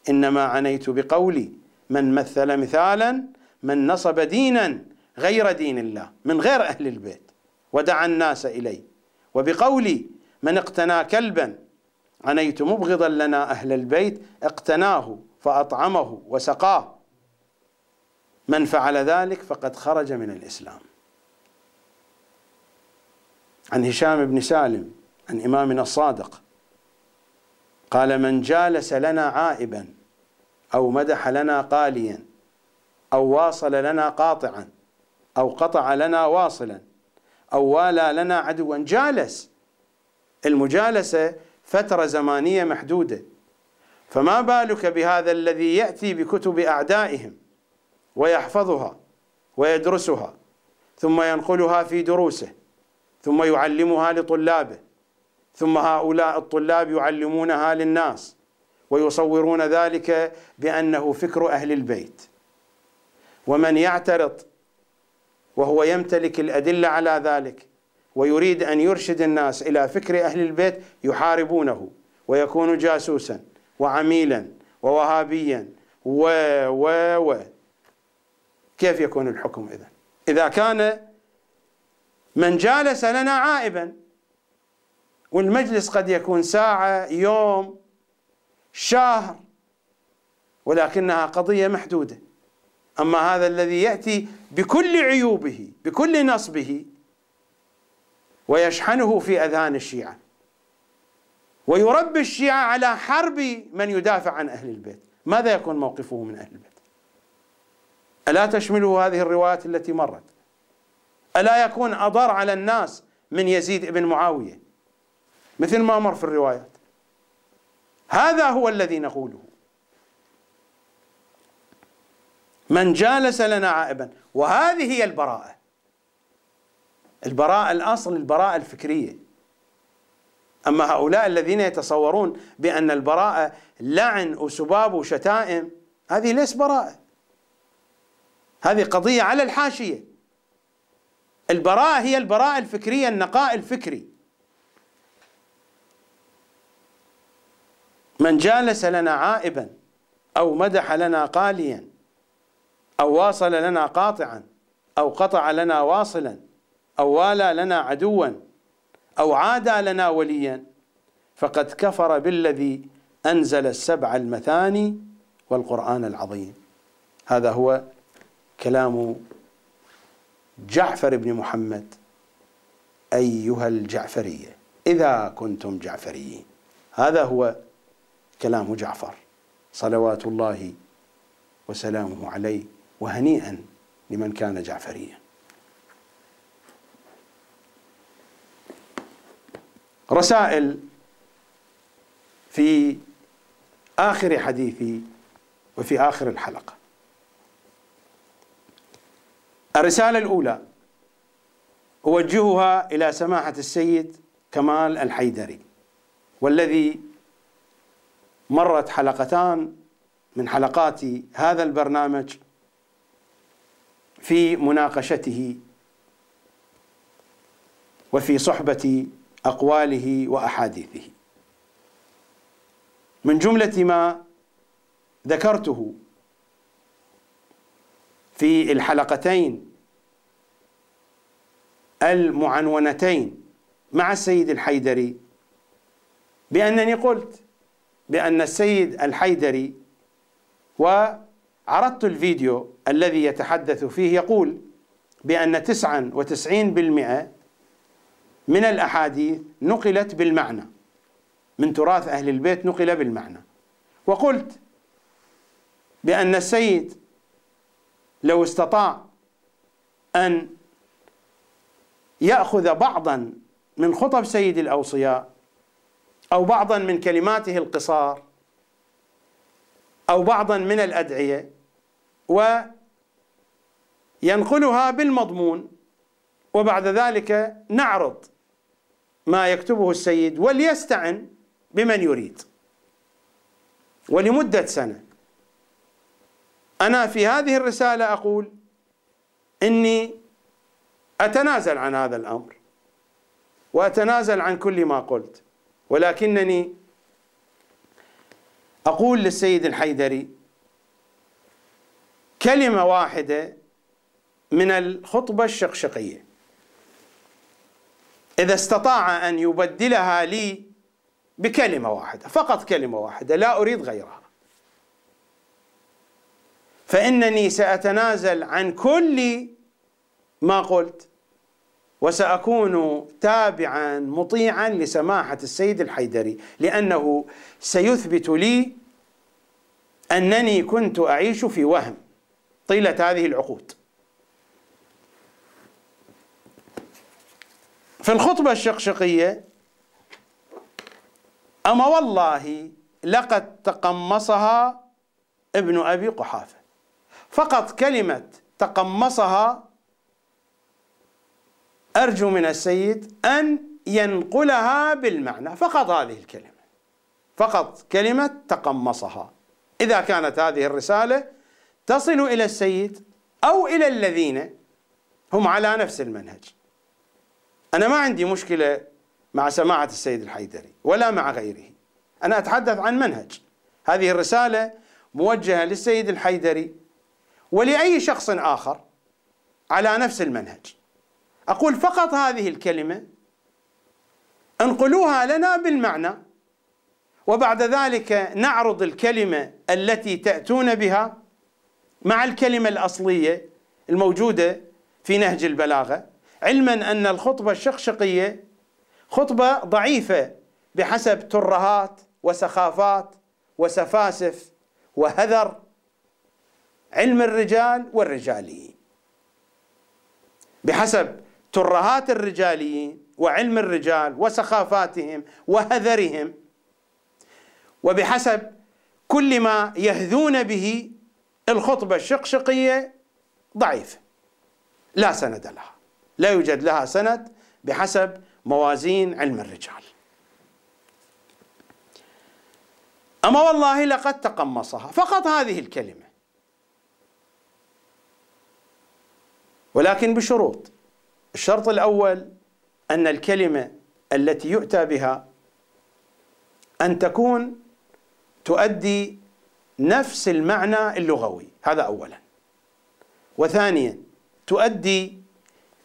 إنما عنيت بقولي من مثل مثالا من نصب دينا غير دين الله من غير أهل البيت ودعا الناس إليه. وبقولي من اقتنى كلبا عنيت مبغضا لنا أهل البيت اقتناه فأطعمه وسقاه. من فعل ذلك فقد خرج من الإسلام. عن هشام بن سالم عن إمامنا الصادق قال من جالس لنا عائبا أو مدح لنا قاليا أو واصل لنا قاطعا أو قطع لنا واصلا أو والى لنا عدوا جالس. المجالسة فترة زمانية محدودة. فما بالك بهذا الذي يأتي بكتب أعدائهم؟ ويحفظها ويدرسها ثم ينقلها في دروسه ثم يعلمها لطلابه ثم هؤلاء الطلاب يعلمونها للناس ويصورون ذلك بأنه فكر أهل البيت. ومن يعترض وهو يمتلك الأدلة على ذلك ويريد أن يرشد الناس إلى فكر أهل البيت يحاربونه ويكون جاسوسا وعميلا ووهابيا و و و. كيف يكون الحكم اذا؟ إذا كان من جالس لنا عائبا والمجلس قد يكون ساعة يوم شهر ولكنها قضية محدودة. أما هذا الذي يأتي بكل عيوبه بكل نصبه ويشحنه في أذهان الشيعة. ويربي الشيعة على حرب من يدافع عن أهل البيت. ماذا يكون موقفه من أهل البيت؟ ألا تشمله هذه الروايات التي مرت؟ ألا يكون أضر على الناس من يزيد بن معاوية؟ مثل ما مر في الروايات. هذا هو الذي نقوله. من جالس لنا عائبا وهذه هي البراءة. البراءة الأصل البراءة الفكرية. أما هؤلاء الذين يتصورون بأن البراءة لعن وسباب وشتائم هذه ليس براءة. هذه قضية على الحاشية. البراءة هي البراءة الفكرية النقاء الفكري. من جالس لنا عائبا أو مدح لنا قاليا أو واصل لنا قاطعا أو قطع لنا واصلا أو والى لنا عدوا أو عادى لنا وليا فقد كفر بالذي أنزل السبع المثاني والقرآن العظيم. هذا هو كلام جعفر بن محمد أيها الجعفرية إذا كنتم جعفريين. هذا هو كلام جعفر صلوات الله وسلامه عليه وهنيئا لمن كان جعفريا. رسائل في آخر حديثي وفي آخر الحلقة. الرسالة الأولى أوجهها إلى سماحة السيد كمال الحيدري والذي مرت حلقتان من حلقات هذا البرنامج في مناقشته وفي صحبة أقواله وأحاديثه. من جملة ما ذكرته في الحلقتين المعنونتين مع السيد الحيدري. بأنني قلت بأن السيد الحيدري وعرضت الفيديو الذي يتحدث فيه يقول بأن تسعا وتسعين بالمئة من الأحاديث نقلت بالمعنى. من تراث أهل البيت نقل بالمعنى. وقلت بأن السيد لو استطاع أن يأخذ بعضا من خطب سيد الأوصياء أو بعضا من كلماته القصار أو بعضا من الأدعية وينقلها بالمضمون وبعد ذلك نعرض ما يكتبه السيد وليستعن بمن يريد. ولمدة سنة. أنا في هذه الرسالة أقول إني أتنازل عن هذا الأمر. وأتنازل عن كل ما قلت. ولكنني أقول للسيد الحيدري كلمة واحدة من الخطبة الشقشقية. إذا استطاع أن يبدلها لي بكلمة واحدة فقط كلمة واحدة لا أريد غيرها. فإنني سأتنازل عن كل ما قلت. وسأكون تابعا مطيعا لسماحة السيد الحيدري لأنه سيثبت لي أنني كنت أعيش في وهم طيلة هذه العقود. في الخطبة الشقشقية أما والله لقد تقمصها ابن أبي قحافة. فقط كلمة تقمصها أرجو من السيد أن ينقلها بالمعنى. فقط هذه الكلمة. فقط كلمة تقمصها. إذا كانت هذه الرسالة تصل إلى السيد أو إلى الذين هم على نفس المنهج. أنا ما عندي مشكلة مع سماعة السيد الحيدري ولا مع غيره. أنا أتحدث عن منهج. هذه الرسالة موجهة للسيد الحيدري ولأي شخص آخر على نفس المنهج. أقول فقط هذه الكلمة. انقلوها لنا بالمعنى وبعد ذلك نعرض الكلمة التي تأتون بها مع الكلمة الأصلية الموجودة في نهج البلاغة. علما أن الخطبة الشقشقية خطبة ضعيفة بحسب ترهات وسخافات وسفاسف وهذر علم الرجال والرجاليين. بحسب ترهات الرجاليين وعلم الرجال وسخافاتهم وهذرهم وبحسب كل ما يهذون به الخطبة الشقشقية ضعيفة لا سند لها لا يوجد لها سند بحسب موازين علم الرجال. أما والله لقد تقمصها فقط هذه الكلمة. ولكن بشروط. الشرط الأول أن الكلمة التي يؤتى بها أن تكون تؤدي نفس المعنى اللغوي. هذا أولا. وثانيا تؤدي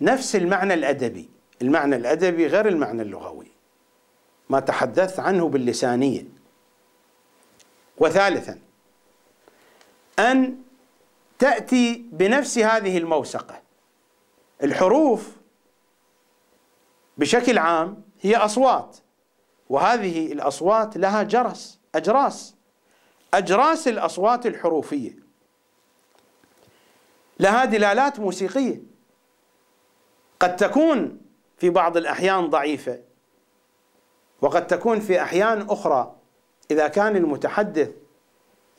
نفس المعنى الأدبي. المعنى الأدبي غير المعنى اللغوي. ما تحدثت عنه باللسانية. وثالثا أن تأتي بنفس هذه الموسقة الحروف بشكل عام هي أصوات وهذه الأصوات لها جرس أجراس. أجراس الأصوات الحروفية. لها دلالات موسيقية. قد تكون في بعض الأحيان ضعيفة وقد تكون في أحيان أخرى إذا كان المتحدث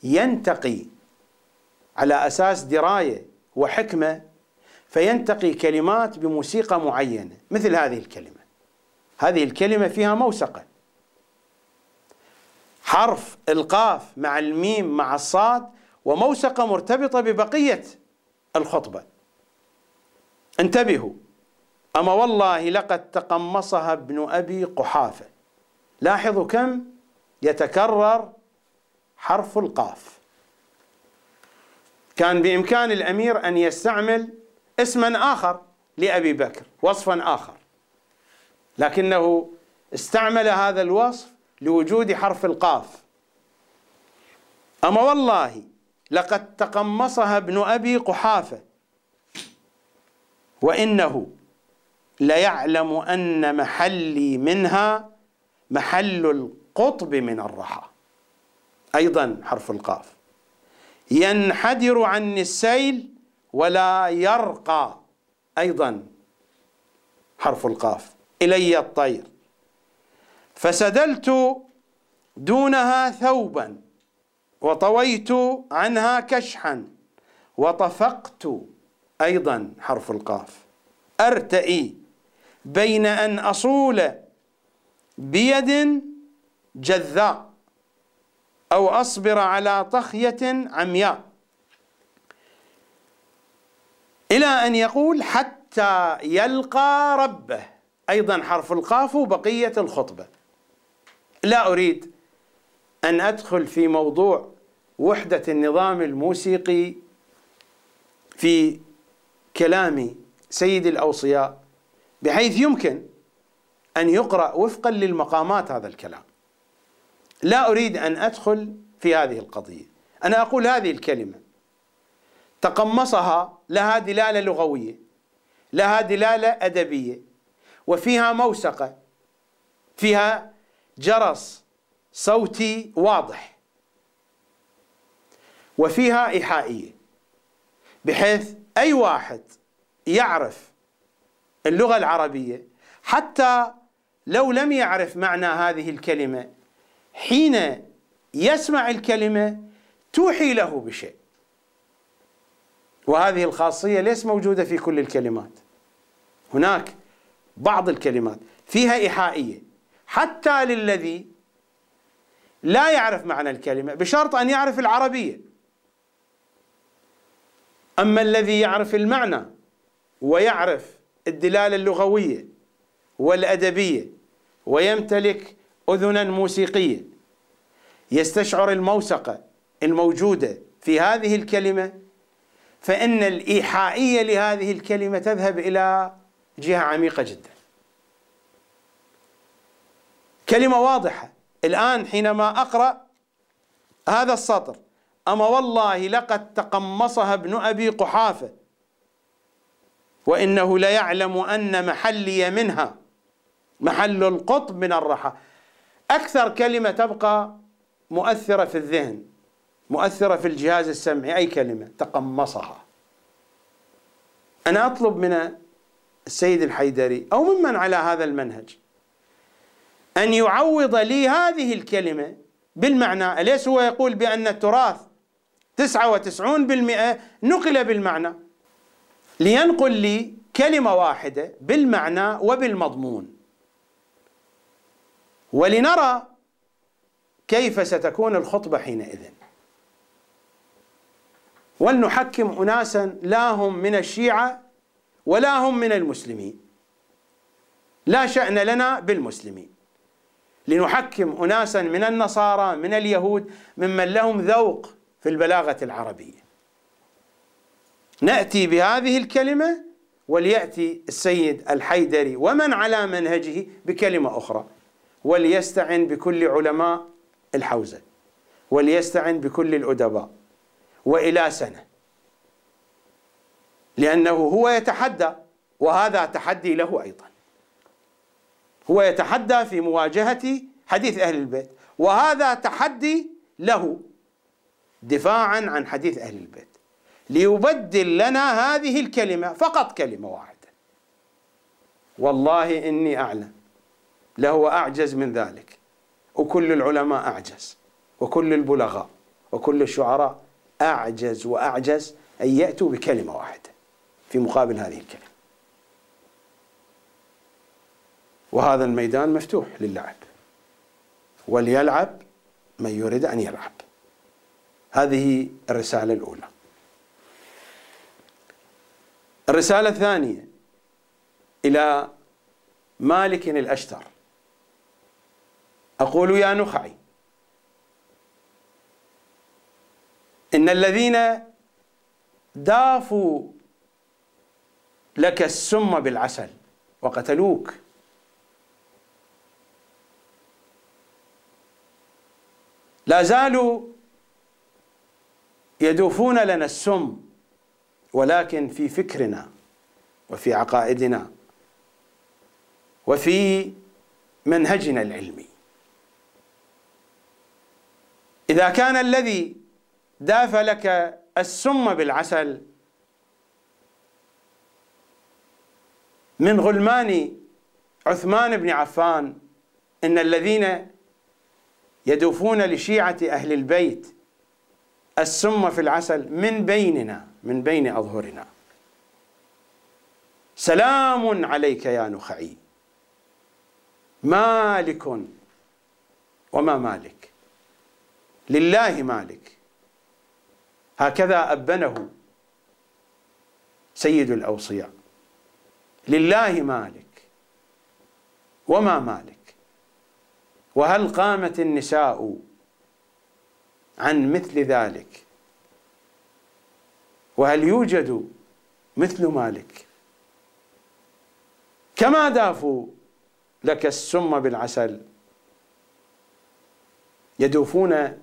ينتقي على أساس دراية وحكمة فينتقي كلمات بموسيقى معينة. مثل هذه الكلمة. هذه الكلمة فيها موسقة. حرف القاف مع الميم مع الصاد وموسقة مرتبطة ببقية الخطبة. انتبهوا. أما والله لقد تقمصها ابن أبي قحافة. لاحظوا كم يتكرر حرف القاف. كان بإمكان الأمير أن يستعمل اسما آخر لأبي بكر وصفا آخر. لكنه استعمل هذا الوصف لوجود حرف القاف. أما والله لقد تقمصها ابن أبي قحافة وإنه ليعلم أن محلي منها محل القطب من الرحى. أيضا حرف القاف. ينحدر عني السيل ولا يرقى أيضا حرف القاف. إلي الطير. فسدلت دونها ثوبا وطويت عنها كشحا وطفقت أيضا حرف القاف. أرتئي بين أن أصول بيد جذاء أو أصبر على طخية عمياء. إلى أن يقول حتى يلقى ربه. أيضا حرف القاف بقية الخطبة. لا أريد أن أدخل في موضوع وحدة النظام الموسيقي في كلام سيد الأوصياء بحيث يمكن أن يقرأ وفقا للمقامات هذا الكلام. لا أريد أن أدخل في هذه القضية. أنا أقول هذه الكلمة. تقمصها لها دلالة لغوية لها دلالة أدبية وفيها موسقة فيها جرس صوتي واضح وفيها إيحائية بحيث أي واحد يعرف اللغة العربية حتى لو لم يعرف معنى هذه الكلمة حين يسمع الكلمة توحي له بشيء. وهذه الخاصية ليس موجودة في كل الكلمات. هناك بعض الكلمات فيها إيحائية. حتى للذي لا يعرف معنى الكلمة بشرط أن يعرف العربية. أما الذي يعرف المعنى ويعرف الدلالة اللغوية والأدبية ويمتلك أذنا موسيقية يستشعر الموسقة الموجودة في هذه الكلمة فإن الإيحائية لهذه الكلمة تذهب إلى جهة عميقة جدا. كلمة واضحة. الآن حينما أقرأ هذا السطر أما والله لقد تقمصها ابن أبي قحافة وإنه ليعلم أن محلي منها محل القطب من الرحى. أكثر كلمة تبقى مؤثرة في الذهن. مؤثرة في الجهاز السمعي أي كلمة تقمصها. أنا أطلب من السيد الحيدري أو ممن على هذا المنهج أن يعوض لي هذه الكلمة بالمعنى. أليس هو يقول بأن التراث تسعة وتسعون بالمئة نقل بالمعنى؟ لينقل لي كلمة واحدة بالمعنى وبالمضمون. ولنرى كيف ستكون الخطبة حينئذ. ولنحكم أناسا لا هم من الشيعة ولا هم من المسلمين. لا شأن لنا بالمسلمين. لنحكم أناسا من النصارى من اليهود ممن لهم ذوق في البلاغة العربية. نأتي بهذه الكلمة وليأتي السيد الحيدري ومن على منهجه بكلمة أخرى. وليستعن بكل علماء الحوزة. وليستعن بكل الأدباء. وإلى سنة. لأنه هو يتحدى وهذا تحدي له أيضا. هو يتحدى في مواجهة حديث أهل البيت وهذا تحدي له دفاعا عن حديث أهل البيت. ليبدل لنا هذه الكلمة فقط كلمة واحدة. والله إني أعلم. لهو أعجز من ذلك. وكل العلماء أعجز. وكل البلغاء. وكل الشعراء أعجز وأعجز أن يأتوا بكلمة واحدة في مقابل هذه الكلمة. وهذا الميدان مفتوح للعب. وليلعب من يريد أن يلعب. هذه الرسالة الأولى. الرسالة الثانية. إلى مالك الأشتر. أقول يا نخعي. إن الذين دافوا لك السم بالعسل وقتلوك. لا زالوا يدوفون لنا السم ولكن في فكرنا وفي عقائدنا وفي منهجنا العلمي. إذا كان الذي داف لك السم بالعسل. من غلمان عثمان بن عفان إن الذين يدوفون لشيعة أهل البيت السم في العسل من بيننا من بين أظهرنا. سلام عليك يا نخعي. مالك وما مالك؟ لله مالك. هكذا أبنه سيد الأوصياء. لله مالك. وما مالك؟ وهل قامت النساء عن مثل ذلك؟ وهل يوجد مثل مالك؟ كما دافوا لك السم بالعسل. يدوفون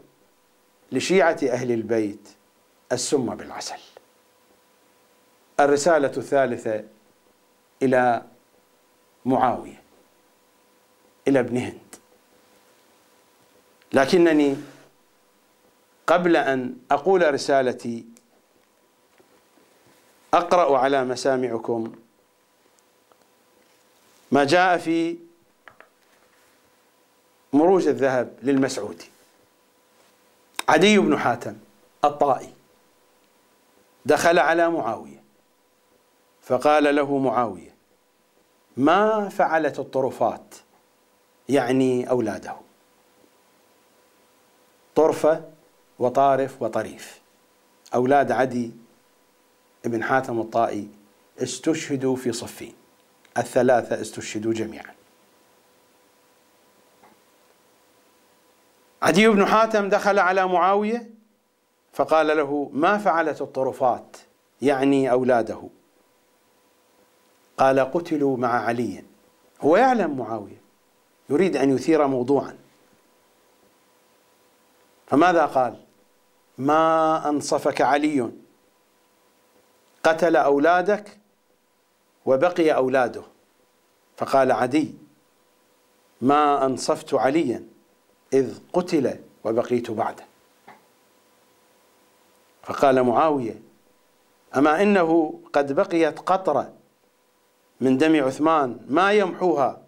لشيعة أهل البيت. السم بالعسل. الرسالة الثالثة إلى معاوية إلى ابن هند. لكنني قبل أن أقول رسالتي أقرأ على مسامعكم ما جاء في مروج الذهب للمسعودي. عدي بن حاتم الطائي. دخل على معاوية. فقال له معاوية ما فعلت الطرفات يعني أولاده؟ طرفة وطارف وطريف. أولاد عدي ابن حاتم الطائي استشهدوا في صفين الثلاثة استشهدوا جميعا. عدي بن حاتم دخل على معاوية فقال له ما فعلت الطرفات؟ يعني أولاده. قال قتلوا مع علي. هو يعلم معاوية يريد أن يثير موضوعا. فماذا قال؟ ما أنصفك علي قتل أولادك وبقي أولاده. فقال عدي ما أنصفت عليا إذ قتل وبقيت بعده. فقال معاوية أما إنه قد بقيت قطرة من دم عثمان ما يمحوها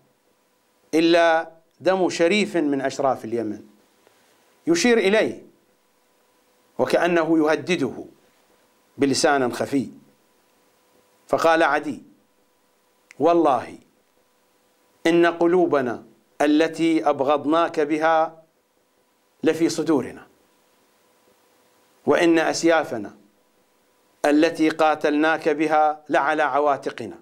إلا دم شريف من أشراف اليمن. يشير إليه وكأنه يهدده بلسان خفي. فقال عدي والله إن قلوبنا التي أبغضناك بها لفي صدورنا. وإن أسيافنا التي قاتلناك بها لعلى عواتقنا.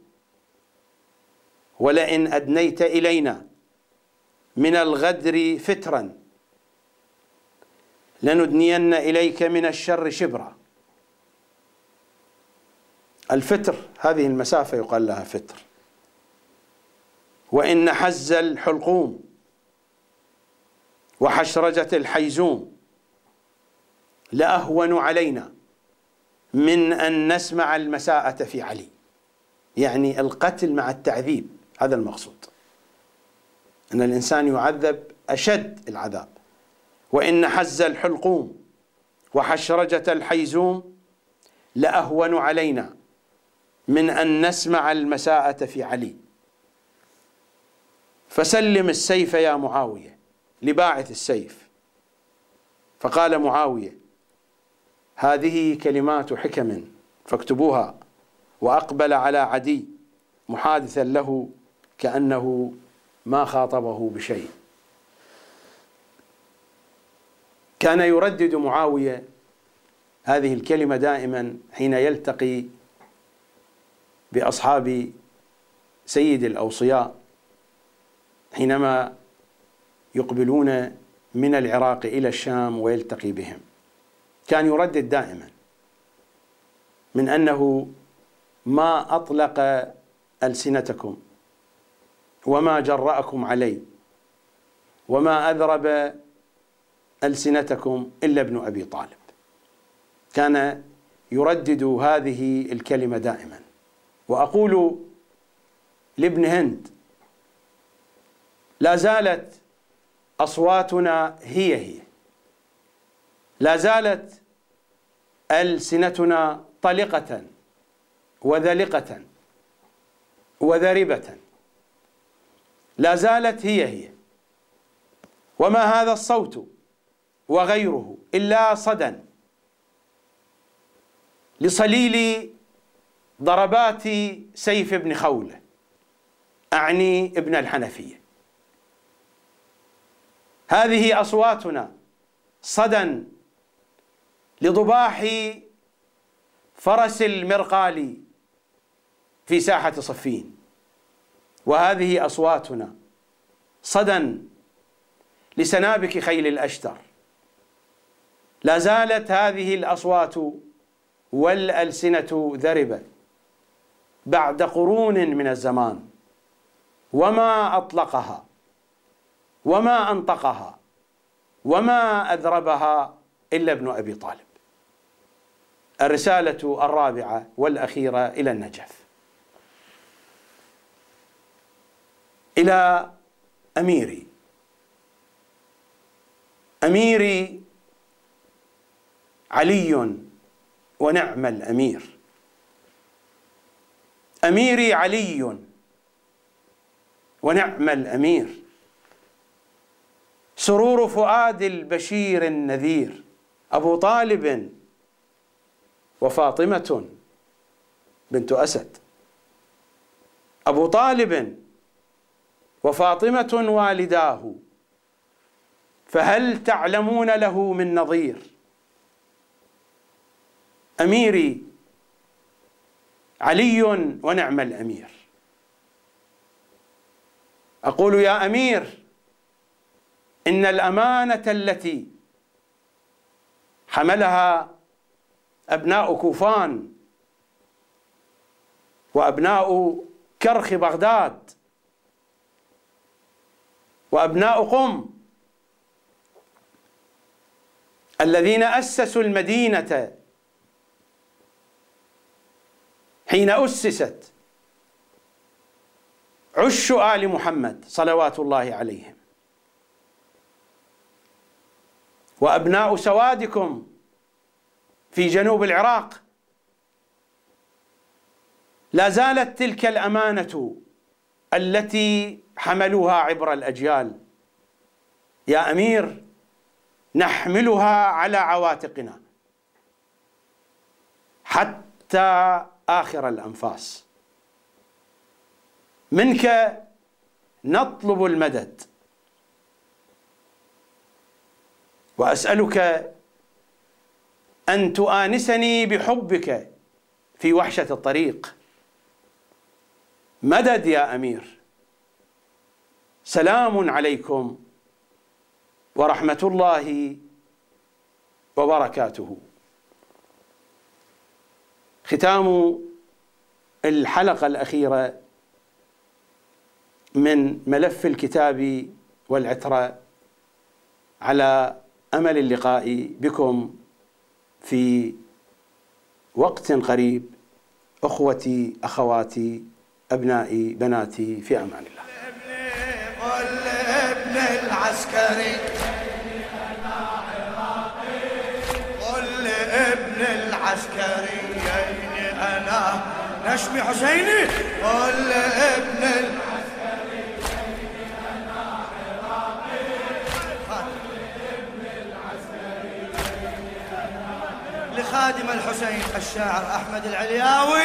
ولئن أدنيت إلينا من الغدر فترا لندنين إليك من الشر شبرا. الفتر هذه المسافة يقال لها فتر وإن حز الحلقوم وحشرجة الحيزوم لأهون علينا من أن نسمع المساءة في علي. يعني القتل مع التعذيب هذا المقصود. أن الإنسان يعذب أشد العذاب. وإن حز الحلقوم وحشرجة الحيزوم لأهون علينا من أن نسمع المساءة في علي. فسلم السيف يا معاوية لباعث السيف. فقال معاوية هذه كلمات حكم فاكتبوها وأقبل على عدي محادثا له كأنه ما خاطبه بشيء. كان يردد معاوية هذه الكلمة دائما حين يلتقي بأصحاب سيد الأوصياء حينما يقبلون من العراق إلى الشام ويلتقي بهم. كان يردد دائما من أنه ما أطلق ألسنتكم وما جرأكم علي وما أذرب ألسنتكم إلا ابن أبي طالب. كان يردد هذه الكلمة دائما. وأقول لابن هند لا زالت أصواتنا هي هي. لا زالت ألسنتنا طلقة وذلقة وذربة. لا زالت هي هي. وما هذا الصوت وغيره إلا صدى لصليل ضربات سيف ابن خولة أعني ابن الحنفية. هذه أصواتنا صدى لضباح فرس المرقال في ساحة صفين. وهذه أصواتنا. صدى لسنابك خيل الأشتر. لا زالت هذه الأصوات والألسنة ذربة بعد قرون من الزمان. وما أطلقها. وما أنطقها. وما أذربها إلا ابن أبي طالب. الرسالة الرابعة والأخيرة إلى النجف. إلى أميري. أميري علي ونعم الأمير. أميري علي ونعم الأمير. سرور فؤاد البشير النذير. أبو طالب وفاطمة بنت أسد أبو طالب وفاطمة والداه فهل تعلمون له من نظير؟ أميري علي ونعم الأمير. أقول يا أمير إن الأمانة التي حملها أبناء كوفان وأبناء كرخ بغداد وأبناء قم الذين أسسوا المدينة حين أسست عش آل محمد صلوات الله عليهم. وأبناء سوادكم في جنوب العراق. لا زالت تلك الأمانة التي حملوها عبر الأجيال. يا أمير نحملها على عواتقنا. حتى آخر الأنفاس. منك نطلب المدد. وأسألك أن تؤانسني بحبك في وحشة الطريق. مدد يا أمير. سلام عليكم ورحمة الله وبركاته. ختام الحلقة الأخيرة من ملف الكتاب والعترة على أمل اللقاء بكم. في وقت قريب أخوتي أخواتي أبنائي بناتي في أمان الله. ابن العسكري قل ابن العسكري أنا نشمي حسيني؟ قل ابن العسكري لخادم الحسين الشاعر أحمد العلياوي.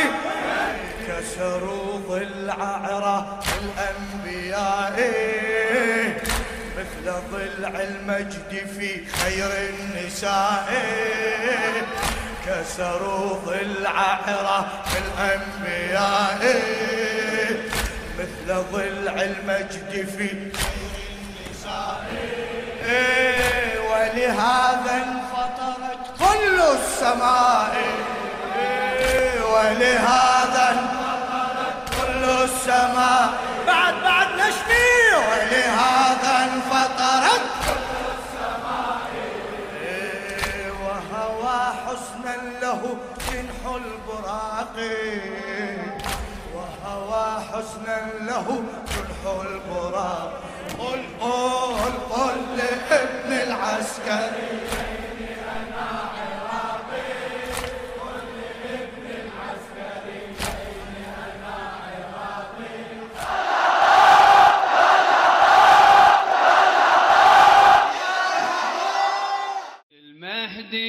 كسروا ضلع عرى الأنبياء مثل ضلع المجد في خير النساء. كسروا ضلع عرى الأنبياء مثل ضلع المجد في خير النساء. ولهذا انفطرت كل السماء. ولهذا انفطرت كل السماء. بعد بعد نشمي ولهذا انفطرت كل السماء وهوى حسنا له جنح البراق. وهوى حسنا له جنح البراق. قل قل قل لابن العسكري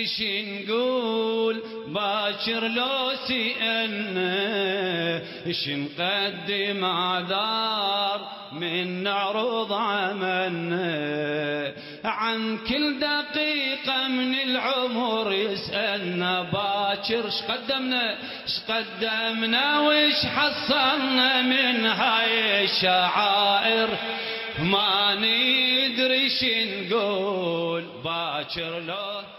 المهدي شنقول باكر لو سئلنا شنقدم عذار من نعرض عملنا عن كل دقيقة من العمر يسألنا باكر شقدمنا شقدمنا وش حصلنا من هاي الشعائر؟ ما ندري شنقول باكر لو